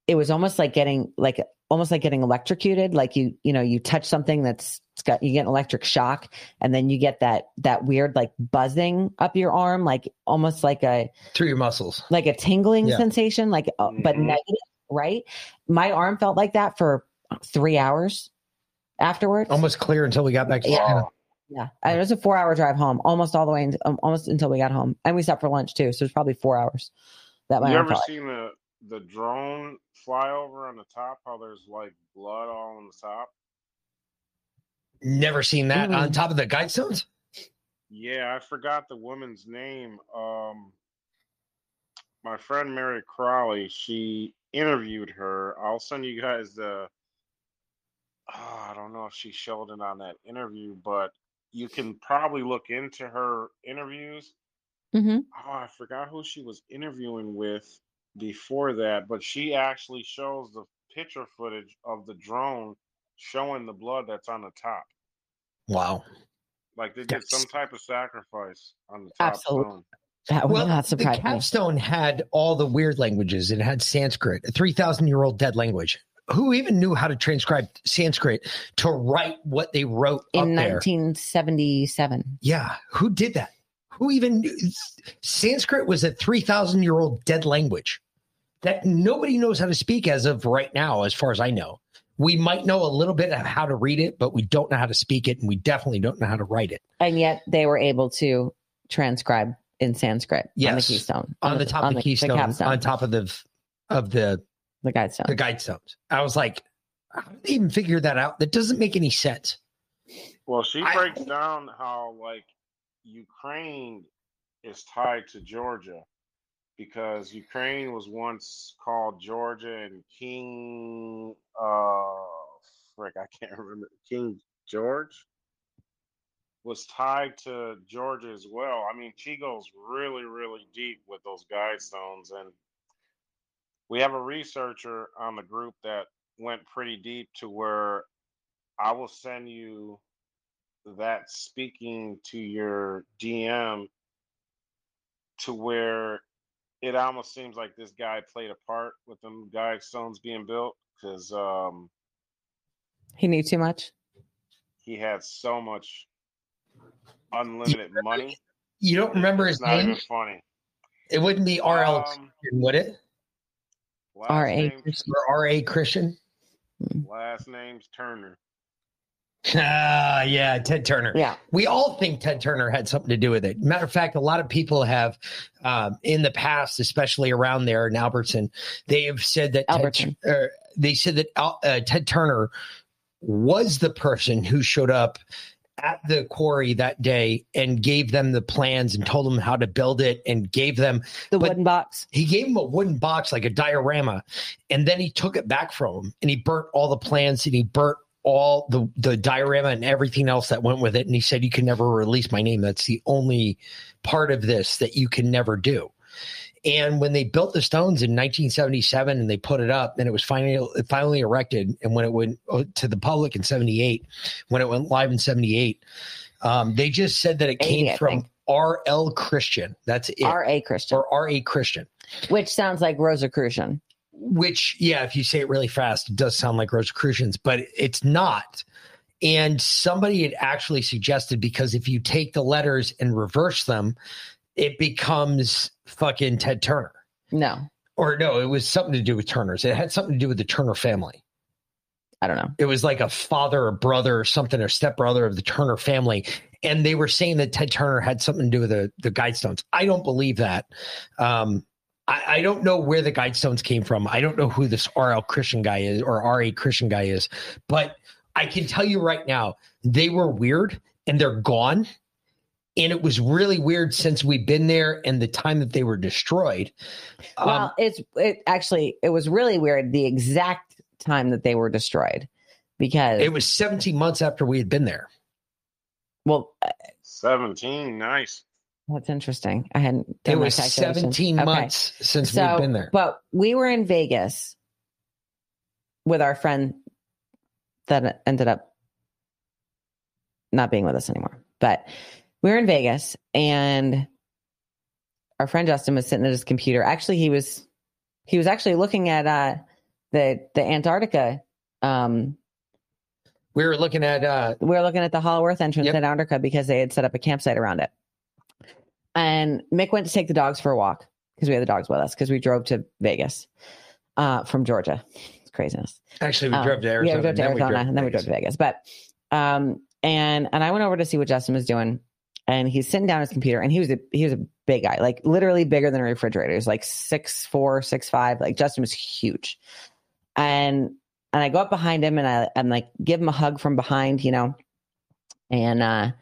it was almost like getting like almost like getting electrocuted. Like you, you know, you touch something that's it's got you get an electric shock and then you get that that weird like buzzing up your arm, like almost like a through your muscles. like a tingling Yeah. sensation, like uh, but Mhm. negative, right? My arm felt like that for three hours afterwards. Almost clear until we got back to Yeah. China. Wow. Yeah, and it was a four-hour drive home, almost all the way, in, um, almost until we got home, and we stopped for lunch too. So it was probably four hours. That my You arm ever felt. seen the the drone fly over on the top? How there's like blood all on the top? Never seen that Mm. on top of the guidestones. Yeah, I forgot the woman's name. Um, my friend Mary Crowley, she interviewed her. I'll send you guys the. Oh, I don't know if she showed it on that interview, but you can probably look into her interviews. hmm Oh, I forgot who she was interviewing with before that, but she actually shows the picture footage of the drone showing the blood that's on the top. Wow. Like they did Yes. some type of sacrifice on the top Absolutely. stone. That would Well, not the surprise me. capstone had all the weird languages. It had Sanskrit, a three thousand year old dead language. Who even knew how to transcribe Sanskrit to write what they wrote in up there? 1977. Yeah, who did that? Who even knew? Sanskrit was a 3,000 year old dead language that nobody knows how to speak as of right now, as far as I know. We might know a little bit of how to read it, but we don't know how to speak it, and we definitely don't know how to write it. And yet they were able to transcribe in Sanskrit on the Yes. keystone. On the top of the keystone, capstone, on top of the of the the guide stone. the guide stones. I was like, how did they even figure that out? That doesn't make any sense. Well, she I- breaks down how like Ukraine is tied to Georgia because Ukraine was once called Georgia and King uh frick, I can't remember King George was tied to Georgia as well. I mean, she goes really, really deep with those guide stones and we have a researcher on the group that went pretty deep to where I will send you that speaking to your DM to where it almost seems like this guy played a part with them guide stones being built because um, He knew too much. he had so much unlimited money. You don't remember his It's not name? even funny. It wouldn't be R.L. Um, would it? Last R.A. Christian. Or R.A. Christian? Last name's Turner. Ah, yeah, Ted Turner. Yeah. We all think Ted Turner had something to do with it. Matter of fact, a lot of people have, um, in the past, especially around there in Albertson, they have said that Ted, Albertson. uh, they said that uh, Ted Turner was the person who showed up at the quarry that day and gave them the plans and told them how to build it and gave them The wooden box. he gave them a wooden box like a diorama and then he took it back from him and he burnt all the plans and he burnt all the the diorama and everything else that went with it. And he said you can never release my name. That's the only part of this that you can never do and when they built the stones in 1977 and they put it up and it was finally finally erected and when it went uh, to the public in 78 when it went live in 78 um, they just said that it came I from. R.L. Christian. That's it. R.A. Christian, or R.A. Christian which sounds like Rosicrucian. which yeah if you say it really fast it does sound like rosicrucians but it's not and somebody had actually suggested because if you take the letters and reverse them it becomes fucking ted turner. No, or no it was something to do with turners. It had something to do with the turner family. I don't know. it was like a father or brother or something or stepbrother of the turner family. And they were saying that ted turner had something to do with the, the guidestones. I don't believe that. Um, I, I don't know where the guidestones came from. I don't know who this rl christian guy is or ra christian guy is. But i can tell you right now they were weird and they're gone and it was really weird since we've been there and the time that they were destroyed Um, well, it's it actually it was really weird the exact time that they were destroyed because it was 17 months after we had been there well uh, 17, nice. that's interesting. I hadn't done it was calculations. 17 Okay. months since So, we've been there but we were in Vegas with our friend that ended up not being with us anymore. But we were in Vegas and our friend Justin was sitting at his computer. Actually, he was he was actually looking at uh the the Antarctica um we were looking at uh we were looking at the Hollow Earth entrance Yep. at Antarctica because they had set up a campsite around it. And Mick went to take the dogs for a walk because we had the dogs with us because we drove to Vegas uh, from Georgia. It's craziness. actually we Um, drove to Arizona. Yeah, we drove to and then we Arizona drove and then we drove to Vegas. But um, and and I went over to see what Justin was doing, and he's sitting down at his computer, and he was a he was a big guy, like literally bigger than a refrigerator. He was like six four, six five. Like Justin was huge, and and I go up behind him and I I'm like give him a hug from behind, you know, and uh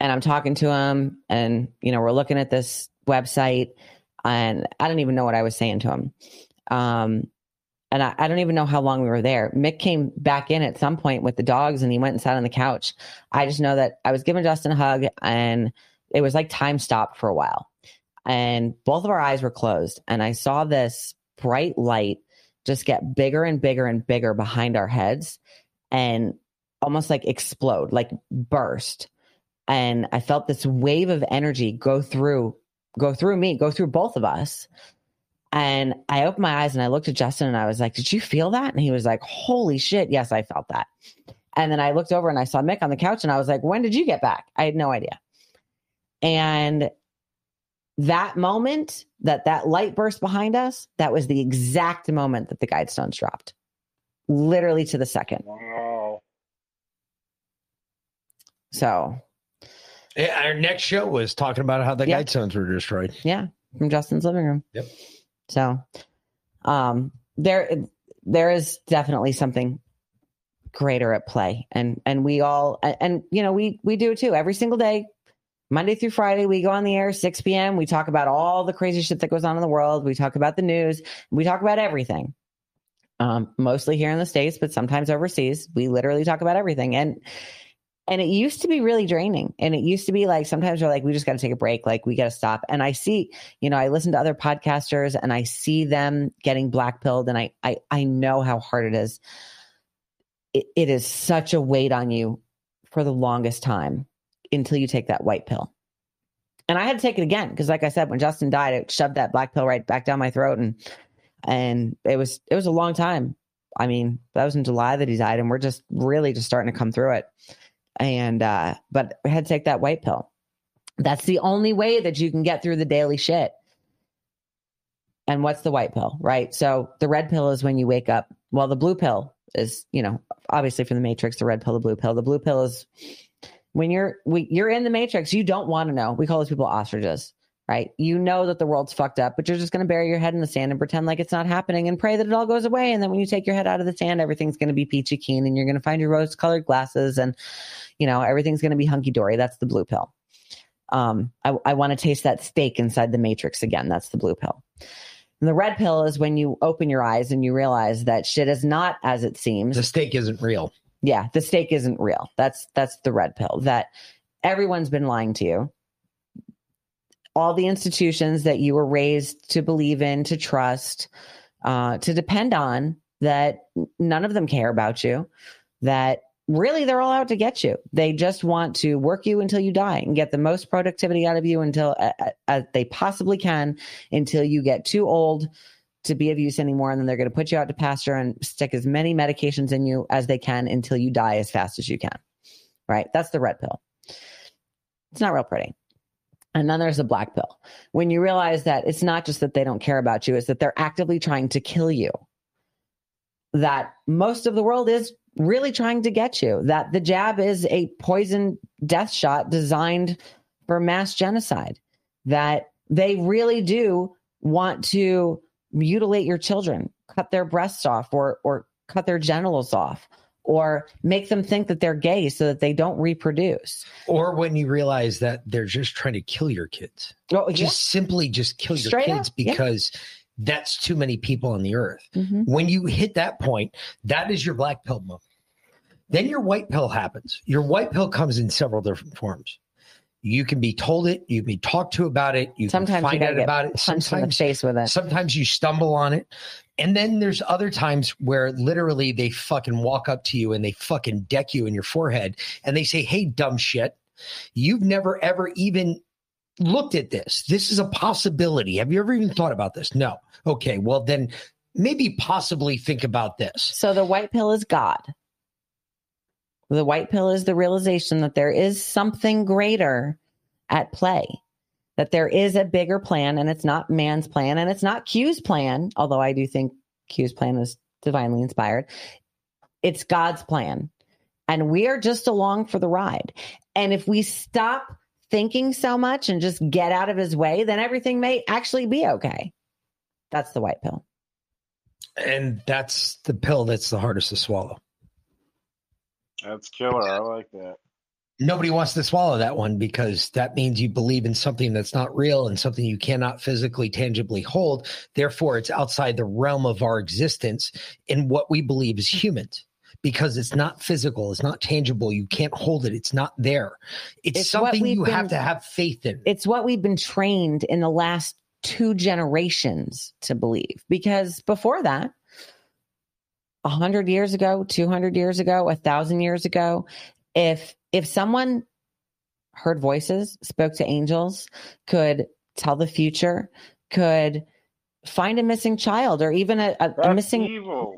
and I'm talking to him, and you know we're looking at this website, and I don't even know what I was saying to him. Um, and I, I don't even know how long we were there. Mick came back in at some point with the dogs and he went and sat on the couch. I just know that I was giving Justin a hug and it was like time stopped for a while. And both of our eyes were closed. And I saw this bright light just get bigger and bigger and bigger behind our heads and almost like explode, like burst. And I felt this wave of energy go through, go through me, go through both of us. And I opened my eyes and I looked at Justin and I was like, Did you feel that? And he was like, Holy shit. Yes, I felt that. And then I looked over and I saw Mick on the couch and I was like, When did you get back? I had no idea. And that moment that that light burst behind us, that was the exact moment that the guidestones dropped, literally to the second. Wow. So, Yeah, Our next show was talking about how the Yeah. guidestones were destroyed. yeah, from Justin's living room. Yep. So, um, there, there is definitely something greater at play, and and we all, and, you know, we we do it too every single day, Monday through Friday. We go on the air six p.m. We talk about all the crazy shit that goes on in the world. We talk about the news. We talk about everything. Um, mostly here in the states, but sometimes overseas. We literally talk about everything, and and it used to be really draining. And it used to be like sometimes we're like, we just got to take a break, like we got to stop. And I see, you know, I listen to other podcasters and I see them getting black pilled, and I I I know how hard it is. It, it is such a weight on you for the longest time until you take that white pill. And I had to take it again because, like I said, when Justin died, it shoved that black pill right back down my throat, and and it was it was a long time. I mean, that was in July that he died, and we're just really just starting to come through it. And uh, but I had to take that white pill. That's the only way that you can get through the daily shit. And what's the white pill, right? So the red pill is when you wake up. Well, the blue pill is, you know, obviously from the matrix, the red pill, the blue pill. The blue pill is when you're we, you're in the matrix, you don't want to know. We call those people ostriches, right? You know that the world's fucked up, but you're just going to bury your head in the sand and pretend like it's not happening and pray that it all goes away. And then when you take your head out of the sand, everything's going to be peachy keen and you're going to find your rose colored glasses and, you know, everything's going to be hunky dory. That's the blue pill. Um, I, I want to taste that steak inside the matrix again. That's the blue pill. And the red pill is when you open your eyes and you realize that shit is not as it seems The steak isn't real. yeah the steak isn't real that's that's the red pill that everyone's been lying to you all the institutions that you were raised to believe in to trust uh, to depend on that none of them care about you that really they're all out to get you they just want to work you until you die and get the most productivity out of you until uh, uh, they possibly can until you get too old to be of use anymore. And then they're going to put you out to pasture and stick as many medications in you as they can until you die as fast as you can. Right? That's the red pill. It's not real pretty. And then there's the black pill. When you realize that it's not just that they don't care about you, it's that they're actively trying to kill you. That most of the world is really trying to get you. That the jab is a poison death shot designed for mass genocide. That they really do want to mutilate your children, cut their breasts off or or cut their genitals off or make them think that they're gay so that they don't reproduce. Or when you realize that they're just trying to kill your kids. Oh, yeah. Just simply just kill your Straight kids up, yeah. because that's too many people on the earth. Mhm. When you hit that point, that is your black pill moment. Then your white pill happens. Your white pill comes in several different forms. You can be told it, you can be talked to about it, you Sometimes can find gotta out about it. Punched in the Sometimes face with it. Sometimes you stumble on it. And then there's other times where literally they fucking walk up to you and they fucking deck you in your forehead and they say, Hey, dumb shit, you've never ever even looked at this. This is a possibility. Have you ever even thought about this? No. Okay. Well, then maybe possibly think about this. So the white pill is God. The white pill is the realization that there is something greater at play, that there is a bigger plan, and it's not man's plan, and it's not Q's plan, although I do think Q's plan is divinely inspired. It's God's plan. And we are just along for the ride. And if we stop thinking so much and just get out of his way, then everything may actually be okay. That's the white pill. And that's the pill that's the hardest to swallow. That's killer. I like that. Nobody wants to swallow that one because that means you believe in something that's not real and something you cannot physically, tangibly hold. Therefore, it's outside the realm of our existence in what we believe as humans because it's not physical, it's not tangible. You can't hold it, it's not there. It's, It's something you have to have faith in. it's what we've been trained in the last two generations to believe because before that a hundred years ago 200 years ago a thousand years ago if if someone heard voices spoke to angels could tell the future could find a missing child or even a, a, a missing evil.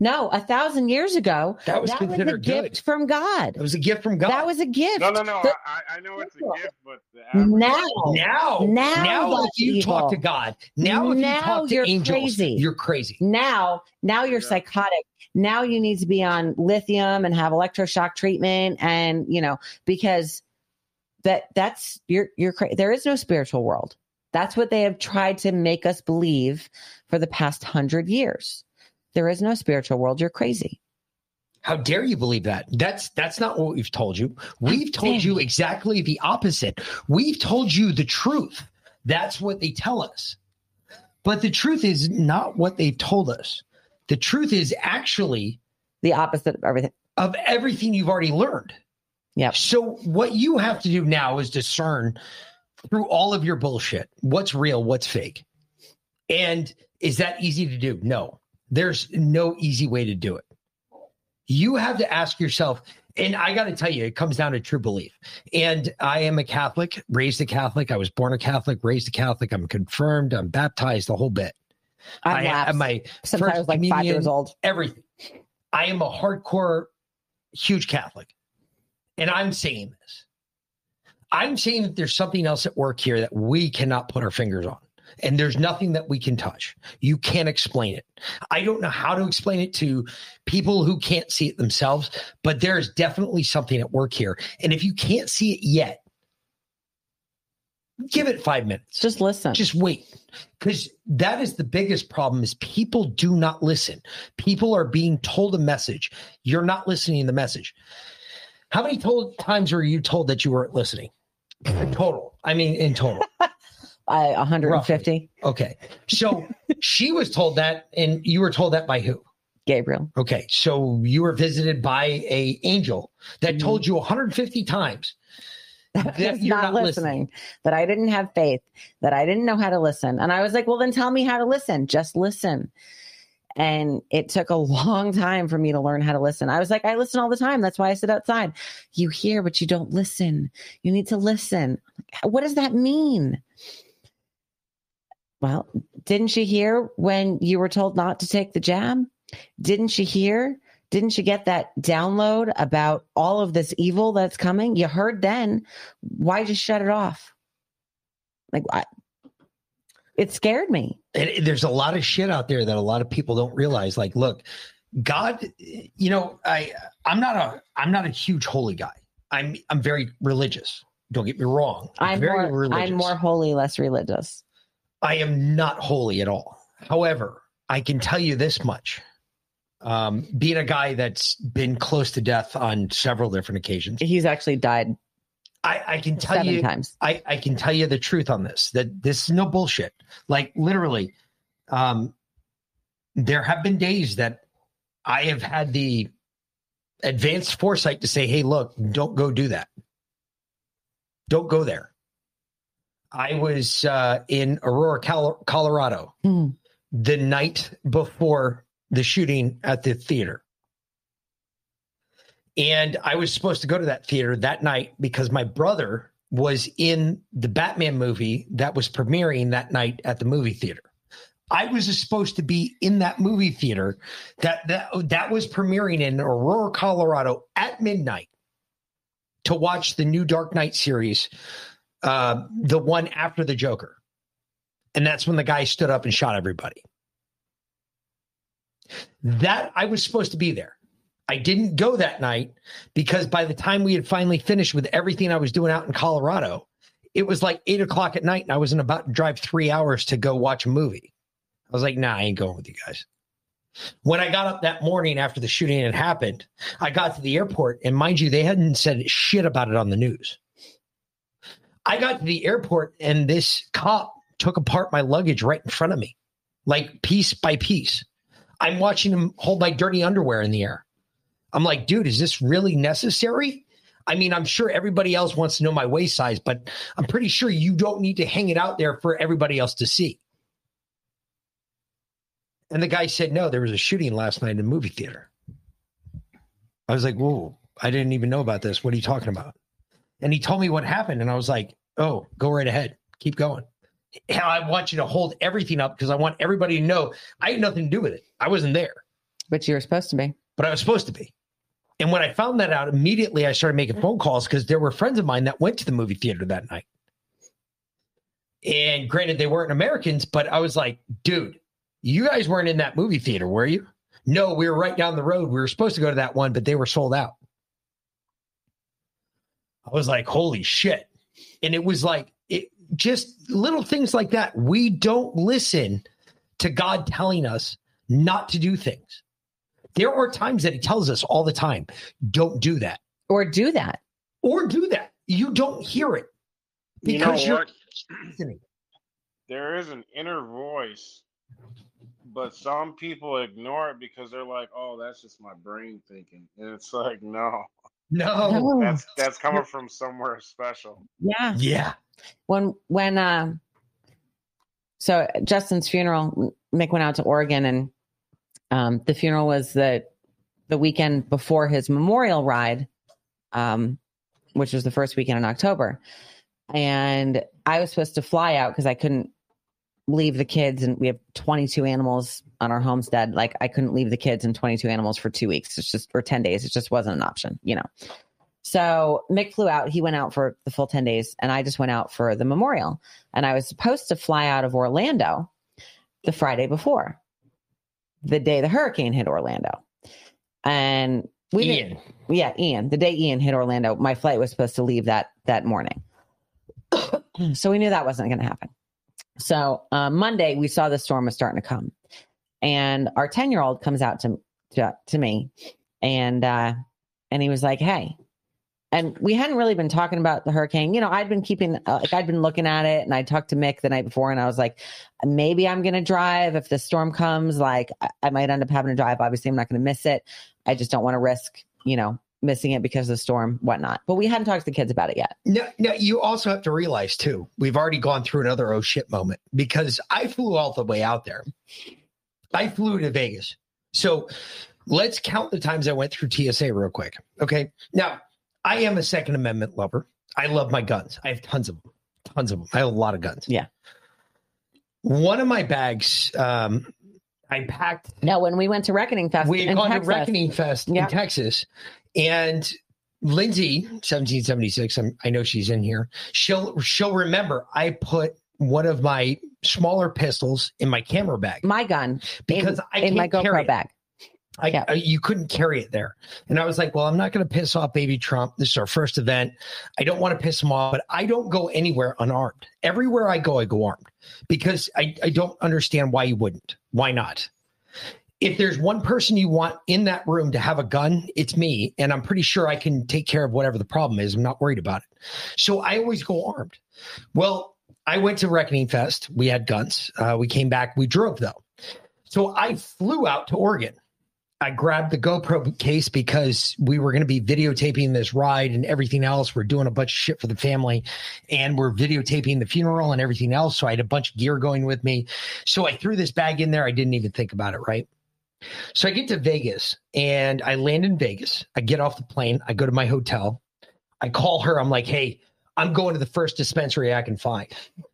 no a thousand years ago That was that was a considered good. gift from god It was a gift from God. that was a gift No, no, no. The- I, I know it's a gift, but the now now, Now now, if that's you talk to God, now if Now you talk to you're angels, crazy. you're crazy. now now you're Yeah. psychotic now you need to be on lithium and have electroshock treatment and you know because that that's you're you're cra- there is no spiritual world that's what they have tried to make us believe for the past 100 years there is no spiritual world you're crazy How dare you believe that? That's that's not what we've told you. We've told you exactly the opposite. We've told you the truth. That's what they tell us. But the truth is not what they've told us. The truth is actually the opposite of everything of everything you've already learned. Yeah. So what you have to do now is discern through all of your bullshit what's real, what's fake. And is that easy to do? No. There's no easy way to do it. You have to ask yourself, and I got to tell you, it comes down to true belief. And I am a Catholic, raised a Catholic. I was born a Catholic, raised a Catholic. I'm confirmed. I'm baptized, the whole bit. I lapsed my since i first was like five years old everything. I am a hardcore, huge Catholic. And I'm saying this. I'm saying that there's something else at work here that we cannot put our fingers on. And there's nothing that we can touch. You can't explain it. I don't know how to explain it to people who can't see it themselves, but there's definitely something at work here. And if you can't see it yet, give it five minutes. Just listen. Just wait. Because that is the biggest problem is people do not listen. People are being told a message. You're not listening to the message. How many told, times were you told that you weren't listening? In total. I mean in total. I, 150 okay. So she was told that and you were told that by who? Gabriel. Okay. So you were visited by a angel that Mhm. told you 150 times that not, not listening, listening. that I didn't have faith, that I didn't know how to listen. And I was like, well, then tell me how to listen. Just listen. And it took a long time for me to learn how to listen. I was like, I listen all the time. That's why I sit outside. You hear, but you don't listen. You need to listen. What does that mean? Well, didn't you hear when you were told not to take the jab? Didn't you hear? Didn't you get that download about all of this evil that's coming? You heard then. Why just shut it off? Like, I, it scared me. and there's a lot of shit out there that a lot of people don't realize like look god you know i i'm not a i'm not a huge holy guy i'm i'm very religious don't get me wrong I'm very more, religious I'm more holy, less religious. i am not holy at all however i can tell you this much um being a guy that's been close to death on several different occasions He's actually died i i can tell seven you times. I, I can tell you the truth on this that this is no bullshit. Like literally, um, there have been days that I have had the advanced foresight to say, "Hey, look, don't go do that. Don't go there." I was uh, in Aurora, Colorado, Hmm. the night before the shooting at the theater. And I was supposed to go to that theater that night because my brother was in the Batman movie that was premiering that night at the movie theater. I was supposed to be in that movie theater that that, that was premiering in Aurora, Colorado at midnight to watch the new Dark Knight series, uh, the one after the Joker. And that's when the guy stood up and shot everybody. That I was supposed to be there. I didn't go that night because by the time we had finally finished with everything I was doing out in Colorado, it was like eight o'clock at night and I wasn't about to drive three hours to go watch a movie. I was like, nah, I ain't going with you guys. When I got up that morning after the shooting had happened, I got to the airport and mind you, they hadn't said shit about it on the news. I got to the airport and this cop took apart my luggage right in front of me, like piece by piece. I'm watching him hold my dirty underwear in the air. I'm like, dude, is this really necessary? I mean, I'm sure everybody else wants to know my waist size, but I'm pretty sure you don't need to hang it out there for everybody else to see. And the guy said, no, there was a shooting last night in a movie theater. I was like, whoa, I didn't even know about this. What are you talking about? And he told me what happened. And I was like, oh, go right ahead. Keep going. I want you to hold everything up because I want everybody to know I had nothing to do with it. I wasn't there, But you were supposed to be. but I was supposed to be. And when I found that out, immediately I started making phone calls because there were friends of mine that went to the movie theater that night. And granted, they weren't Americans, but I was like, dude, you guys weren't in that movie theater, were you? No, we were right down the road. We were supposed to go to that one, but they were sold out. I was like, holy shit. And it was like, just little things like that. We don't listen to God telling us not to do things. There are times that He tells us all the time, don't do that Or do that. or do that. You don't hear it You know because you are what? listening. There is an inner voice, but some people ignore it because they're like, "Oh, that's just my brain thinking," and it's like, no, No. No. that's that's coming from somewhere special. Yeah. Yeah. when when um so Justin's funeral, Mick went out to Oregon and um the funeral was the the weekend before his memorial ride, um, which was the first weekend in October. And I was supposed to fly out because I couldn't leave the kids and we have 22 animals on our homestead. Like I couldn't leave the kids and 22 animals for two weeks. It's just for 10 days. It just wasn't an option, you know. So Mick flew out. He went out for the full 10 days, and I just went out for the memorial. And I was supposed to fly out of Orlando the Friday before, the day the hurricane hit Orlando. And we Ian. yeah, Ian. The day Ian hit Orlando, my flight was supposed to leave that that morning. so we knew that wasn't going to happen. So uh, Monday, we saw the storm was starting to come, and our ten year old comes out to to, to me, and uh, and he was like, "Hey." And we hadn't really been talking about the hurricane. You know, I'd been keeping, uh, like, I'd been looking at it and I talked to Mick the night before and I was like, maybe I'm going to drive. If the storm comes, like, I, I might end up having to drive. Obviously, I'm not going to miss it. I just don't want to risk, you know, missing it because of the storm, whatnot. But we hadn't talked to the kids about it yet. No, no, you also have to realize too, we've already gone through another oh shit moment because I flew all the way out there. I flew to Vegas. So let's count the times I went through TSA real quick. Okay. Now, I am a Second Amendment lover. I love my guns. I have tons of them. Tons of them. I have a lot of guns. Yeah. One of my bags, um, I packed No, when we went to Reckoning Fest, we had gone Texas, to Reckoning Fest Yeah. in Texas, and Lindsay, 1776. I'm, I know she's in here. She'll she'll remember. I put one of my smaller pistols in my camera bag my gun because in, I in my carry GoPro it. bag. I, Yeah. I- you couldn't carry it there, and I was like, "Well, I'm not going to piss off baby Trump. This is our first event. I don't want to piss him off, but I don't go anywhere unarmed. Everywhere I go, I go armed because I, I don't understand why you wouldn't. Why not? If there's one person you want in that room to have a gun, it's me, and I'm pretty sure I can take care of whatever the problem is. I'm not worried about it. So I always go armed. Well, I went to Reckoning Fest. We had guns. Uh, we came back. We drove though. So I flew out to Oregon. I grabbed the GoPro case because we were going to be videotaping this ride and everything else. We're doing a bunch of shit for the family and we're videotaping the funeral and everything else. So I had a bunch of gear going with me. So I threw this bag in there. I didn't even think about it, right? So I get to Vegas and I land in Vegas. I get off the plane. I go to my hotel. I call her. I'm like, hey, I'm going to the first dispensary I can find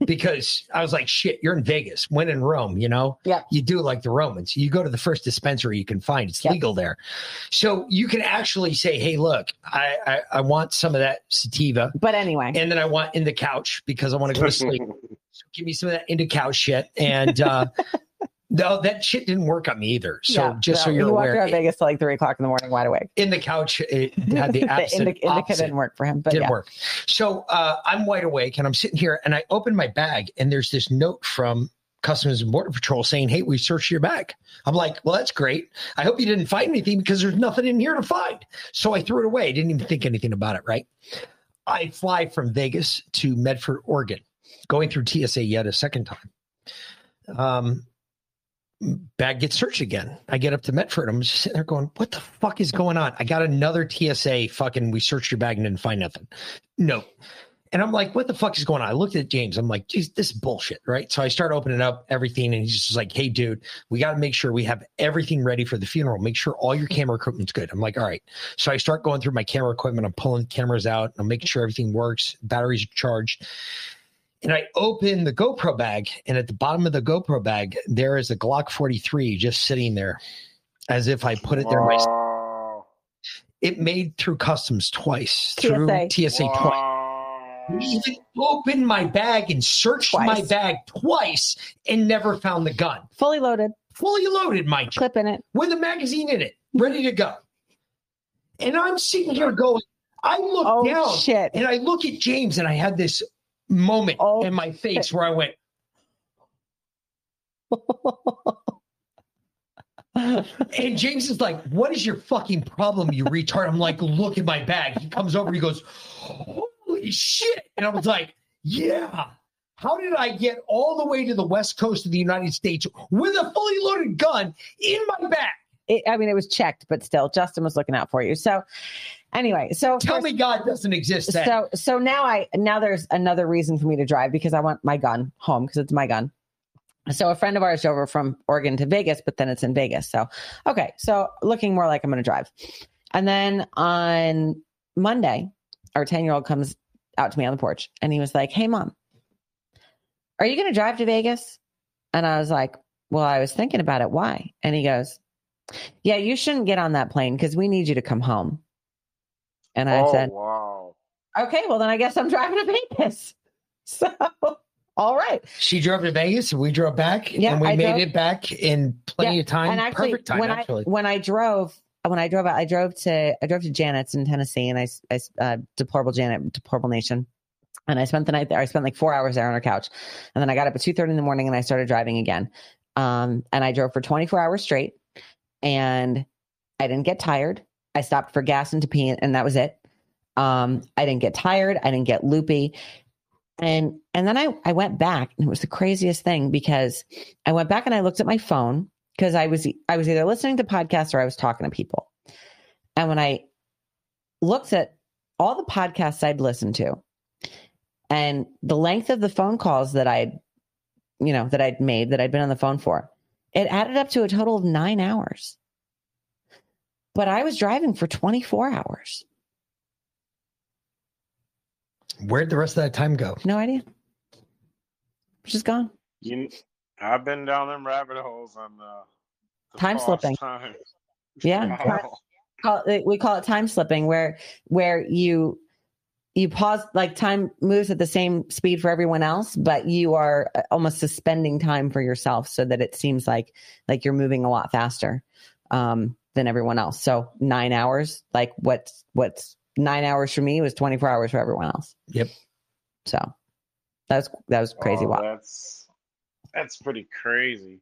because I was like, shit, you're in Vegas. When in Rome, you know? Yeah. You do it like the Romans. You go to the first dispensary you can find. It's legal there. So you can actually say, hey, look, I, I, I want some of that sativa But anyway, and then I want in the couch because I want to go to sleep. So give me some of that into couch shit. And uh no, that shit didn't work on me either. So yeah, just so you're he walked aware, around Vegas till like three o'clock in the morning, wide awake. in the couch it had the the opposite, indica, indica opposite didn't work for him, but didn't yeah. work. So uh, I'm wide awake and I'm sitting here and I open my bag and there's this note from Customs and Border Patrol saying, Hey, we searched your bag. I'm like, Well, that's great. I hope you didn't find anything because there's nothing in here to find. So I threw it away. I didn't even think anything about it, right? I fly from Vegas to Medford, Oregon, going through TSA yet a second time. Um, bag gets searched again. I get up to Medford. I'm just sitting there going, what the fuck is going on? I got another TSA fucking, we searched your bag and didn't find nothing. No. And I'm like, what the fuck is going on? I looked at James. I'm like, geez, this is bullshit. Right. So I start opening up everything and he's just like, hey, dude, we got to make sure we have everything ready for the funeral. Make sure all your camera equipment's good. I'm like, all right. So I start going through my camera equipment. I'm pulling cameras out. I'm making sure everything works. Batteries are charged. And I open the GoPro bag, and at the bottom of the GoPro bag, there is a Glock 43 just sitting there, as if I put it there myself. It made through customs twice, through TSA. TSA twice. Wow. Even opened my bag and searched my bag twice and never found the gun. Fully loaded, Fully loaded, mind you, clip in it. with a magazine in it, ready to go. And I'm sitting here going, I look Oh down shit! and I look at James and I had this moment Oh, in my face where I went, and James is like, What is your fucking problem, you retard? I'm like, Look at my bag. He comes over, he goes, Holy shit. And I was like, Yeah. How did I get all the way to the west coast of the United States with a fully loaded gun in my bag? It, I mean, it was checked, but still, Justin was looking out for you. So, anyway, so Tell first- me God doesn't exist then. so so now I now there's another reason for me to drive because I want my gun home because it's my gun. So a friend of ours drove over from Oregon to Vegas, but then it's in Vegas. So okay, so looking more like I'm going to drive. And then on Monday, our 10 year old comes out to me on the porch and he was like, Hey mom, are you going to drive to Vegas? And I was like, Well, I was thinking about it. Why? And he goes, Yeah, you shouldn't get on that plane because we need you to come home. And I oh, said, wow. okay, well then I guess I'm driving to Vegas. So, all right. She drove to Vegas and we drove back Yeah, and we I made drove- it back in plenty Yeah, of time. and actually, Perfect time, when actually. I when I drove when I drove out, I drove to I drove to Janet's in Tennessee, and I I uh, deplorable Janet, deplorable nation, and I spent the night there. I spent like four hours there on her couch, and then I got up at two thirty in the morning, and I started driving again. Um, and I drove for twenty four hours straight, and I didn't get tired. I stopped for gas and to pee, and that was it. Um, I didn't get tired. I didn't get loopy. And and then I I went back and it was the craziest thing because I went back and I looked at my phone because I was I was either listening to podcasts or I was talking to people. And when I looked at all the podcasts I'd listened to and the length of the phone calls that I'd you know that I'd made that I'd been on the phone for, it added up to a total of 9 hours. But I was driving for 24 hours. Where'd the rest of that time go? No idea. Just gone. You, I've been down them rabbit holes on uh, the Time slipping. Time. Yeah. Wow. call it, we call it time slipping where where you you pause like time moves at the same speed for everyone else but you are uh, almost suspending time for yourself so that it seems like like you're moving a lot faster um than everyone else so nine hours like what's what's nine hours for me was 24 hours for everyone else Yep. so that was that was crazy Oh, wow That's that's pretty crazy.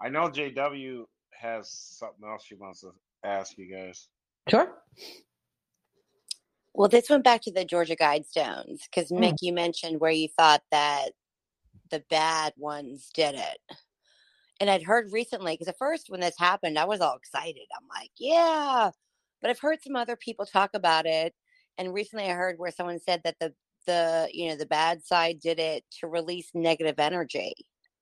I know JW has something else she wants to ask you guys. sure Well, this went back to the Georgia Guidestones because Mm. Mick, you mentioned where you thought that the bad ones did it. And I'd heard recently, because at first when this happened, I was all excited. I'm like, yeah. But I've heard some other people talk about it. And recently I heard where someone said that the, the, you know, the bad side did it to release negative energy.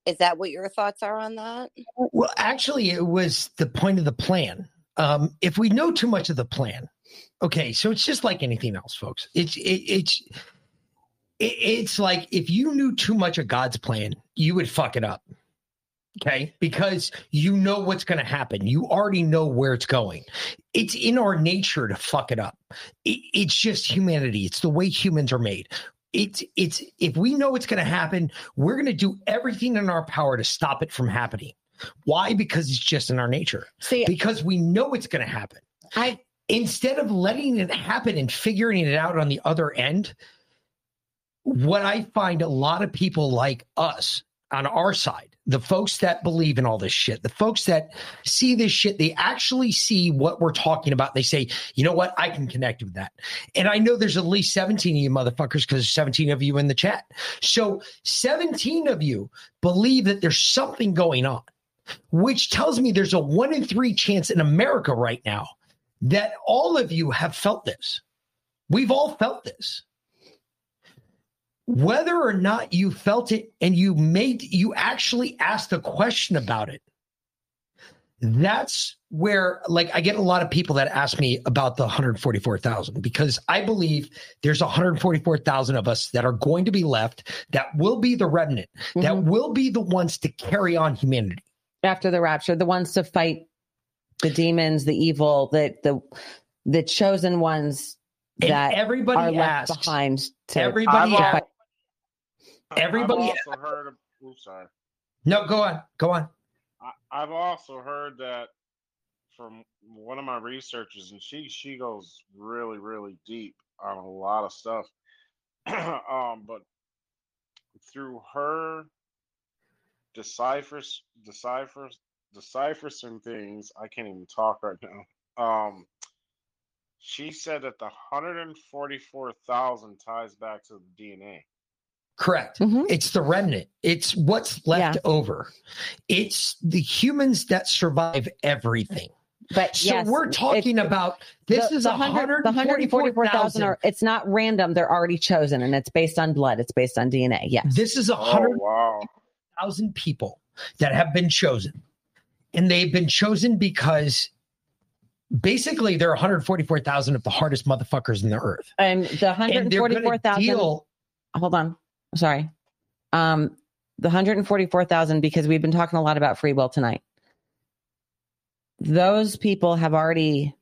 Is that what your thoughts are on that? Well, actually, it was the point of the plan. Um, if we know too much of the plan, okay, so it's just like anything else, folks. It's it, it's it, it's like if you knew too much of God's plan, you would fuck it up. Okay, because you know what's going to happen. You already know where it's going. It's in our nature to fuck it up. It, it's just humanity. It's the way humans are made. It's it's if we know it's going to happen, we're going to do everything in our power to stop it from happening. Why? Because it's just in our nature. see Because we know it's going to happen. i Instead of letting it happen and figuring it out on the other end, what I find a lot of people like us on our side, the folks that believe in all this shit, the folks that see this shit, they actually see what we're talking about. They say, you know what? I can connect with that. And I know there's at least 17 of you motherfuckers because there's 17 of you in the chat. So 17 of you believe that there's something going on, which tells me there's a one in three chance in America right now that all of you have felt this. We've all felt this whether or not you felt it and you made you actually asked a question about it that's where like I get a lot of people that ask me about the 144,000 because I believe there's 144,000 of us that are going to be left that will be the remnant that Mhm. will be the ones to carry on humanity. after the rapture, the ones to fight the demons, the evil, the the the chosen ones And that are everybody left asks behind to everybody. Everybody- I've also heard. Of, oops, sorry. No, go on. Go on. I, I've also heard that from one of my researchers, and she she goes really really deep on a lot of stuff. um, but through her deciphers deciphers decipher some things, I can't even talk right now. Um, she said that the hundred and forty four thousand ties back to the DNA. Correct. Mhm. It's the remnant. It's what's left Yeah. over. It's the humans that survive everything. But So yes, we're talking about this the, is the a 100 144,000. are it's not random. They're already chosen and it's based on blood. It's based on DNA. Yes. This is a Oh hundred wow! people that have been chosen, and they've been chosen because basically there are 144,000 of the hardest motherfuckers in the earth, And the and they're going to 144,000 hold on. Sorry. Um, the 144,000, because we've been talking a lot about free will tonight. Those people have already,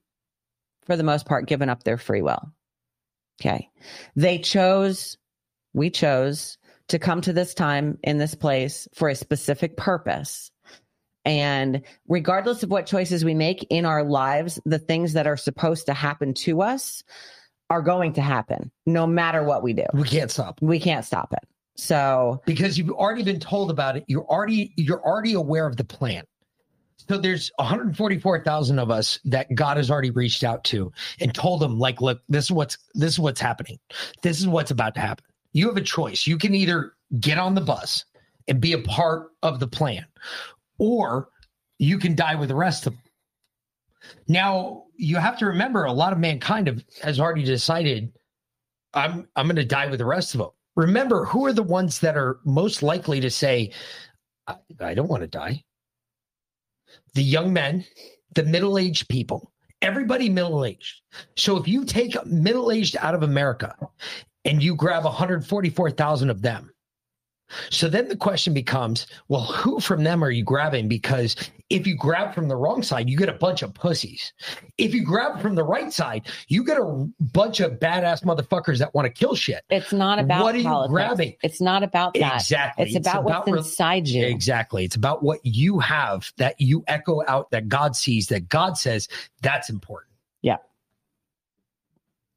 for the most part, given up their free will. Okay. They chose, we chose to come to this time in this place for a specific purpose. And regardless of what choices we make in our lives, the things that are supposed to happen to us are going to happen no matter what we do We can't stop we can't stop it. So because you've already been told about it. You're already you're already aware of the plan. So there's 144,000 of us that God has already reached out to and told them, like, look, this is what's this is what's happening. This is what's about to happen. You have a choice. You can either get on the bus and be a part of the plan, or you can die with the rest of them. Now you have to remember, a lot of mankind have, has already decided, I'm I'm going to die with the rest of them. Remember, who are the ones that are most likely to say, I, I don't want to die? The young men, the middle aged people, everybody middle aged. So if you take middle aged out of America and you grab 144,000 of them, so then the question becomes, well, who from them are you grabbing? Because if you grab from the wrong side, you get a bunch of pussies. If you grab from the right side, you get a bunch of badass motherfuckers that want to kill shit. it's not about What are you grabbing? It's not about that. Exactly. It's, about what's re- inside you. Exactly. It's about what you have that you echo out that God sees, that God says that's important.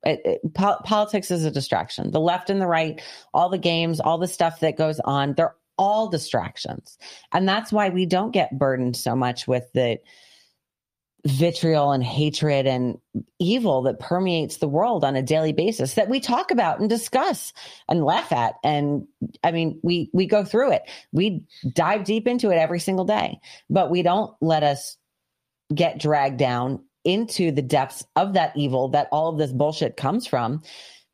It- it- po- politics is a distraction. The left and the right, all the games, all the stuff that goes on, they're all distractions. And that's why we don't get burdened so much with the vitriol and hatred and evil that permeates the world on a daily basis that we talk about and discuss and laugh at and i mean we we go through it we dive deep into it every single day but we don't let us get dragged down into the depths of that evil that all of this bullshit comes from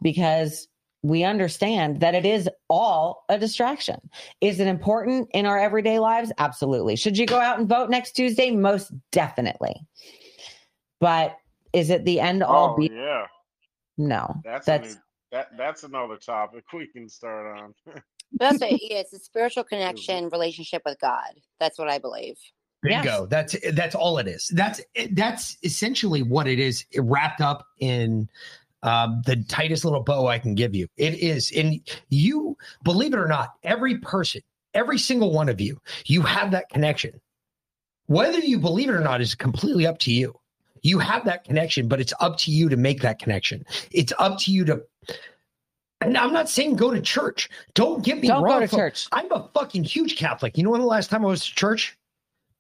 because we understand that it is all a distraction. Is it important in our everyday lives? Absolutely. Should you go out and vote next Tuesday? Most definitely. But is it the end all Oh be? yeah, No. that's That's a new, that that's another topic we can start on. But that's what it is. It's a spiritual connection, relationship with God. That's what I believe. Yes. Bingo. That's that's all it is. That's that's essentially what it is wrapped up in um, the tightest little bow I can give you. It is, and you believe it or not, every person, every single one of you, you have that connection. Whether you believe it or not is completely up to you. You have that connection, but it's up to you to make that connection. It's up to you to. And I'm not saying go to church. Don't get me Don't wrong. go to folks. church. I'm a fucking huge Catholic. You know when the last time I was to church?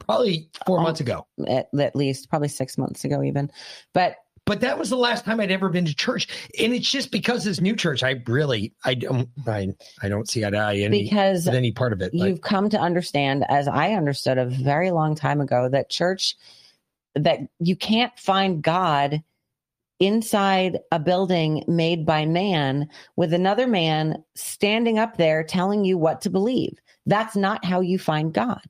Probably four Oh. months ago. At, at least probably six months ago, even. But But that was the last time I'd ever been to church, and it's just because this new church, I really, I don't, I, I don't see eye to eye any because any part of it. You've come to understand, as I understood a very long time ago, that church, that you can't find God inside a building made by man with another man standing up there telling you what to believe. That's not how you find God.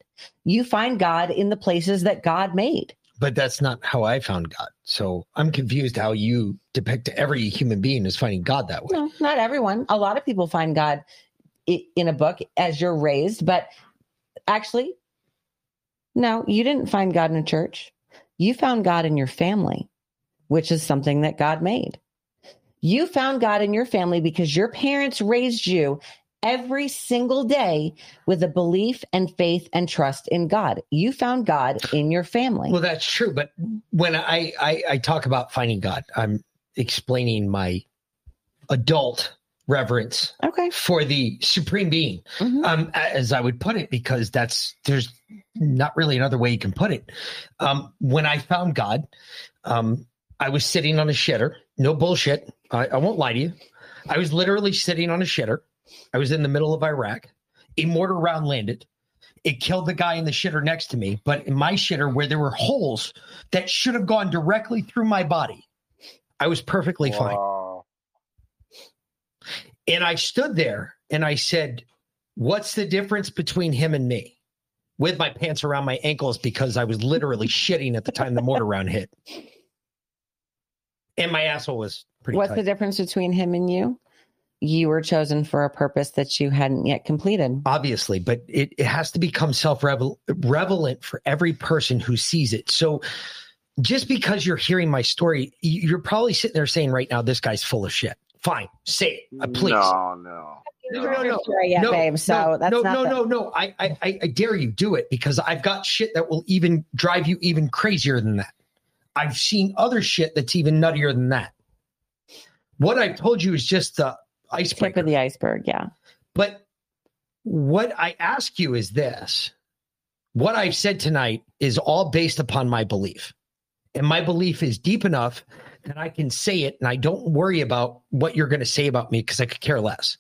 You find God in the places that God made. But that's not how I found God. So I'm confused how you depict every human being as finding God that way. No, not everyone. A lot of people find God in a book as you're raised, but actually, no, you didn't find God in a church. You found God in your family, which is something that God made. You found God in your family because your parents raised you every single day with a belief and faith and trust in God. You found God in your family. Well, that's true. But when I, I, I talk about finding God, I'm explaining my adult reverence okay. for the supreme being, Mhm. um, as I would put it, because that's there's not really another way you can put it. Um, when I found God, um, I was sitting on a shitter. No bullshit. I, I won't lie to you. I was literally sitting on a shitter. I was in the middle of Iraq. A mortar round landed. It killed the guy in the shitter next to me. But in my shitter, where there were holes that should have gone directly through my body, I was perfectly fine. And I stood there and I said, What's the difference between him and me? With my pants around my ankles because I was literally shitting at the time the mortar round hit. And my asshole was pretty What's tight. the difference between him and you? You were chosen for a purpose that you hadn't yet completed. obviously, but it, it has to become self relevant for every person who sees it. So just because you're hearing my story, you- you're probably sitting there saying right now, this guy's full of shit. Fine, say it, uh, please. No, no. No, no, no. Sure yet, babe. So no, that's no, no, the- no, no. I, I, I I dare you do it because I've got shit that will even drive you even crazier than that. I've seen other shit that's even nuttier than that. What I've told you is just the tip icebreaker. of the iceberg. Yeah. But what I ask you is this what I've said tonight is all based upon my belief. And my belief is deep enough that I can say it and I don't worry about what you're going to say about me because I could care less.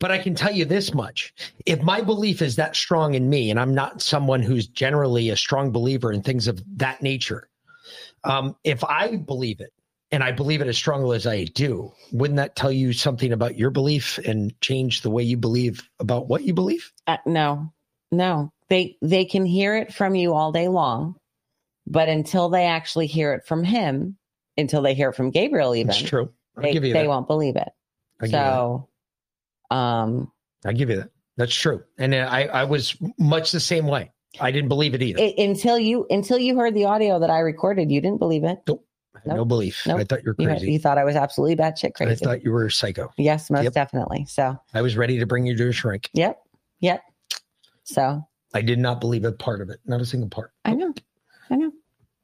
But I can tell you this much if my belief is that strong in me, and I'm not someone who's generally a strong believer in things of that nature, um, if I believe it, and I believe it as strongly as I do, wouldn't that tell you something about your belief and change the way you believe about what you believe? Uh, no, no. They they can hear it from you all day long, but until they actually hear it from him, until they hear it from Gabriel, even It's true. I'll they, give you they won't believe it. I'll give you that. So, um, I give you that. That's true. And I, I was much the same way. I didn't believe it either. it, until you until you heard the audio that I recorded, you didn't believe it. I had no belief. Nope. I thought you were crazy. you thought I was absolutely batshit crazy. I thought you were a psycho. yes, most Yep. definitely. So, I was ready to bring you to a shrink. yep, yep. So I did not believe a part of it, not a single part. I know, I know.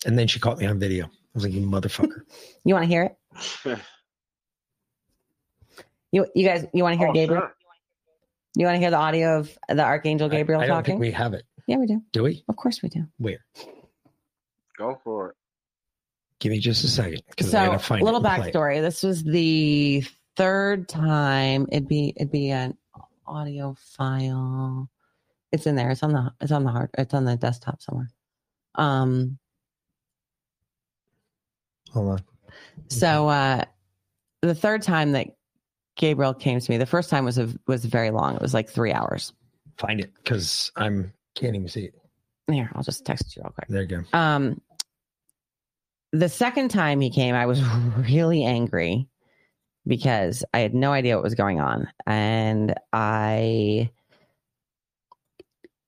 And then she caught me on video. I was like, you motherfucker. You want to hear it? You you guys you want to hear Oh, Gabriel? sure. You want to hear the audio of the Archangel Gabriel I, I don't talking? think we have it. yeah, we do. Do we? Of course we do. Where? Go for it. Give me just a second. I So, gotta find little it and play it. backstory. This was the third time. It'd be it'd be an audio file. It's in there. It's on the it's on the hard. It's on the desktop somewhere. Um. Hold on. So uh, the third time that Gabriel came to me, the first time was a, was very long. It was like three hours. Find it because I'm can't even see it. Here, I'll just text you real quick. There you go. Um, the second time he came, I was really angry because I had no idea what was going on, and I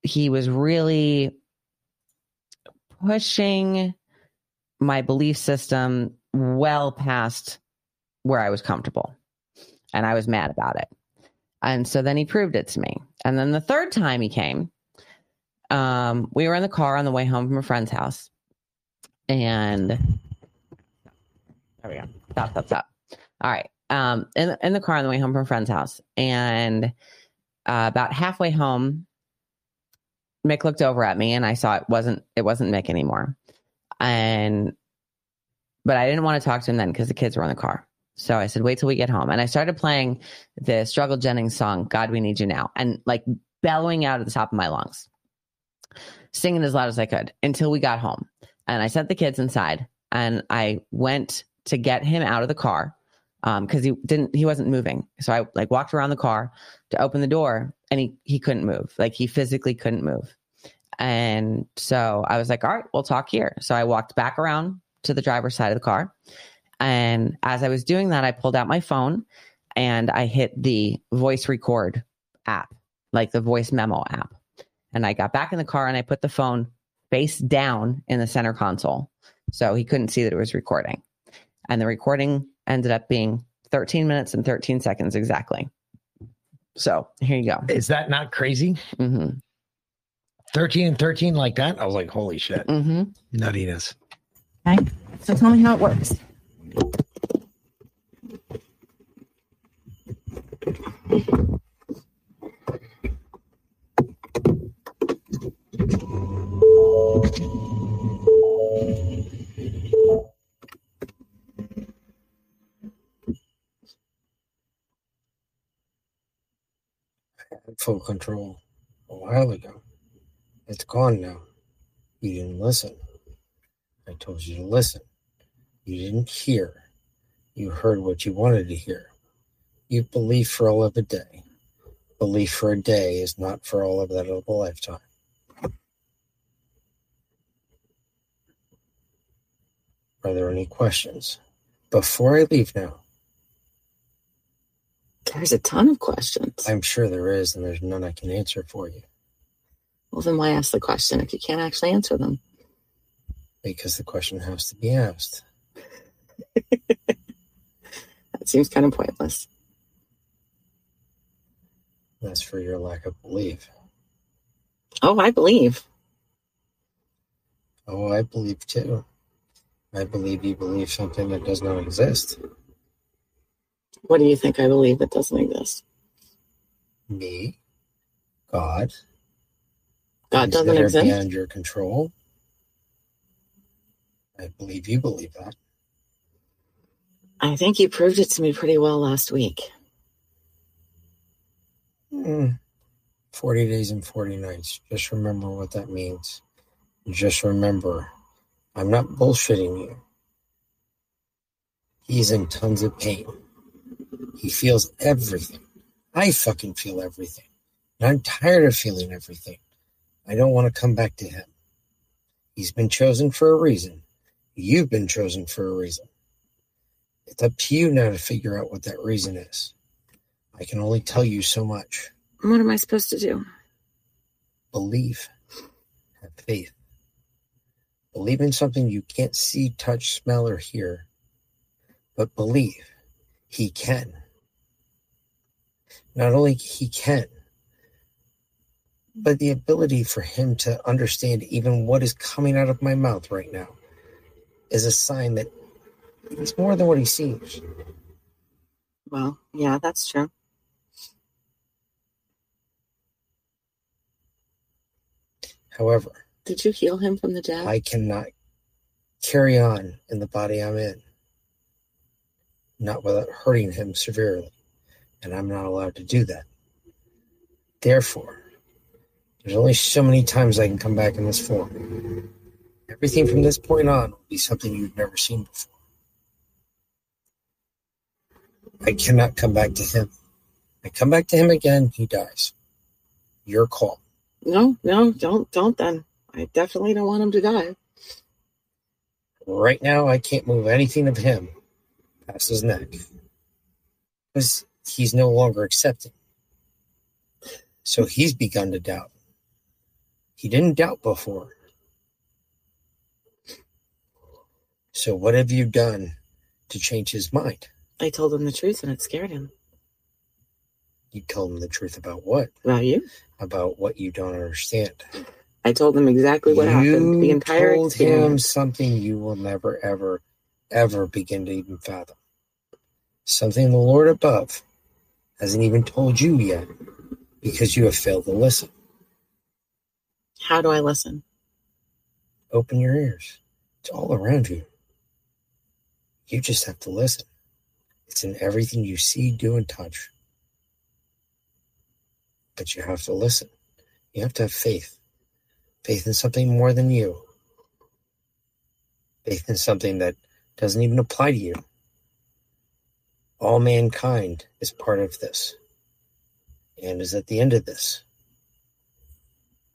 he was really pushing my belief system well past where I was comfortable, and I was mad about it. And so then he proved it to me. And then the third time he came, um, we were in the car on the way home from a friend's house, and there we go. Stop, stop, stop. All right. Um, in in the car on the way home from a friend's house, and uh, about halfway home, Mick looked over at me, and I saw it wasn't it wasn't Mick anymore, and but I didn't want to talk to him then because the kids were in the car. So I said, wait till we get home. And I started playing the Struggle Jennings song, God, We Need You Now, and like bellowing out at the top of my lungs, singing as loud as I could until we got home. And I sent the kids inside and I went to get him out of the car um, because he didn't, he wasn't moving. So I like walked around the car to open the door and he he couldn't move. Like he physically couldn't move. And so I was like, all right, we'll talk here. So I walked back around to the driver's side of the car. And as I was doing that, I pulled out my phone and I hit the voice record app, like the voice memo app. And I got back in the car and I put the phone face down in the center console. So he couldn't see that it was recording. And the recording ended up being 13 minutes and 13 seconds exactly. So here you go. Is that not crazy? hmm 13 and 13 like that? I was like, holy shit. Mm-hmm. Nuttiness. Okay. So tell me how it works. Full control a while ago. It's gone now. You didn't listen. I told you to listen. You didn't hear. You heard what you wanted to hear. You believe for all of a day. Belief for a day is not for all of that of a lifetime. Are there any questions? Before I leave now, There's a ton of questions. I'm sure there is, and there's none I can answer for you well, then why ask the question if you can't actually answer them? because the question has to be asked. That seems kind of pointless. That's for your lack of belief. Oh, I believe. Oh, I believe too. I believe you believe something that does not exist. What do you think I believe that doesn't exist? Me, God, God doesn't that exist? beyond your control. I believe you believe that. I think you proved it to me pretty well last week. Hmm. 40 days and 40 nights. Just remember what that means. Just remember, I'm not bullshitting you. He's in tons of pain. He feels everything. I fucking feel everything. And I'm tired of feeling everything. I don't want to come back to him. He's been chosen for a reason. You've been chosen for a reason. It's up to you now to figure out what that reason is. I can only tell you so much. What am I supposed to do? Believe. Have faith. Believe in something you can't see, touch, smell, or hear. But believe he can. Not only he can, but the ability for him to understand even what is coming out of my mouth right now is a sign that he's more than what he seems. Well, yeah, that's true. However, Did you heal him from the dead? I cannot carry on in the body I'm in, not without hurting him severely, and I'm not allowed to do that. Therefore, there's only so many times I can come back in this form. Everything from this point on will be something you've never seen before. I cannot come back to him. I come back to him again, he dies. Your call. no, no, don't, don't then. I definitely don't want him to die. Right now, I can't move anything of him past his neck because he's no longer accepting. So he's begun to doubt. He didn't doubt before. So, what have you done to change his mind? I told him the truth and it scared him. You told him the truth about what? About you? About what you don't understand. I told him exactly what happened. The You entire told him something you will never, ever, ever begin to even fathom. Something the Lord above hasn't even told you yet because you have failed to listen. How do I listen? Open your ears. It's all around you. You just have to listen. It's in everything you see, do, and touch. But you have to listen. You have to have faith. Faith in something more than you. Faith in something that doesn't even apply to you. All mankind is part of this. and is at the end of this.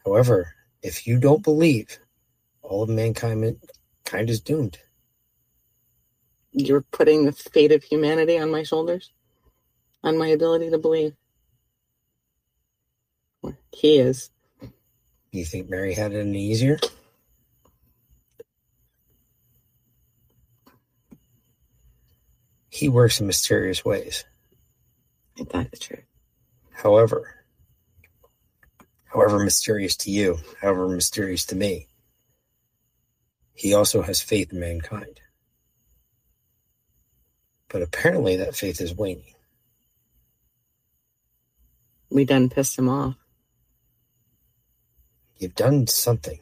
However, if you don't believe, all of mankind kind is doomed. You're putting the fate of humanity on my shoulders, on my ability to believe. He is. You think Mary had it any easier? He works in mysterious ways. Ain't that the truth? However, however mysterious to you, however mysterious to me, he also has faith in mankind. But apparently that faith is waning. We done pissed him off. You've done something.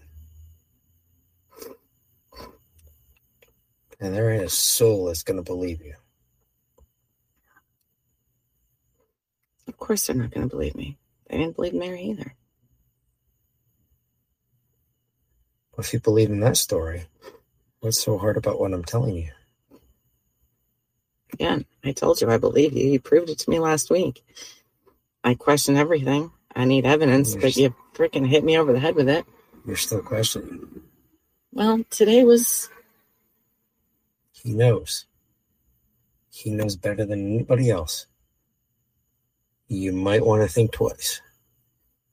And there ain't a soul that's going to believe you. Of course they're not going to believe me. They didn't believe Mary either. If you believe in that story, what's so hard about what I'm telling you? Again, I told you I believe you. You proved it to me last week. I question everything. I need evidence, but you freaking hit me over the head with it. You're still questioning. Well, today was He knows. He knows better than anybody else. You might want to think twice.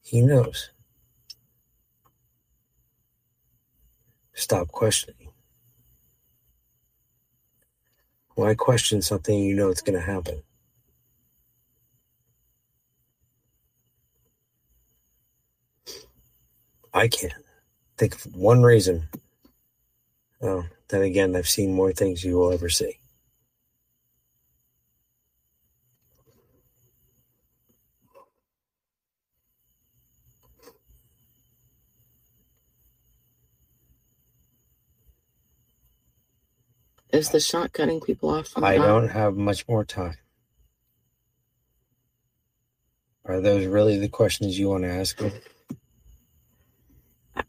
He knows. Stop questioning. Why question something you know it's going to happen? I can't think of one reason. Oh, then again, I've seen more things you will ever see. is the shot cutting people off from I don't have much more time. Are those really the questions you want to ask me?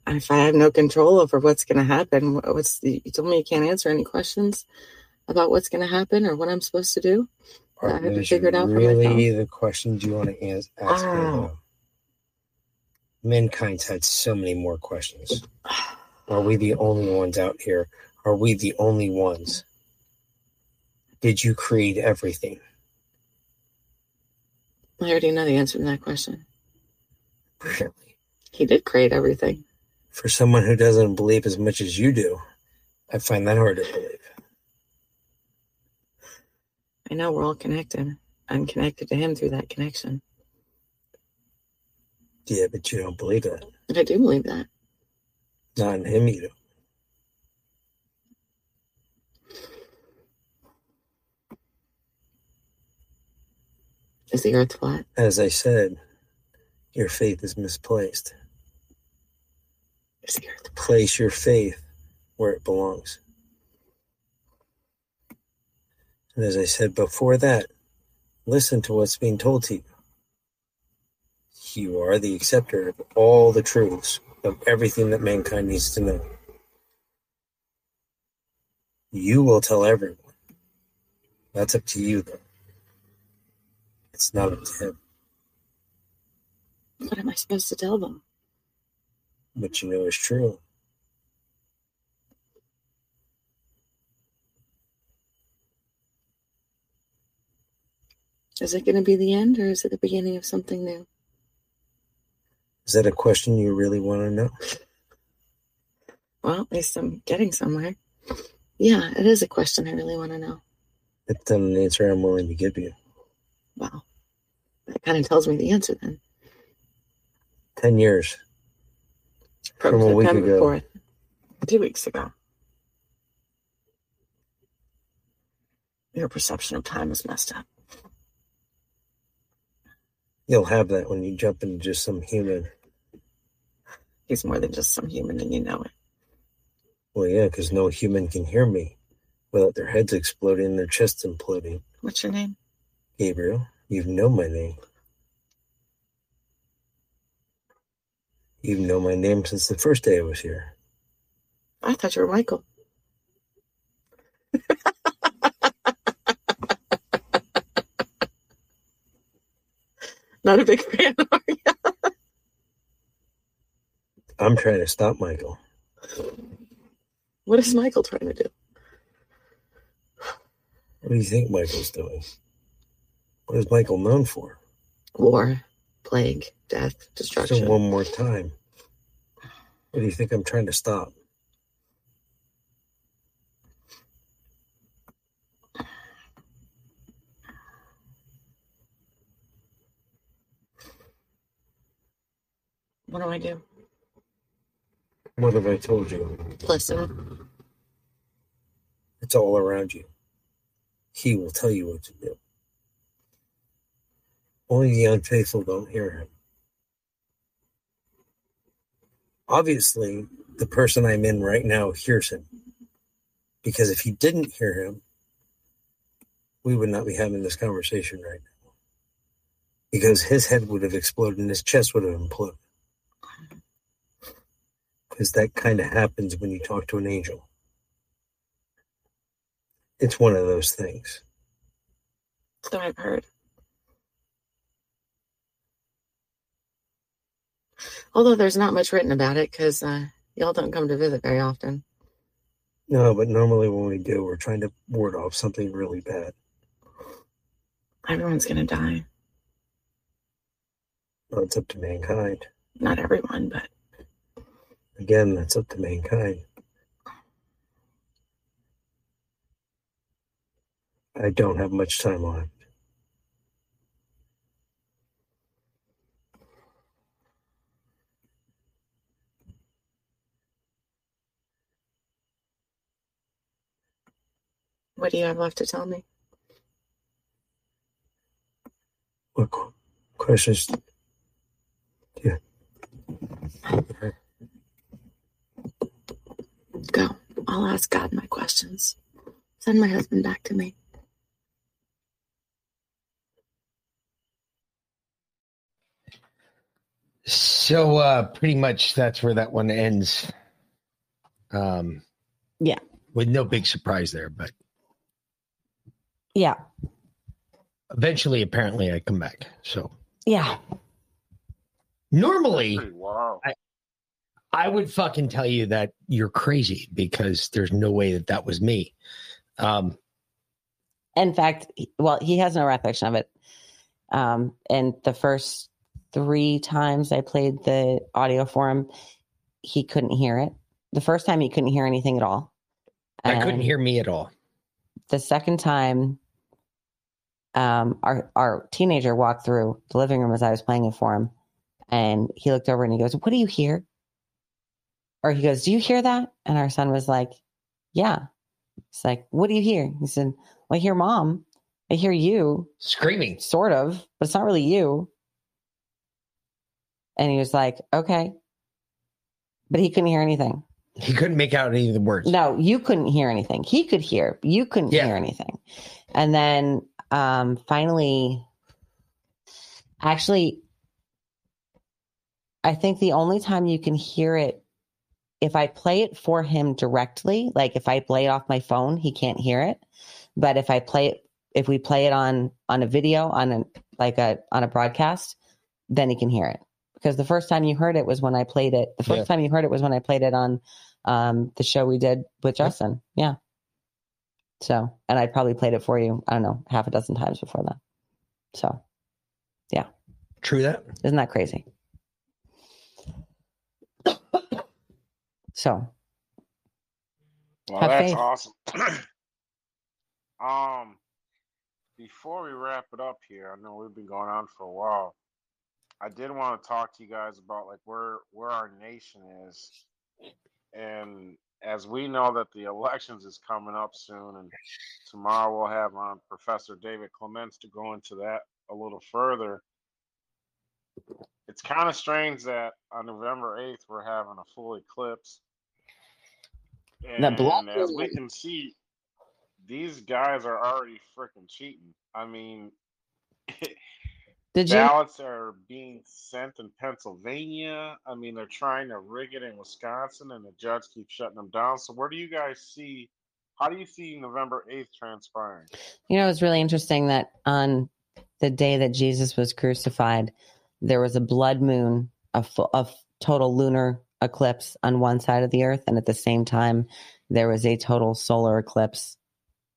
If I have no control over what's going to happen, what's the, you told me you can't answer any questions about what's going to happen or what I'm supposed to do. I Are have to figure it out for really the questions you want to ask me? Oh. Mankind's had so many more questions. Are we the only ones out here? Are we the only ones? Did you create everything? I already know the answer to that question. Really? He did create everything. For someone who doesn't believe as much as you do, I find that hard to believe. I know we're all connected. I'm connected to him through that connection. Yeah, but you don't believe that. I do believe that. Not in him, you do. Is the earth flat? As I said, your faith is misplaced. Place your faith where it belongs. And as I said before that, listen to what's being told to you. You are the acceptor of all the truths of everything that mankind needs to know. You will tell everyone. That's up to you, though. It's not up to him. What am I supposed to tell them? What you know it's true. Is it going to be the end or is it the beginning of something new? Is that a question you really want to know? Well, at least I'm getting somewhere. Yeah, it is a question I really want to know. It's an answer I'm willing to give you. Wow. That kind of tells me the answer then. Ten years. From, From a week ago. 4th, two weeks ago. Your perception of time is messed up. You'll have that when you jump into just some human. He's more than just some human and you know it. Well, yeah, because no human can hear me without their heads exploding and their chests imploding. What's your name? Gabriel, you know my name. You've known my name since the first day I was here. I thought you were Michael. Not a big fan. Are you? I'm trying to stop Michael. What is Michael trying to do? What do you think Michael's doing? What is Michael known for? War, plague, death, So destruction. one more time. What do you think I'm trying to stop? What do I do? What have I told you? Listen. It's all around you. He will tell you what to do. Only the unfaithful don't hear him. Obviously, the person I'm in right now hears him. Because if he didn't hear him, we would not be having this conversation right now. Because his head would have exploded and his chest would have imploded. Because that kind of happens when you talk to an angel. It's one of those things. So I've heard. Although there's not much written about it because uh, y'all don't come to visit very often. No, but normally when we do, we're trying to ward off something really bad. Everyone's going to die. Well, it's up to mankind. Not everyone, but Again, that's up to mankind. I don't have much time left. What do you have left to tell me? What qu- questions? Yeah. Go. I'll ask God my questions. Send my husband back to me. So uh pretty much that's where that one ends. Um Yeah. With no big surprise there, but Yeah. eventually apparently I come back. So Yeah. normally Pretty wild. I would fucking tell you that you're crazy because there's no way that that was me. Um In fact, well, he has no recollection of it. Um, and the first three times I played the audio for him, he couldn't hear it. The first time he couldn't hear anything at all. I couldn't hear me at all. The second time, um, our our teenager walked through the living room as I was playing it for him, and he looked over and he goes, "What do you hear?" Or he goes, "Do you hear that?" And our son was like, "Yeah." It's like, "What do you hear?" He said, well, "I hear mom. I hear you." Screaming. sort of, but it's not really you. And he was like, okay. But he couldn't hear anything. He couldn't make out any of the words. No, you couldn't hear anything. He could hear, you couldn't Yeah. hear anything. And then um finally, actually, I think the only time you can hear it, if I play it for him directly, like if I play it off my phone, he can't hear it. But if I play it, if we play it on on a video on a like a on a broadcast, then he can hear it. Because the first time you heard it was when I played it. The first Yeah. time you heard it was when I played it on um the show we did with Justin. Yeah. So, and I probably played it for you, I don't know, half a dozen times before that. So, yeah. True that. isn't that crazy? So, Well, Have that's faith. awesome. um, before we wrap it up here, I know we've been going on for a while. I did want to talk to you guys about like where where our nation is, and as we know that the elections is coming up soon, and tomorrow we'll have on Professor David Clements to go into that a little further. It's kind of strange that on November eighth we're having a full eclipse. And as we can see, these guys are already freaking cheating. I mean, did you? ballots are being sent in Pennsylvania. I mean, they're trying to rig it in Wisconsin, and the judge keeps shutting them down. So, where do you guys see? How do you see November eighth transpiring? You know, it's really interesting that on the day that Jesus was crucified, there was a blood moon, a, total lunar eclipse on one side of the earth, and at the same time, there was a total solar eclipse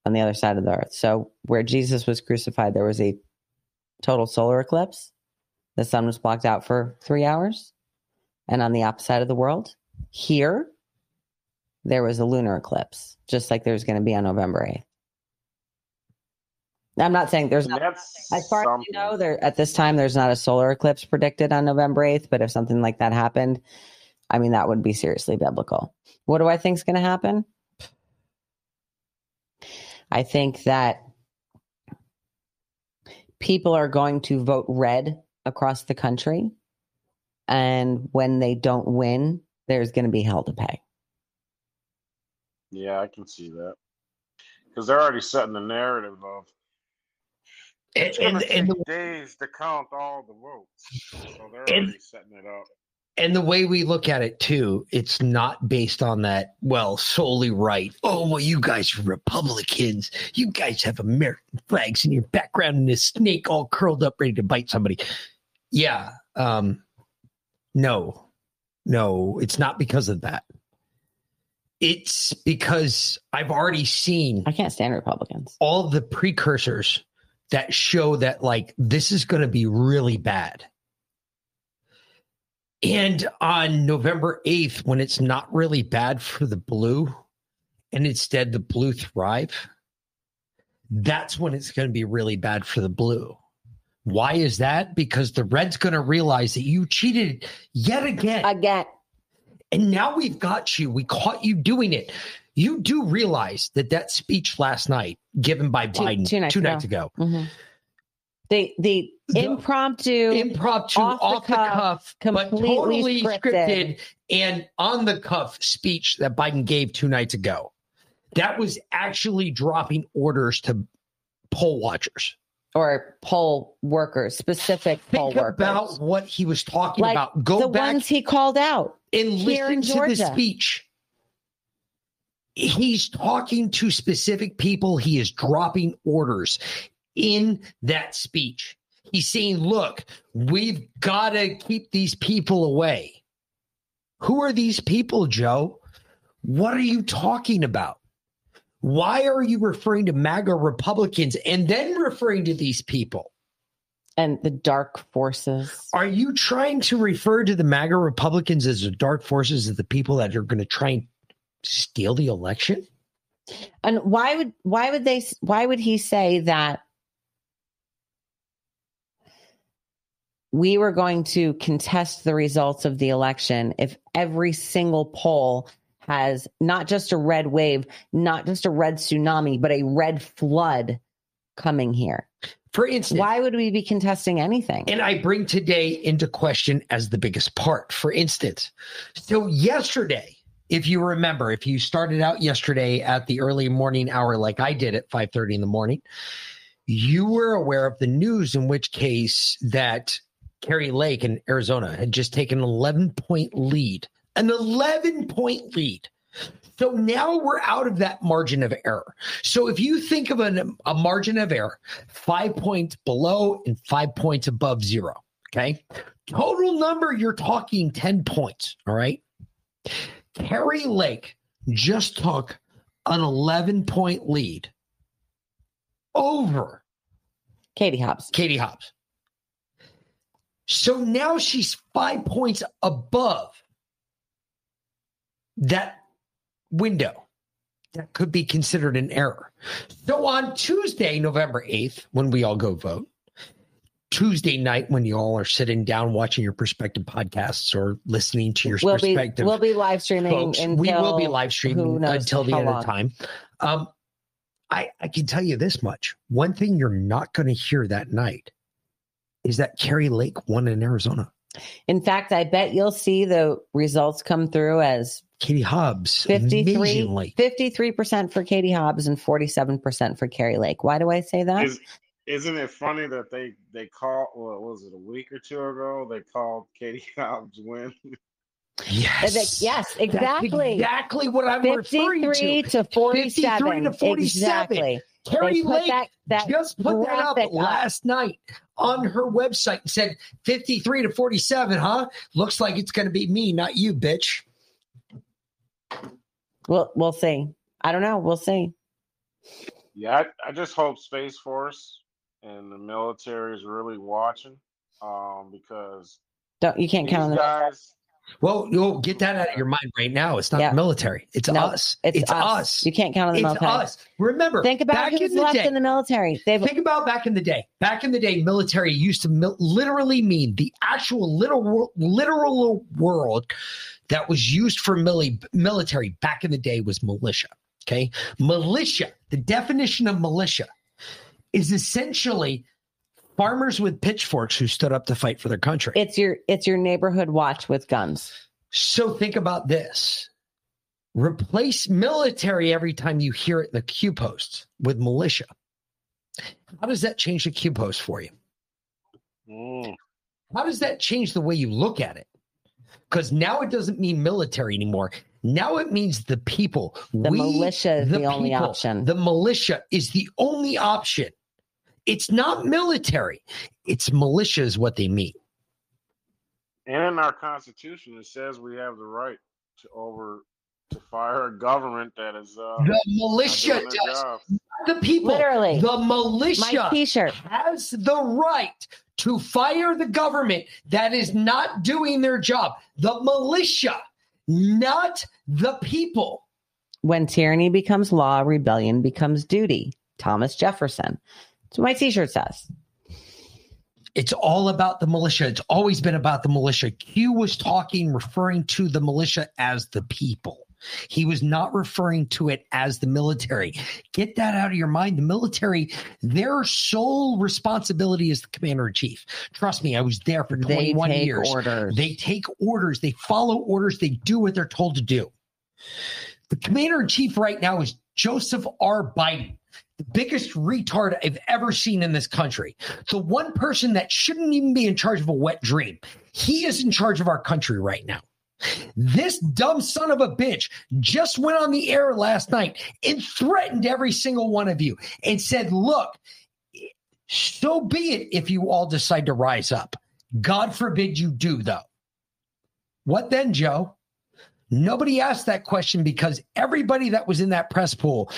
on the other side of the earth. So, where Jesus was crucified, there was a total solar eclipse. The sun was blocked out for three hours. And on the opposite side of the world, here, there was a lunar eclipse, just like there's going to be on November 8th. I'm not saying there's not, as far as something. you know, there at this time there's not a solar eclipse predicted on November 8th, but if something like that happened, I mean that would be seriously biblical. What do I think is going to happen? I think that people are going to vote red across the country and when they don't win, there's going to be hell to pay. Yeah, I can see that. Because they're already setting the narrative of And, it's going to take the days to count all the votes. So they're And- already setting it up. And the way we look at it too, it's not based on that, well, solely right. Oh, well, you guys are Republicans. You guys have American flags in your background and a snake all curled up ready to bite somebody. Yeah. Um, no, no, it's not because of that. It's because I've already seen I can't stand Republicans. all the precursors that show that like this is going to be really bad. And on November 8th, when it's not really bad for the blue and instead the blue thrive, that's when it's going to be really bad for the blue. Why is that? Because the red's going to realize that you cheated yet again. Again, And now we've got you. We caught you doing it. You do realize that that speech last night given by Two- Biden two nights nights ago, Mhm. the the The impromptu impromptu, off off, the the, cuff, cuff, but completely totally scripted. scripted. and on the cuff speech that Biden gave two nights ago. That was actually dropping orders to poll watchers. or poll workers, specific poll Think workers, about what he was talking Like about. Go the back ones he called out. and in listen to the speech. He's talking to specific people. He is dropping orders in that speech. He's saying, look, we've got to keep these people away. Who are these people, Joe? What are you talking about? Why are you referring to MAGA Republicans and then referring to these people? and the dark forces. Are you trying to refer to the MAGA Republicans as the dark forces of the people that are going to try and steal the election? And why would why would they why would he say that we were going to contest the results of the election if every single poll has not just a red wave, not just a red tsunami, but a red flood coming here? For instance, Why would we be contesting anything? and I bring today into question as the biggest part. For instance, so yesterday, if you remember, if you started out yesterday at the early morning hour like I did at 5:30 in the morning, you were aware of the news in which case that Kari Lake in Arizona had just taken an 11 point lead. An 11 point lead. So now we're out of that margin of error. So if you think of an, a margin of error, five points below and five points above zero, okay? Total number, you're talking 10 points, all right? Kari Lake just took an 11 point lead over Katie Hobbs. Katie Hobbs. So now she's five points above that window. That could be considered an error. So on Tuesday, November 8th, when we all go vote, Tuesday night when you all are sitting down watching your perspective podcasts or listening to your We'll be we'll be live streaming folks, until we will be live streaming until the end of time. Um, I, I can tell you this much. One thing you're not going to hear that night is that Kari Lake won in Arizona. In fact, I bet you'll see the results come through as Katie Hobbs, 53, 53% for Katie Hobbs and 47% for Kari Lake. Why do I say that? Is, isn't it funny that they they called? What was it? A week or two ago, they called Katie Hobbs win. Yes, yes, That's exactly. exactly what I'm referring 53 to. to 47. 53 to 47. Exactly. Kari put Lake that that just put that up up. last night on her website and said 53 to 47, huh? Looks like it's going to be me, not you, bitch. We'll we'll see. I don't know. We'll see. Yeah, I, I just hope Space Force and the military is really watching, um, because Don't you can't count on them. guys. Well, you'll get that out of your mind right now. It's not Yeah. the military. It's No, us. It's, It's, us. us. You can't count on the It's military. us. Remember, Think about back who's in the left day, in the military. They've Think about back in the day. Back in the day, military used to mil- literally mean the actual literal literal word that was used for mili- military back in the day was militia. Okay, militia. The definition of militia is essentially farmers with pitchforks who stood up to fight for their country. it's your it's your neighborhood watch with guns. So think about this. Replace military every time you hear it in the Q posts with militia. How does that change the Q post for you? Mm, How does that change the way you look at it? Because now it doesn't mean military anymore. Now it means the people. The We, militia is the, only people. option. The militia is the only option. It's not military. It's militia is what they mean. and in our Constitution, it says we have the right to over to fire a government that is uh, The militia doing does. The people. Literally. The My militia T-shirt. has the right to fire the government that is not doing their job. The militia, not the people. When tyranny becomes law, rebellion becomes duty. Thomas Jefferson. What my T-shirt says. It's all about the militia. It's always been about the militia. Q was talking, referring to the militia as the people. He was not referring to it as the military. Get that out of your mind. The military, their sole responsibility is the commander in chief. Trust me, I was there for 21 They 21 take years. orders. They take orders, they follow orders, they do what they're told to do. The commander in chief right now is Joseph R. Biden, the biggest retard I've ever seen in this country. The one person that shouldn't even be in charge of a wet dream. He is in charge of our country right now. This dumb son of a bitch just went on the air last night and threatened every single one of you and said, Look, so be it if you all decide to rise up. God forbid you do, though. What then, Joe? Nobody asked that question because everybody that was in that press pool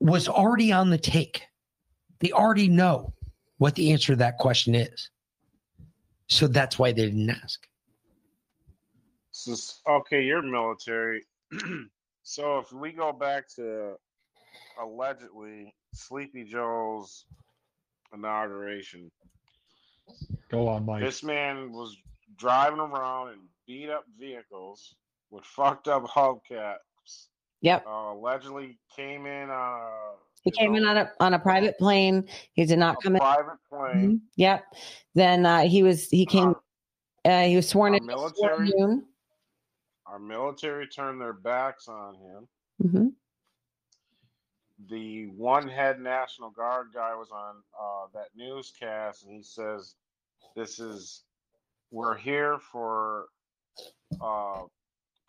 was already on the take. They already know what the answer to that question is. So that's why they didn't ask. So, okay, you're military. so if we go back to allegedly Sleepy Joe's inauguration, Go on, Mike. this man was driving around in beat up vehicles with fucked up hubcaps. Yep. Uh, allegedly came in on a, He came in on a on a private plane. He did not come in. private plane. Mhm. Yep. Then uh, he was he came. Uh, he was sworn in. military? Sworn Our military turned their backs on him. hmm the one head National Guard guy was on uh, that newscast, and he says, "This is we're here for uh,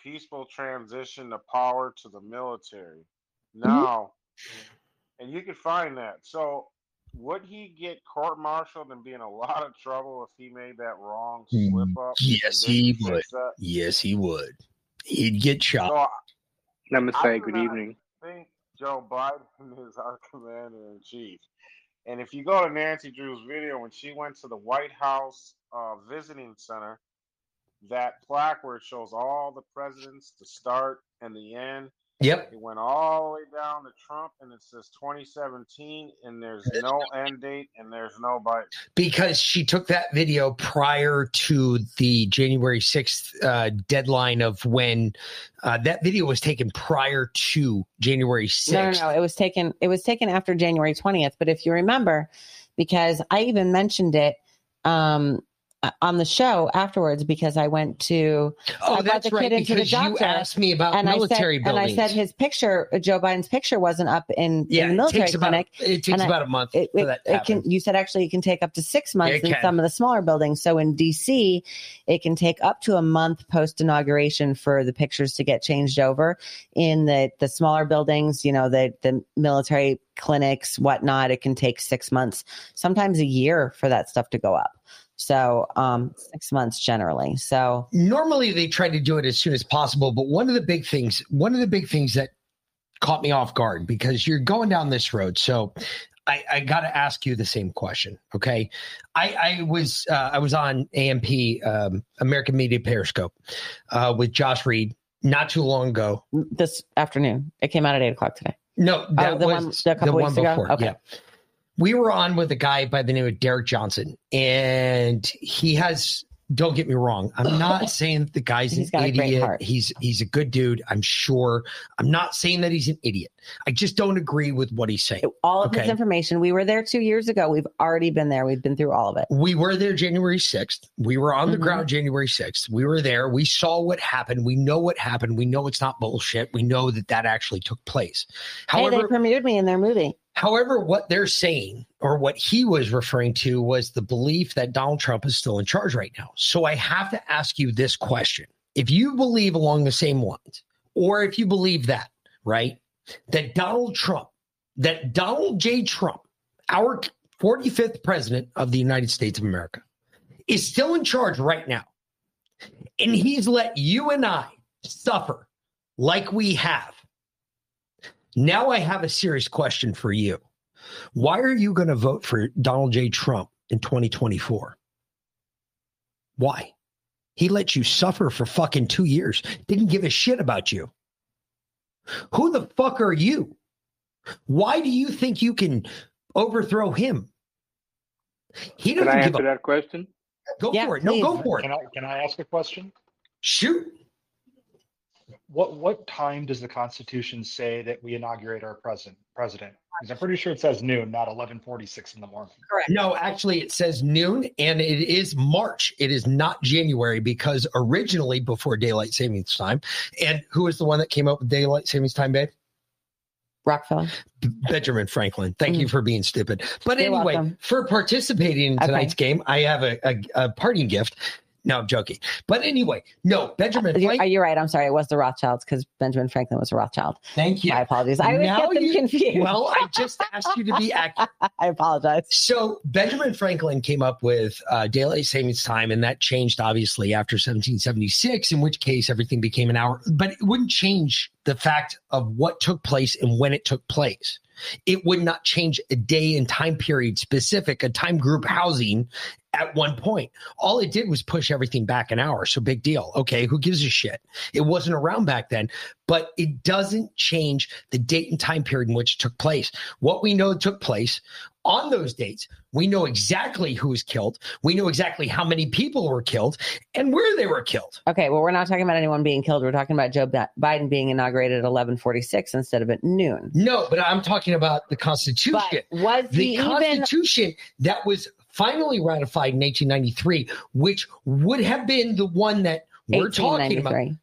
peaceful transition to power to the military now." And you can find that. So, would he get court-martialed and be in a lot of trouble if he made that wrong slip up? Yes, he would. that? Yes, he would. He'd get shot. So, I Namaste. do Good not evening. think Joe Biden is our commander in chief. And if you go to Nancy Drew's video when she went to the White House uh, visiting center, that plaque where it shows all the presidents, the start and the end, Yep. it went all the way down to Trump, and it says 2017, and there's no end date, and there's no Biden. Because she took that video prior to the January 6th uh, deadline of when uh, that video was taken prior to January 6th. No, no, no. It was taken. It was taken after January twentieth. But if you remember, because I even mentioned it um, on the show afterwards because I went to Oh, I brought the right. kid into the Because you asked me about and I military said and I said his picture, uh, Joe Biden's picture, wasn't up in, yeah, in the it military takes about clinic. it takes and about a month It, for it, that it can. You said actually it can take up to six months It in can. some of the smaller buildings. So in DC, it can take up to a month post inauguration for the pictures to get changed over. In the the smaller buildings, you know, the the military clinics, whatnot, it can take six months, sometimes a year for that stuff to go up. So um, six months generally. So normally they try to do it as soon as possible but one of the big things one of the big things that caught me off guard because you're going down this road so i, I got to ask you the same question okay i, I was uh, i was on amp um, american media periscope uh, with josh reed not too long ago this afternoon, it came out at eight o'clock today. no that Oh, the was one- the couple weeks ago? Okay. yeah we were on with a guy by the name of Derek Johnson, and he has. Don't get me wrong. I'm not saying that the guy's an got a great idiot. He's he's a good dude. I'm sure. I'm not saying that he's an idiot. I just don't agree with what he's saying. All of Okay. this information, we were there two years ago. We've already been there. We've been through all of it. We were there January 6th. We were on the Mhm. ground January 6th. We were there. We saw what happened. We know what happened. We know it's not bullshit. We know that that actually took place. hey, they premiered me in their movie. However, what they're saying or what he was referring to was the belief that Donald Trump is still in charge right now. So I have to ask you this question. If you believe along the same lines, or if you believe that, right, that Donald Trump, that Donald J. Trump, our 45th president of the United States of America, is still in charge right now, and he's let you and I suffer like we have. Now I have a serious question for you. Why are you going to vote for Donald J. Trump in 2024? Why? He let you suffer for fucking two years, didn't give a shit about you. Who the fuck are you? Why do you think you can overthrow him? He doesn't I give answer a that question? go Yeah, for it. No, please. go for it. Can I can I ask a question? Shoot. What what time does the Constitution say that we inaugurate our president? President? Because I'm pretty sure it says noon, not 11:46 in the morning. Correct. No, actually, it says noon and it is March. It is not January because originally before daylight savings time. And who was the one that came up with daylight savings time, babe? Rockefeller. Benjamin Franklin. Thank you mm. for being stupid. But You're anyway, welcome. for participating in Okay. tonight's game, I have a, a, a parting gift. No, I'm joking. But anyway, no, Benjamin You're, you're right. I'm sorry. It was the Rothschilds because Benjamin Franklin was a Rothschild. Thank you. My apologies. I always Now get them you- confused. Well, I just asked you to be accurate. I apologize. So Benjamin Franklin came up with uh, daylight savings time, and that changed obviously after 1776. In which case, everything became an hour. But it wouldn't change the fact of what took place and when it took place. It would not change a day and time period specific, a time group housing at one point. All it did was push everything back an hour. So big deal. Okay, who gives a shit? It wasn't around back then, but it doesn't change the date and time period in which it took place. What we know took place on those dates, we know exactly who was killed. We know exactly how many people were killed and where they were killed. Okay, well, we're not talking about anyone being killed. We're talking about Joe Biden being inaugurated at 11:46 instead of at noon. No, but I'm talking about the Constitution. But was the he even? Constitution that was finally ratified in 1893, which would have been the one that we're talking about. 1893.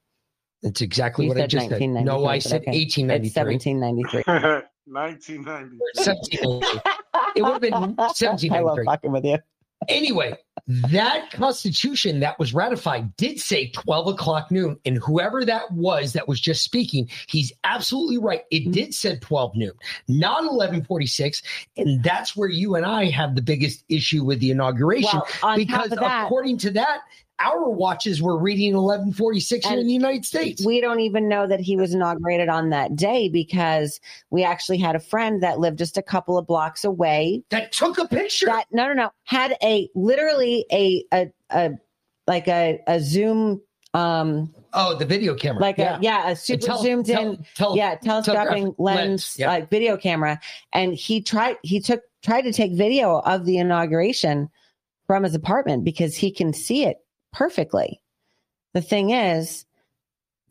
That's exactly You what I said just said. No, I said okay. 1893. It's 1793. 1793. It would have been 1793. I love 1793. fucking with you. Anyway, that constitution that was ratified did say 12 o'clock noon. And whoever that was that was just speaking, he's absolutely right. It did said 12 noon, not 1146. And that's where you and I have the biggest issue with the inauguration. Well, because that, according to that, our watches were reading 1146 here in the United States. we don't even know that he was inaugurated on that day because we actually had a friend that lived just a couple of blocks away that took a picture. that no no no had a literally a a, a like a, a zoom um oh, the video camera. like a yeah a super tele- zoomed tele- in tele- yeah telescoping lens, lens, yeah. like video camera and he tried he took tried to take video of the inauguration from his apartment because he can see it perfectly the thing is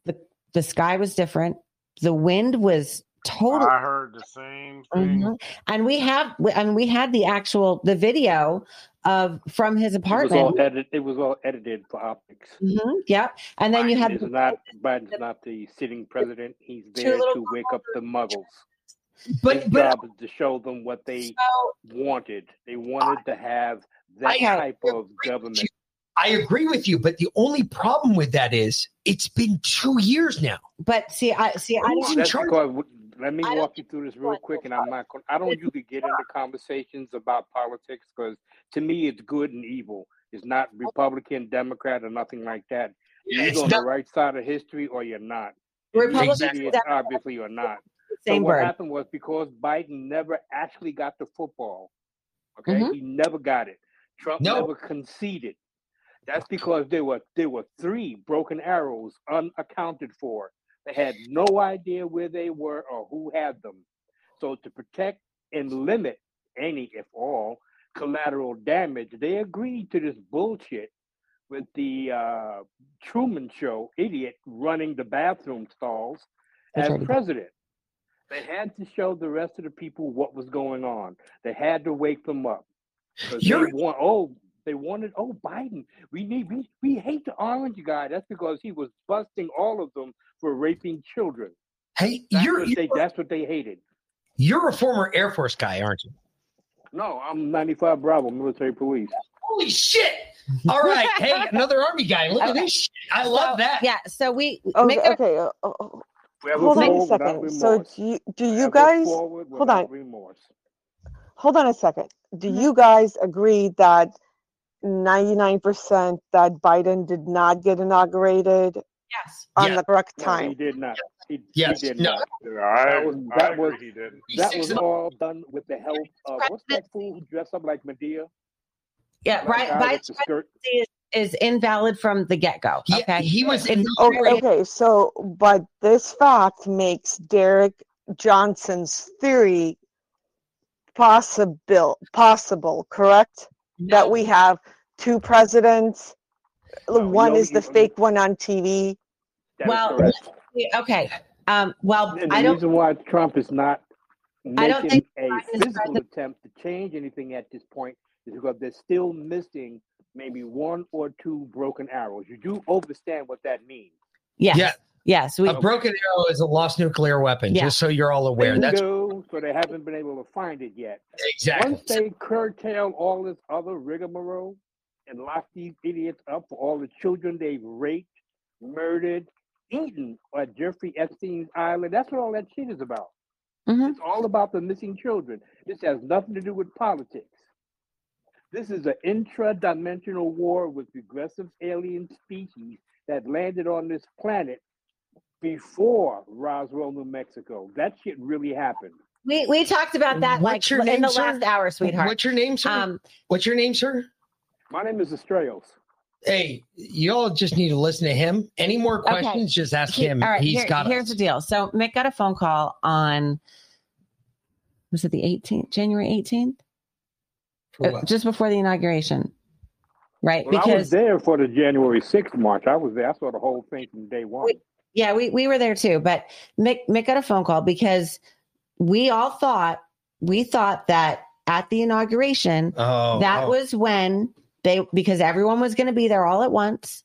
the the sky was different the wind was totally I heard the same thing. Mhm. And we have, we- I mean, we had the actual the video of from his It was apartment. all edited. It was all edited for optics. Mhm, Yep. And then you Biden have is not Biden's not the sitting president. He's there to wake up the muggles. But His but job is to show them what they wanted. They wanted to have that I type of government. I agree with you. But the only problem with that is it's been two years now. But see, I see. I Who's in That's charge? because let me I walk you through this real quick, and I'm not. Going, I don't usually get into conversations about politics because to me it's good and evil. It's not Republican, Democrat, or nothing like that. You're It's either on not- the right side of history or you're not. And you're Republicans, obviously, or not. same so what bird. happened was because Biden never actually got the football. Okay, Mhm. he never got it. Trump No. never conceded. That's because there were there were three broken arrows unaccounted for. They had no idea where they were or who had them. So to protect and limit any, if all, collateral damage, they agreed to this bullshit with the uh, Truman Show idiot running the bathroom stalls as president. They had to show the rest of the people what was going on. They had to wake them up. 'Cause they You're- want oh they wanted oh Biden we need we, we hate the orange guy that's because he was busting all of them for raping children. Hey, That's you're what they you're, that's what they hated. you're a former Air Force guy, aren't you? No, I'm 95 Bravo military police. Holy shit! All right, hey, another Army guy. Look at this. Shit. I love So, that. Yeah. So we Okay, make okay. uh, uh, uh, hold on a second. So do you, do you guys hold on. remorse. hold on a second. Do Mhm. you guys agree that 99% that Biden did not get inaugurated yes. on Yeah. the correct No, he time? did not. He, Yes, he did no. not. Yeah, I, That was that agree was he did. He's that was all done with the help of what's that fool who dressed up like Madea? Yeah. That Right. guy with Biden's the skirt. presidency is, is invalid from the get go. He, Okay. he was It's Oh, very- okay. So, but this fact makes Derek Johnson's theory possible, possible, correct? That we have two presidents. No, one you is the only- fake one on TV. Well. Okay. Um. Well, And the I don't. reason why Trump is not I don't making think a physical president. attempt to change anything at this point is because they're still missing maybe one or two broken arrows. You do understand what that means. Yes. Yeah. Yes. We. a broken arrow is a lost nuclear weapon. Yeah. Just so you're all aware. That's Bingo. So they haven't been able to find it yet. exactly. Once they curtail all this other rigmarole and lock these idiots up for all the children they've raped, murdered, eaten at Jeffrey Epstein's island, that's what all that shit is about. Mhm. It's all about the missing children. This has nothing to do with politics. This is an intra-dimensional war with regressive alien species that landed on this planet before Roswell, New Mexico. That shit really happened. We we talked about that like What's your in the sir? last hour, sweetheart. What's your name, sir? Um. What's your name, sir? My name is Estrellos. Hey, you all just need to listen to him. Any more Okay. questions? Just ask he- him. all right. He's here- got here's us. the deal. So Mick got a phone call on. Was it the 18th, January 18th? Uh, just before the inauguration, right? Well, I was because there for the January 6th march. I was there. I saw the whole thing from day one. yeah, we we were there too. But Mick Mick got a phone call because we all thought we thought that at the inauguration Oh, that oh. was when they because everyone was going to be there all at once.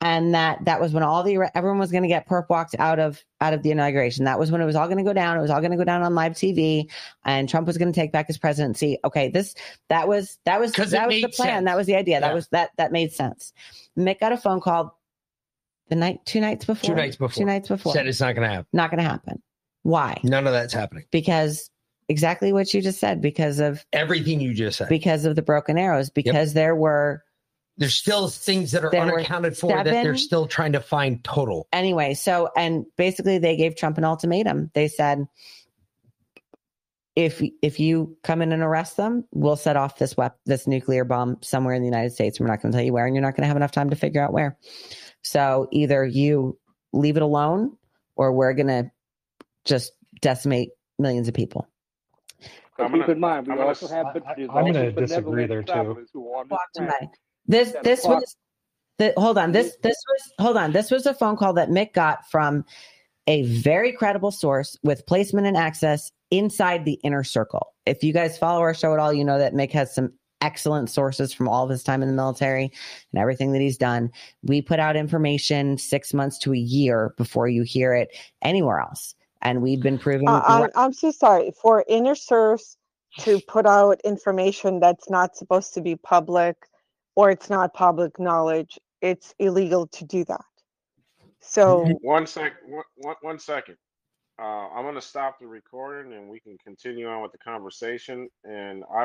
And that that was when all the everyone was going to get perp walked out of out of the inauguration. That was when it was all going to go down. It was all going to go down on live tv and trump was going to take back his presidency. Okay this that was that was that was the plan. Sense. that was the idea. That was that that made sense. Mick got a phone call the night two nights before. Two nights before. two nights before. Said it's not going to happen. not going to happen. Why? None of that's happening. because exactly what you just said because of Everything you just said. because of the broken arrows because there were There's still things that are There unaccounted for that they're still trying to find total. anyway so and basically they gave trump an ultimatum. They said if if you come in and arrest them we'll set off this wep- this nuclear bomb somewhere in the united states. We're not going to tell you where and you're not going to have enough time to figure out where. So either you leave it alone or we're going to just decimate millions of people But keep gonna- in mind, we I'm gonna also have I, I, I'm gonna disagree there, too. travelers who are on this Walked planet. away. this Seven this o'clock. was the, hold on this this was hold on this was a phone call that mick got from a very credible source with placement and access inside the inner circle if you guys follow our show at all you know that mick has some excellent sources from all of his time in the military and everything that he's done. We put out information six months to a year before you hear it anywhere else. And we've been proving Uh, I'm, I'm so sorry for inner serves to put out information that's not supposed to be public or it's not public knowledge. It's illegal to do that. So One sec, one, one, one second. Uh, I'm gonna stop the recording and we can continue on with the conversation and I